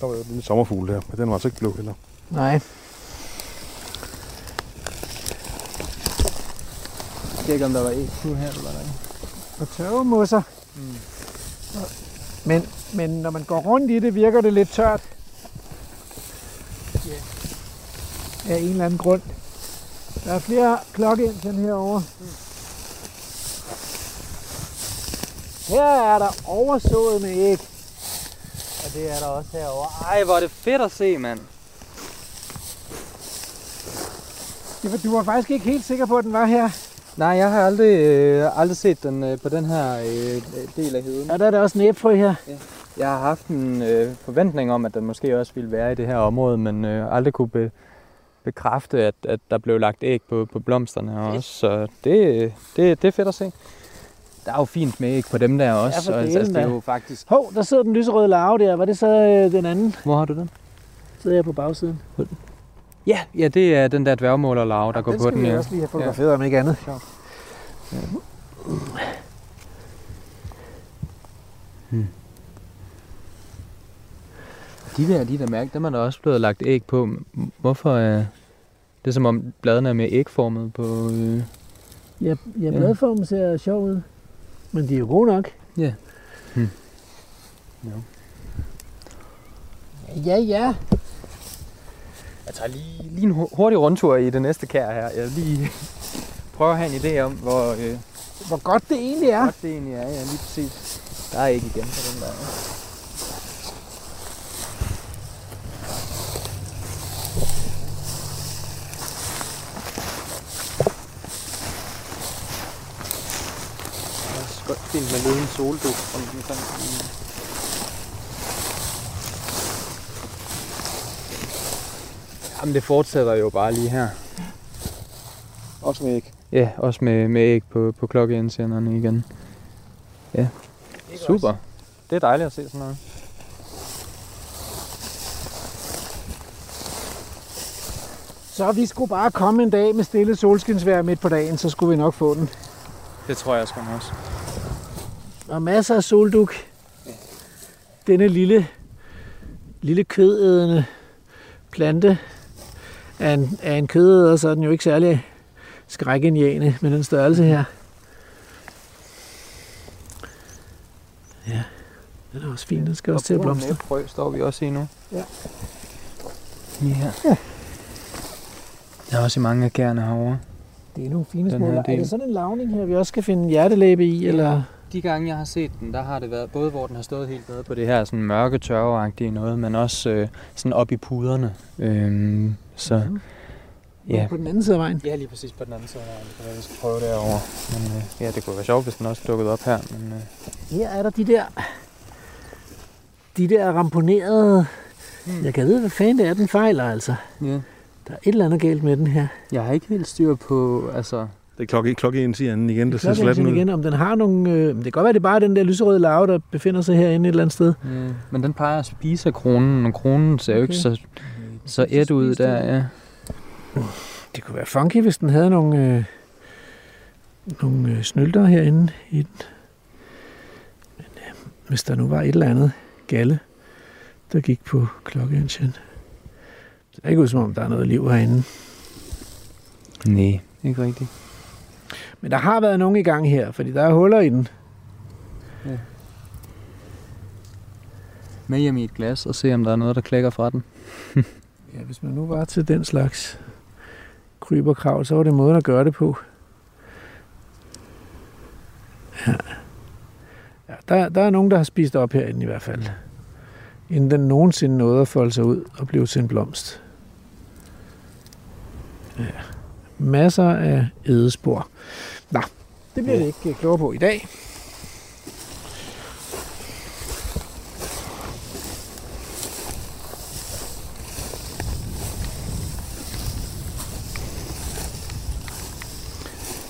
Der var jo en lille sommerfugl der, men den var altså ikke blå heller. Nej. Jeg ved ikke, om der var nu her, eller hvad? Og tørvemosser. Mm. Men, men når man går rundt i det, virker det lidt tørt. Yeah. Af en eller anden grund. Der er flere klokkeindsend herovre. Her er der oversået med æg. Og det er der også herovre. Ej, hvor er det fedt at se, mand. Du var faktisk ikke helt sikker på, at den var her. Nej, jeg har aldrig, øh, aldrig set den øh, på den her øh, del af heden. Ja, der er der også næbfrø her. Ja. Jeg har haft en øh, forventning om, at den måske også ville være i det her område, men øh, aldrig kunne be, bekræfte, at, at der blev lagt æg på, på blomsterne også. Så det, det, det er fedt at se. Der er jo fint med æg på dem der også. for og, delen altså, det er jo faktisk... Hov, der sidder den lyserøde larve der. Var det så øh, den anden? Hvor har du den? Sidder jeg på bagsiden. Ja, ja det er den der dværgmålerlarve, der går den på skal den. vi Ja. også lige have fotograferet, om ikke andet. De der, de der mærke, dem er der også blevet lagt æg på. Hvorfor er det er som om bladene er mere ægformet på... Øh... Ja, ja bladformen ser sjov ud. Men de er jo gode nok. Ja. Hmm. Ja, ja. Jeg tager lige, lige en hu- hurtig rundtur i det næste kær her. Jeg lige prøve at have en idé om, hvor øh, Hvor godt det egentlig er. godt det egentlig er. Ja, lige præcis. Der er ikke igen på den der. Godt fint med lidt en solduk rundt omkring. Jamen det fortsætter jo bare lige her. Også med æg. Ja, også med, med æg på, på klokkeindsenderne igen. Ja, super. Det er dejligt at se sådan noget. Så vi skulle bare komme en dag med stille solskinsvejr midt på dagen, så skulle vi nok få den. Det tror jeg sgu også. Og masser af solduk. Denne lille, lille kødædende plante er en, er en kødæder, så er den jo ikke særlig skrækindjagende med den størrelse her. Ja, den er også fin. Den skal også til at blomstre. frø står vi også i nu. Ja. Ja. ja. Der er også mange af kærne herovre. Det er nogle fine små. her Er det sådan en lavning her, vi også skal finde hjertelæbe i? Ja. Eller? De gange, jeg har set den, der har det været både, hvor den har stået helt nede på det her sådan mørke, tørveagtige noget, men også øh, sådan op i puderne. Øhm, så Mhm. ja. På den anden side af vejen. Ja, lige præcis på den anden side. Det kan være, vi skal prøve derovre. Men øh, ja, det kunne være sjovt, hvis den også dukkede op her. Men, øh, Her er der de der, de der ramponerede... Hmm. Jeg kan vide, hvad fanden det er, den fejler altså. ja. Der er et eller andet galt med den her. Jeg har ikke helt styr på, altså... Det er klokke, klokke 1 siger anden igen. Det ser slet Klokken ud. igen, om den har nogle... Øh, det kan godt være, det er bare den der lyserøde larve, der befinder sig herinde et eller andet sted. Øh, men den plejer at spise af kronen, og kronen ser jo ikke Okay. så, så et ud der, ja. Det kunne være funky, hvis den havde nogle, øh, nogle øh, snylter herinde i den. Men øh, hvis der nu var et eller andet galle, der gik på klokkeansjen. Det er ikke ud som om, der er noget liv herinde. Nej, ikke rigtigt. Men der har været nogen i gang her, fordi der er huller i den. Med hjem i et glas og se, om der er noget, der klikker fra den. *laughs* Ja, hvis man nu var til den slags kryb og krav, så var det måden at gøre det på. Ja. ja der, der er nogen, der har spist op herinde i hvert fald. Inden den nogensinde nåede at folde sig ud og blive til en blomst. Ja. Masser af edespor. Nå, det bliver det ikke klogere på i dag.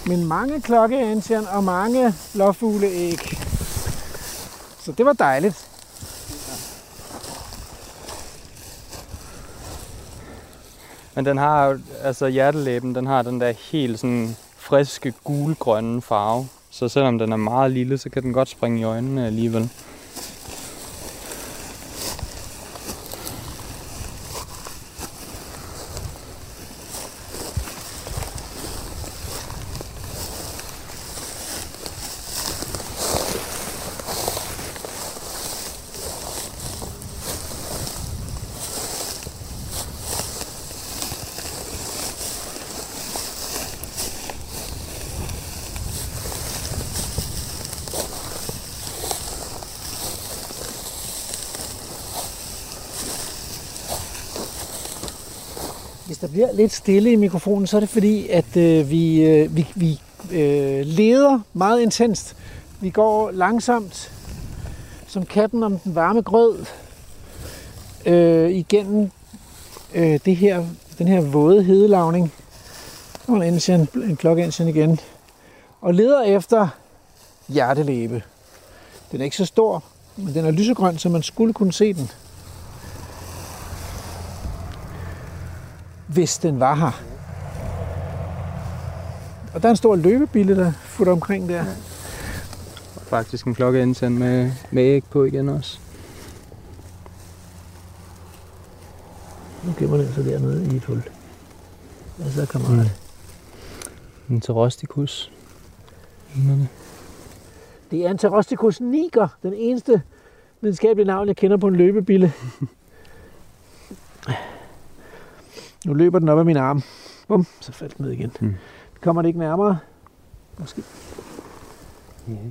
Men mange klokkeansjern og mange blåfugleæg. Så det var dejligt. Men den har altså hjertelæben, den har den der helt sådan friske gulgrønne farve. Så selvom den er meget lille, så kan den godt springe i øjnene alligevel. Lidt stille i mikrofonen, så er det fordi, at øh, vi, øh, vi, vi øh, leder meget intenst. Vi går langsomt som katten om den varme grød øh, igennem øh, det her, den her våde hedelavning. Og en, ensign, en klokkeensien igen. Og leder efter hjertelæbe. Den er ikke så stor, men den er lysegrøn, så man skulle kunne se den. Hvis den var her. Og der er en stor løbebille, der futter omkring der. Faktisk en klokkeindsend med, med æg på igen også. Nu gemmer den sig dernede i et hul. Og så kommer mm. En terrosticus. Det er Anterosticus niger, den eneste videnskabelige navn, jeg kender på en løbebille. *laughs* Nu løber den op ad min arm. Bum, så faldt den ned igen. Mm. Kommer det ikke nærmere? Måske.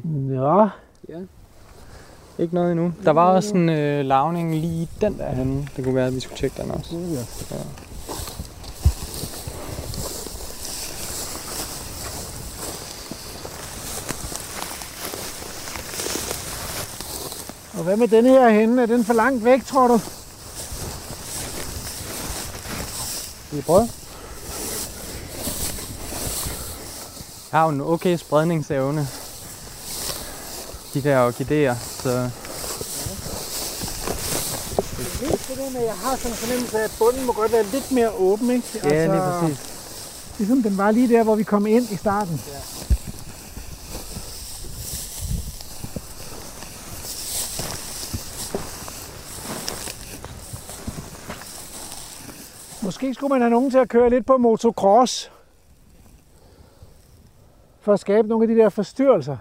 Nå, Ikke noget endnu. Der var også en øh, lavning lige den der henne. Det kunne være, at vi skulle tjekke den også. Ja. og hvad med denne her henne? Er den for langt væk, tror du? Skal vi prøve? Jeg har jo en okay spredningsevne. De der orkideer, så... jeg har sådan en fornemmelse af, at bunden må godt være lidt mere åben, ikke? Altså, Ja, lige præcis. Ligesom den var lige der, hvor vi kom ind i starten. Ja. Måske skulle man have nogen til at køre lidt på motocross. For at skabe nogle af de der forstyrrelser.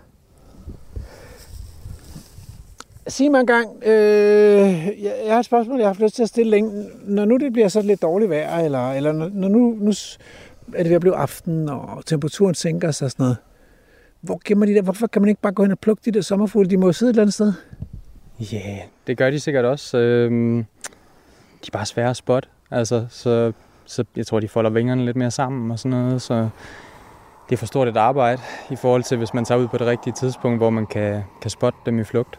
Sig mig engang, øh, jeg, har et spørgsmål, jeg har haft lyst til at stille længe. Når nu det bliver så lidt dårligt vejr, eller, eller når, nu, nu er det ved at blive aften, og temperaturen sænker sig og sådan noget. Hvor gemmer de der? Hvorfor kan man ikke bare gå hen og plukke de der sommerfugle? De må jo sidde et eller andet sted. Ja, yeah, det gør de sikkert også. Øhm, de er bare svære at spotte. Altså, så, så jeg tror, de folder vingerne lidt mere sammen og sådan noget. Så det er for stort et arbejde i forhold til, hvis man tager ud på det rigtige tidspunkt, hvor man kan, kan spotte dem i flugt.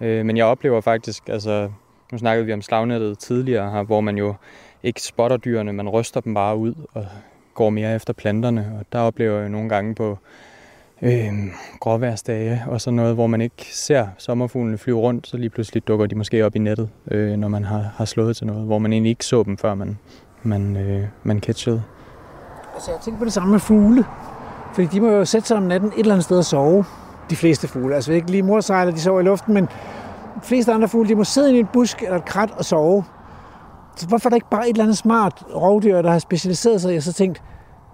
Øh, men jeg oplever faktisk, altså nu snakkede vi om slagnettet tidligere her, hvor man jo ikke spotter dyrene, man ryster dem bare ud og går mere efter planterne. Og der oplever jeg jo nogle gange på øh, gråværsdage og sådan noget, hvor man ikke ser sommerfuglene flyve rundt, så lige pludselig dukker de måske op i nettet, øh, når man har, har slået til noget, hvor man egentlig ikke så dem, før man, man, øh, man catchede. Altså, jeg tænker på det samme med fugle. Fordi de må jo sætte sig om natten et eller andet sted og sove. De fleste fugle. Altså ikke lige morsejler, de sover i luften, men de fleste andre fugle, de må sidde i en busk eller et krat og sove. Så hvorfor er der ikke bare et eller andet smart rovdyr, der har specialiseret sig i, og så tænkt,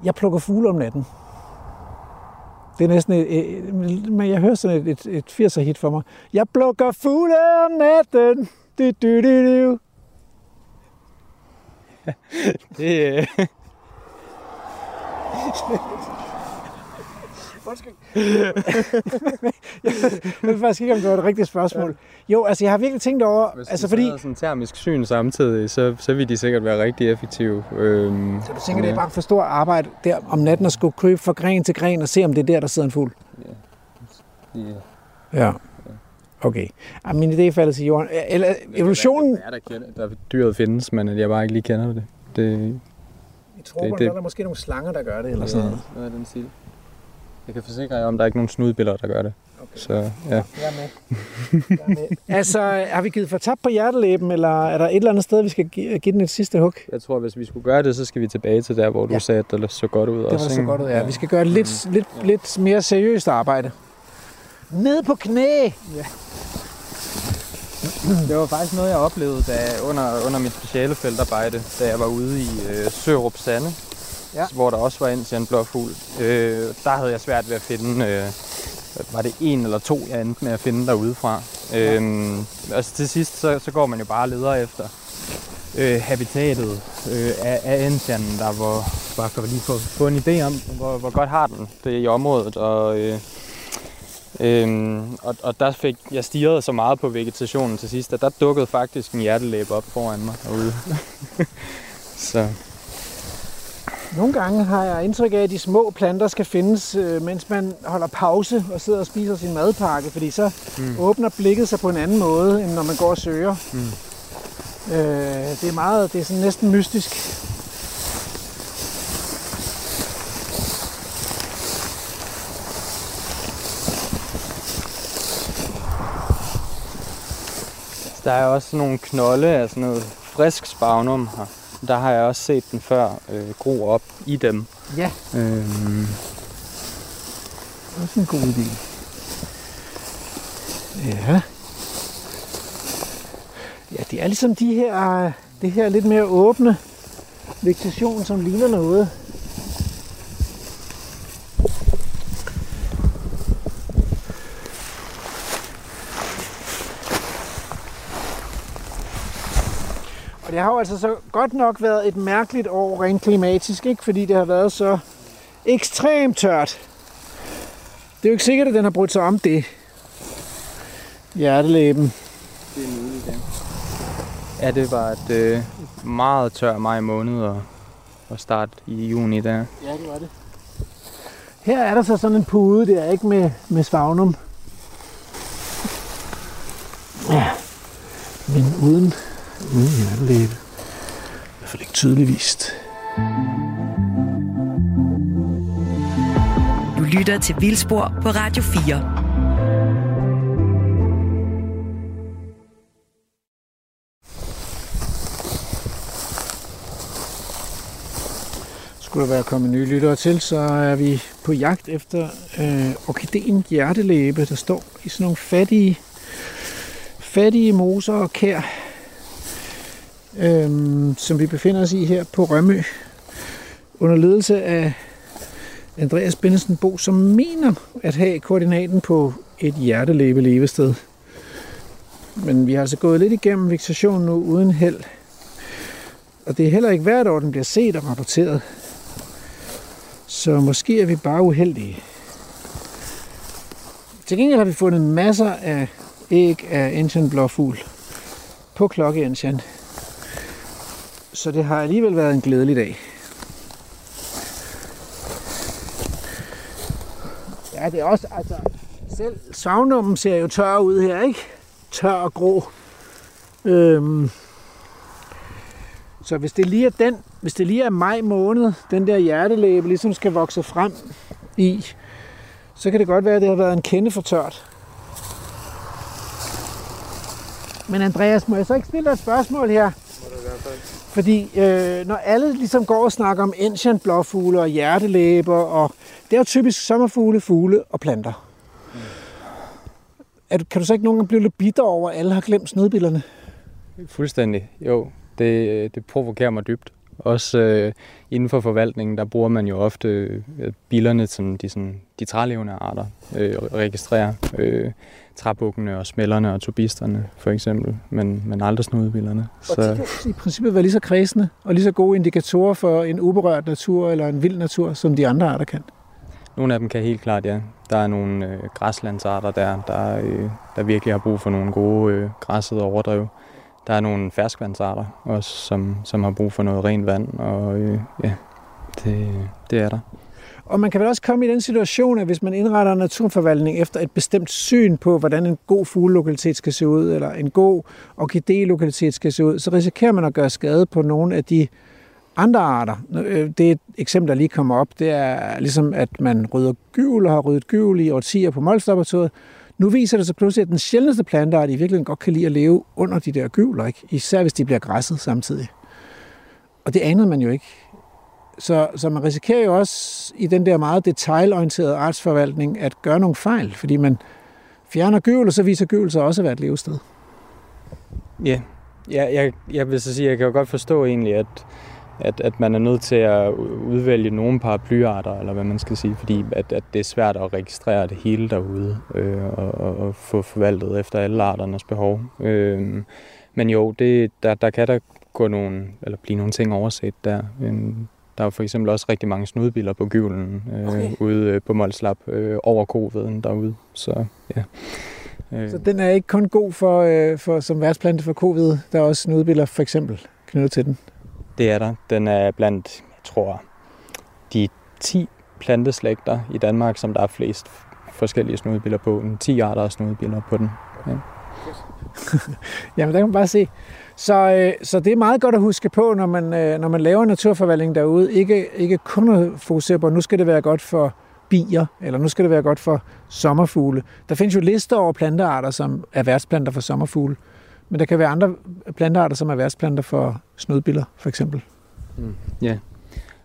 jeg plukker fugle om natten. Det er næsten et, et, men jeg hører sådan et, et, et 80'er hit for mig. Jeg plukker fugle om natten. Du, du, du, du. *laughs* Det, øh, Undskyld. Jeg ved faktisk ikke, om det var et rigtigt spørgsmål. Jo, altså jeg har virkelig tænkt over, hvis altså fordi, sådan en termisk syn samtidig, så, så vil de sikkert være rigtig effektive. Øhm, så du tænker, det er bare for stort arbejde der om natten at skulle krybe fra gren til gren og se, om det er der, der sidder en fugl? ja. Ja. Okay. Ej, min idé faldt til jorden. Eller evolutionen... Er der, kender, der dyret findes, men jeg bare ikke lige kender det. det Jeg tror, det- det, det- der er måske nogle slanger, der gør det, eller sådan noget. Noget af den stil. Jeg kan forsikre jer om, at der er ikke nogen snudbilleder, der gør det. Okay. Så ja. Jeg er med. *laughs* Jeg er med. altså, har vi givet for tab på hjertelæben, eller er der et eller andet sted, vi skal give, give den et sidste hug? Jeg tror, hvis vi skulle gøre det, så skal vi tilbage til der, hvor du Ja. sagde, at det så godt ud. Det var også, så ikke? godt ud, ja. Vi skal gøre lidt, lidt, lidt mere seriøst arbejde. Ned på knæ! Det var faktisk noget, jeg oplevede da, under, under mit specialefeltarbejde, da jeg var ude i øh, Sørup Sande, Ja. hvor der også var en blåfugl. Øh, der havde jeg svært ved at finde, øh, var det en eller to, jeg endte med at finde derude fra. Ja. Øh, altså til sidst, så, så går man jo bare og leder efter øh, habitatet øh, af, af enchanen, der hvor, bare for lige få, få en idé om, hvor, hvor godt har den det i området. Og, øh, Øhm, og, og der fik jeg stirret så meget på vegetationen til sidst, at der dukkede faktisk en hjertelæbe op foran mig derude. *laughs* så nogle gange har jeg indtryk af, at de små planter skal findes, øh, mens man holder pause og sidder og spiser sin madpakke, fordi så mm. åbner blikket sig på en anden måde, end når man går og søger. Mm. Øh, det er meget, det er sådan næsten mystisk. der er også sådan nogle knolde af sådan noget frisk spagnum her. Der har jeg også set den før øh, gro op i dem. Ja, Øhm, det også en god idé. Ja. Ja, det er ligesom de her, det her lidt mere åbne vegetation, som ligner noget. Det har jo altså så godt nok været et mærkeligt år rent klimatisk, ikke? fordi det har været så ekstremt tørt. Det er jo ikke sikkert, at den har brudt sig om det. Hjertelæben. det er muligt, ja. Ja, det var et øh, meget tør maj måned og, og start i juni der. Ja, det var det. Her er der så sådan en pude der, ikke med, med svagnum. Ja, men uden, ude i øjenlæbe. I hvert fald ikke tydeligt. Du lytter til Vildspor på Radio 4. skulle der være kommet nye lyttere til, så er vi på jagt efter øh, orkideen hjertelæbe, der står i sådan nogle fattige, fattige moser og kær øh, som vi befinder os i her på Rømø, under ledelse af Andreas Bennesen Bo, som mener at have koordinaten på et hjertelæbe levested. Men vi har altså gået lidt igennem vegetationen nu uden held. Og det er heller ikke hvert år, den bliver set og rapporteret. Så måske er vi bare uheldige. Til gengæld har vi fundet masser af æg af Indian blåfugl på klokke så det har alligevel været en glædelig dag. Ja, det er også, altså, selv savnummen ser jo tør ud her, ikke? Tør og grå. Øhm, så hvis det lige er den, hvis det lige er maj måned, den der hjertelæbe ligesom skal vokse frem i, så kan det godt være, at det har været en kende for tørt. Men Andreas, må jeg så ikke stille dig et spørgsmål her? Fordi øh, når alle ligesom går og snakker om ancient blåfugle og hjertelæber, og det er jo typisk sommerfugle, fugle og planter. Mm. Er kan du så ikke nogen gange blive lidt bitter over, at alle har glemt snedbillerne? Fuldstændig, jo det, øh, det provokerer mig dybt. Også øh, inden for forvaltningen, der bruger man jo ofte øh, billerne som de, sådan, de trælevende arter, øh, registrerer øh, træbukkene og smælderne og tubisterne for eksempel, men, men aldrig snudebillerne. Så... Og de kan i princippet være lige så kredsende og lige så gode indikatorer for en uberørt natur eller en vild natur, som de andre arter kan. Nogle af dem kan helt klart, ja. Der er nogle øh, græslandsarter der, der, øh, der virkelig har brug for nogle gode øh, græssede overdrev. Der er nogle ferskvandsarter også, som, som har brug for noget rent vand, og øh, ja, det, det er der. Og man kan vel også komme i den situation, at hvis man indretter naturforvaltning efter et bestemt syn på, hvordan en god fuglelokalitet skal se ud, eller en god orkidélokalitet skal se ud, så risikerer man at gøre skade på nogle af de andre arter. Øh, det eksempel, der lige kommer op. Det er ligesom, at man rydder gyvel og har ryddet gyvel i årtier på Molslaboratoriet, nu viser det sig pludselig, at den sjældneste planteart i virkeligheden godt kan lide at leve under de der gyvler, ikke? især hvis de bliver græsset samtidig. Og det anede man jo ikke. Så, så man risikerer jo også i den der meget detaljorienterede artsforvaltning at gøre nogle fejl, fordi man fjerner gyvel, og så viser gyvel sig også at være et levested. Ja, ja jeg, jeg vil så sige, jeg kan jo godt forstå egentlig, at, at, at man er nødt til at udvælge nogle paraplyarter, eller hvad man skal sige, fordi at, at det er svært at registrere det hele derude, øh, og, og, og få forvaltet efter alle arternes behov. Øh, men jo, det, der, der kan der gå nogle, eller blive nogle ting overset der. Der er for eksempel også rigtig mange snudbiler på gyvlen øh, okay. ude øh, på Molslap øh, over koveden derude. Så, ja. Øh. Så den er ikke kun god for, øh, for som værtsplante for covid, der er også snudbiler for eksempel knyttet til den? Det er der. Den er blandt, jeg tror, de 10 planteslægter i Danmark, som der er flest forskellige snudebiller på. 10 arter af snudebiller på den. Ja. *laughs* Jamen, der kan man bare se. Så, øh, så det er meget godt at huske på, når man, øh, når man laver naturforvaltning derude. Ikke, ikke kun at fokusere på, at nu skal det være godt for bier, eller nu skal det være godt for sommerfugle. Der findes jo lister over plantearter, som er værtsplanter for sommerfugle. Men der kan være andre plantearter, som er værtsplanter for snødbiller, for eksempel. Mm. Ja. Yeah.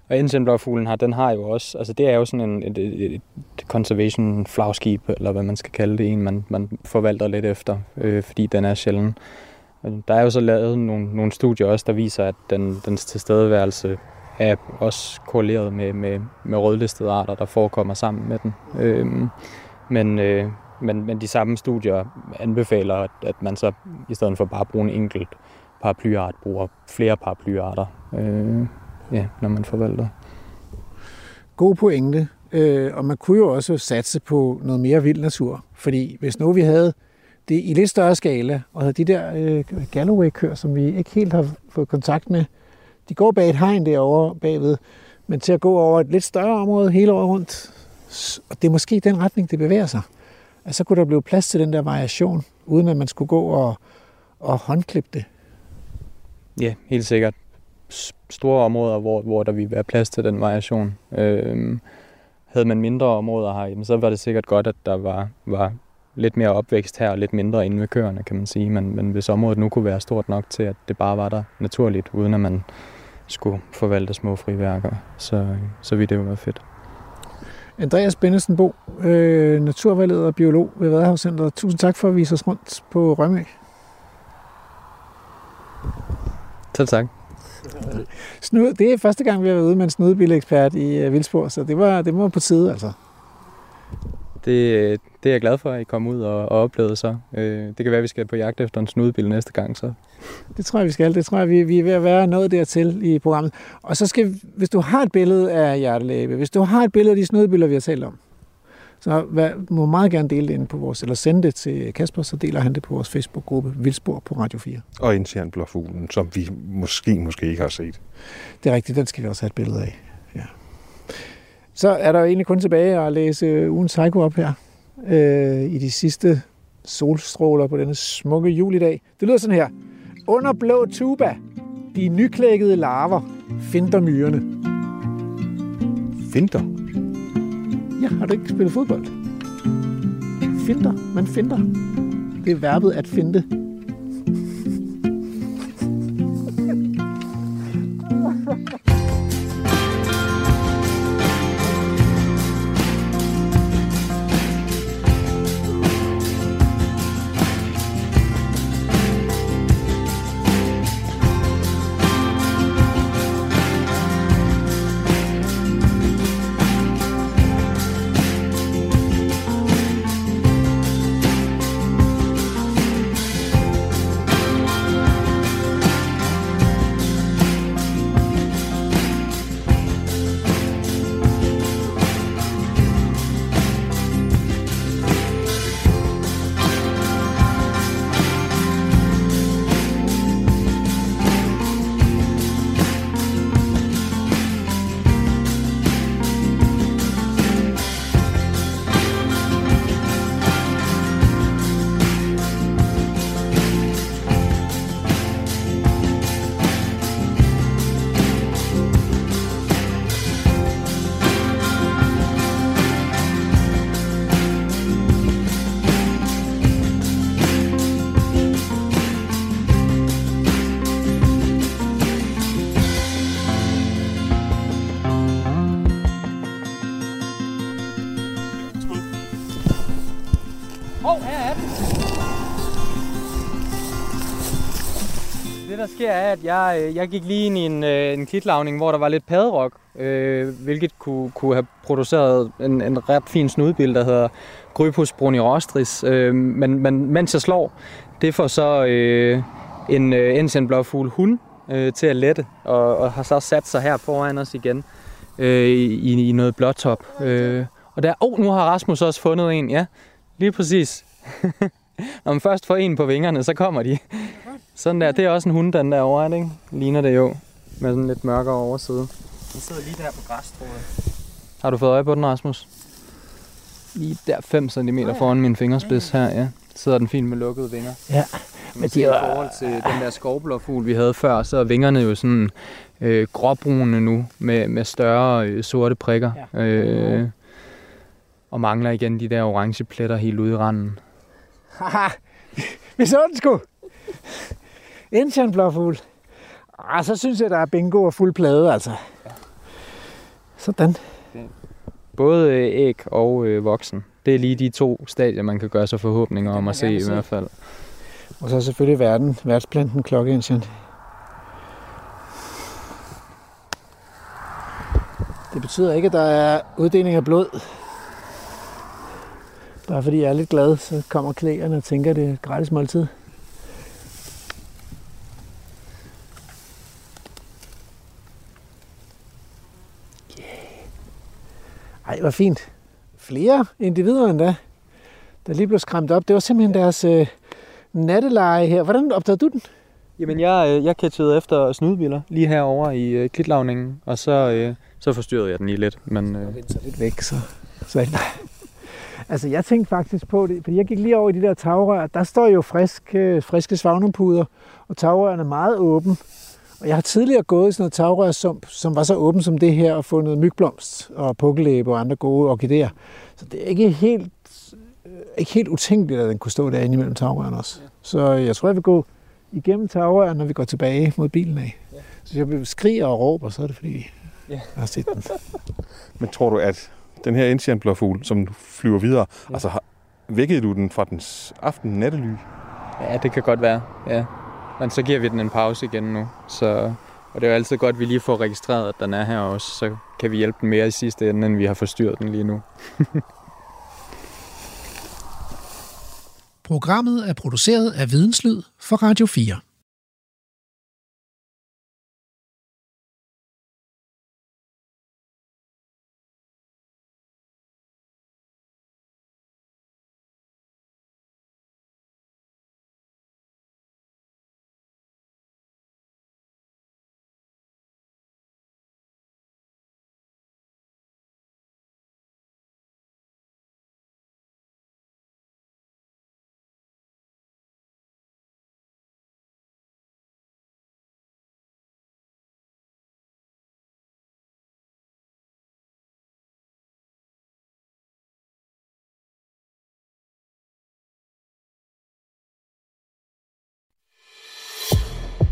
Og indsendblåfuglen har, den har jo også, altså det er jo sådan en, et, et, et conservation flagskib, eller hvad man skal kalde det, en man, man forvalter lidt efter, øh, fordi den er sjælden. Der er jo så lavet nogle, nogle studier også, der viser, at den, dens tilstedeværelse er også korreleret med, med, med rødlistede arter, der forekommer sammen med den. Øh, men, øh, men, men de samme studier anbefaler, at, at man så i stedet for bare at bruge en enkelt paraplyart, bruger flere paraplyarter, øh, ja, når man forvalter. God pointe. Øh, og man kunne jo også satse på noget mere vild natur. Fordi hvis nu vi havde det i lidt større skala, og havde de der øh, Galloway-køer, som vi ikke helt har fået kontakt med, de går bag et hegn derovre bagved, men til at gå over et lidt større område hele året rundt, og det er måske den retning, det bevæger sig at så kunne der blive plads til den der variation, uden at man skulle gå og, og håndklippe det. Ja, helt sikkert. Store områder, hvor, hvor der ville være plads til den variation. Øhm, havde man mindre områder her, jamen, så var det sikkert godt, at der var, var lidt mere opvækst her, og lidt mindre inde ved køerne, kan man sige. Men, men hvis området nu kunne være stort nok til, at det bare var der naturligt, uden at man skulle forvalte små friværker. Så, så vi det jo være fedt. Andreas Bennesen Bo, øh, naturvejleder og biolog ved Vadehavscenteret. Tusind tak for at vise os rundt på Rømø. Selv tak. Snud, det er første gang, vi har været ude med en snudebilekspert i uh, Vildsborg, så det var, det var på tide, altså. Det, det er jeg glad for, at I kom ud og, og oplevede så. Øh, det kan være, at vi skal på jagt efter en snudebil næste gang. Så. Det tror jeg, vi skal. Det tror jeg, vi, vi er ved at være noget dertil i programmet. Og så skal, hvis du har et billede af hjertelæbe, hvis du har et billede af de snudebiler, vi har talt om, så vær, må meget gerne dele det ind på vores, eller sende det til Kasper, så deler han det på vores Facebook-gruppe Vildspor på Radio 4. Og Indian Blåfuglen, som vi måske, måske ikke har set. Det er rigtigt, den skal vi også have et billede af. Så er der jo egentlig kun tilbage at læse ugens Psycho op her øh, i de sidste solstråler på denne smukke julidag. Det lyder sådan her. Under blå tuba, de nyklækkede larver finder myrerne. Finder? Ja, har du ikke spillet fodbold? Finder, man finder. Det er verbet at finde. Sker er, at jeg, øh, jeg gik lige ind i en, øh, en klitlavning, hvor der var lidt padderok, øh, hvilket kunne, kunne have produceret en, en ret fin snudbil, der hedder Grypus brunirostris. Øh, men, men mens jeg slår, det får så øh, en øh, Indian blåfugl hund øh, til at lette, og, og har så sat sig her foran os igen øh, i, i noget blåtop. Øh, og der, oh, nu har Rasmus også fundet en, ja, lige præcis. *laughs* Når man først får en på vingerne, så kommer de. Sådan der, det er også en hund, den der over, er det ikke? Ligner det jo, med sådan lidt mørkere overside. Den sidder lige der på græs, tror jeg. Har du fået øje på den, Rasmus? Lige der 5 cm foran min fingerspids her, ja. Sidder den fint med lukkede vinger. Ja, Men men de de I forhold til den der skovblåfugl, vi havde før, så er vingerne jo sådan øh, gråbrune nu, med, med større øh, sorte prikker. Ja. Øh, og mangler igen de der orange pletter helt ude i randen. Haha, vi så den sgu. Indian blåfugl. Ah, så synes jeg, der er bingo og fuld plade, altså. Sådan. Både øh, æg og øh, voksen. Det er lige de to stadier, man kan gøre sig forhåbninger om at se i se. hvert fald. Og så selvfølgelig verden, værtsplanten klokke Indian. Det betyder ikke, at der er uddeling af blod. Bare fordi jeg er lidt glad, så kommer klægerne og tænker, at det er et gratis måltid. Ej, hvor fint. Flere individer endda, der lige blev skræmt op. Det var simpelthen deres øh, natteleje her. Hvordan opdagede du den? Jamen, jeg, øh, jeg catchede efter snudebiler lige herovre i øh, klitlavningen, og så, øh, så forstyrrede jeg den lige lidt. Men øh, vendte sig lidt væk, så, så *laughs* nej. Altså, jeg tænkte faktisk på det, fordi jeg gik lige over i de der tagrør. Der står jo frisk, øh, friske svagnumpuder, og tagrøren er meget åben. Og jeg har tidligere gået i sådan noget tagrørsump, som var så åben som det her, og fundet mygblomst og pukkelæbe og andre gode orkideer. Så det er ikke helt, ikke helt utænkeligt, at den kunne stå derinde imellem tagrøren også. Så jeg tror, jeg vil gå igennem tagrøren, når vi går tilbage mod bilen af. Hvis jeg skriger og råber, så er det fordi, Ja. jeg har set den. *laughs* Men tror du, at den her indstjernblåfugl, som flyver videre, ja. altså har, vækkede du den fra dens aften nattely? Ja, det kan godt være, ja. Men så giver vi den en pause igen nu. Så, og det er jo altid godt, at vi lige får registreret, at den er her også. Så kan vi hjælpe den mere i sidste ende, end vi har forstyrret den lige nu. Programmet er produceret af Videnslyd for Radio 4.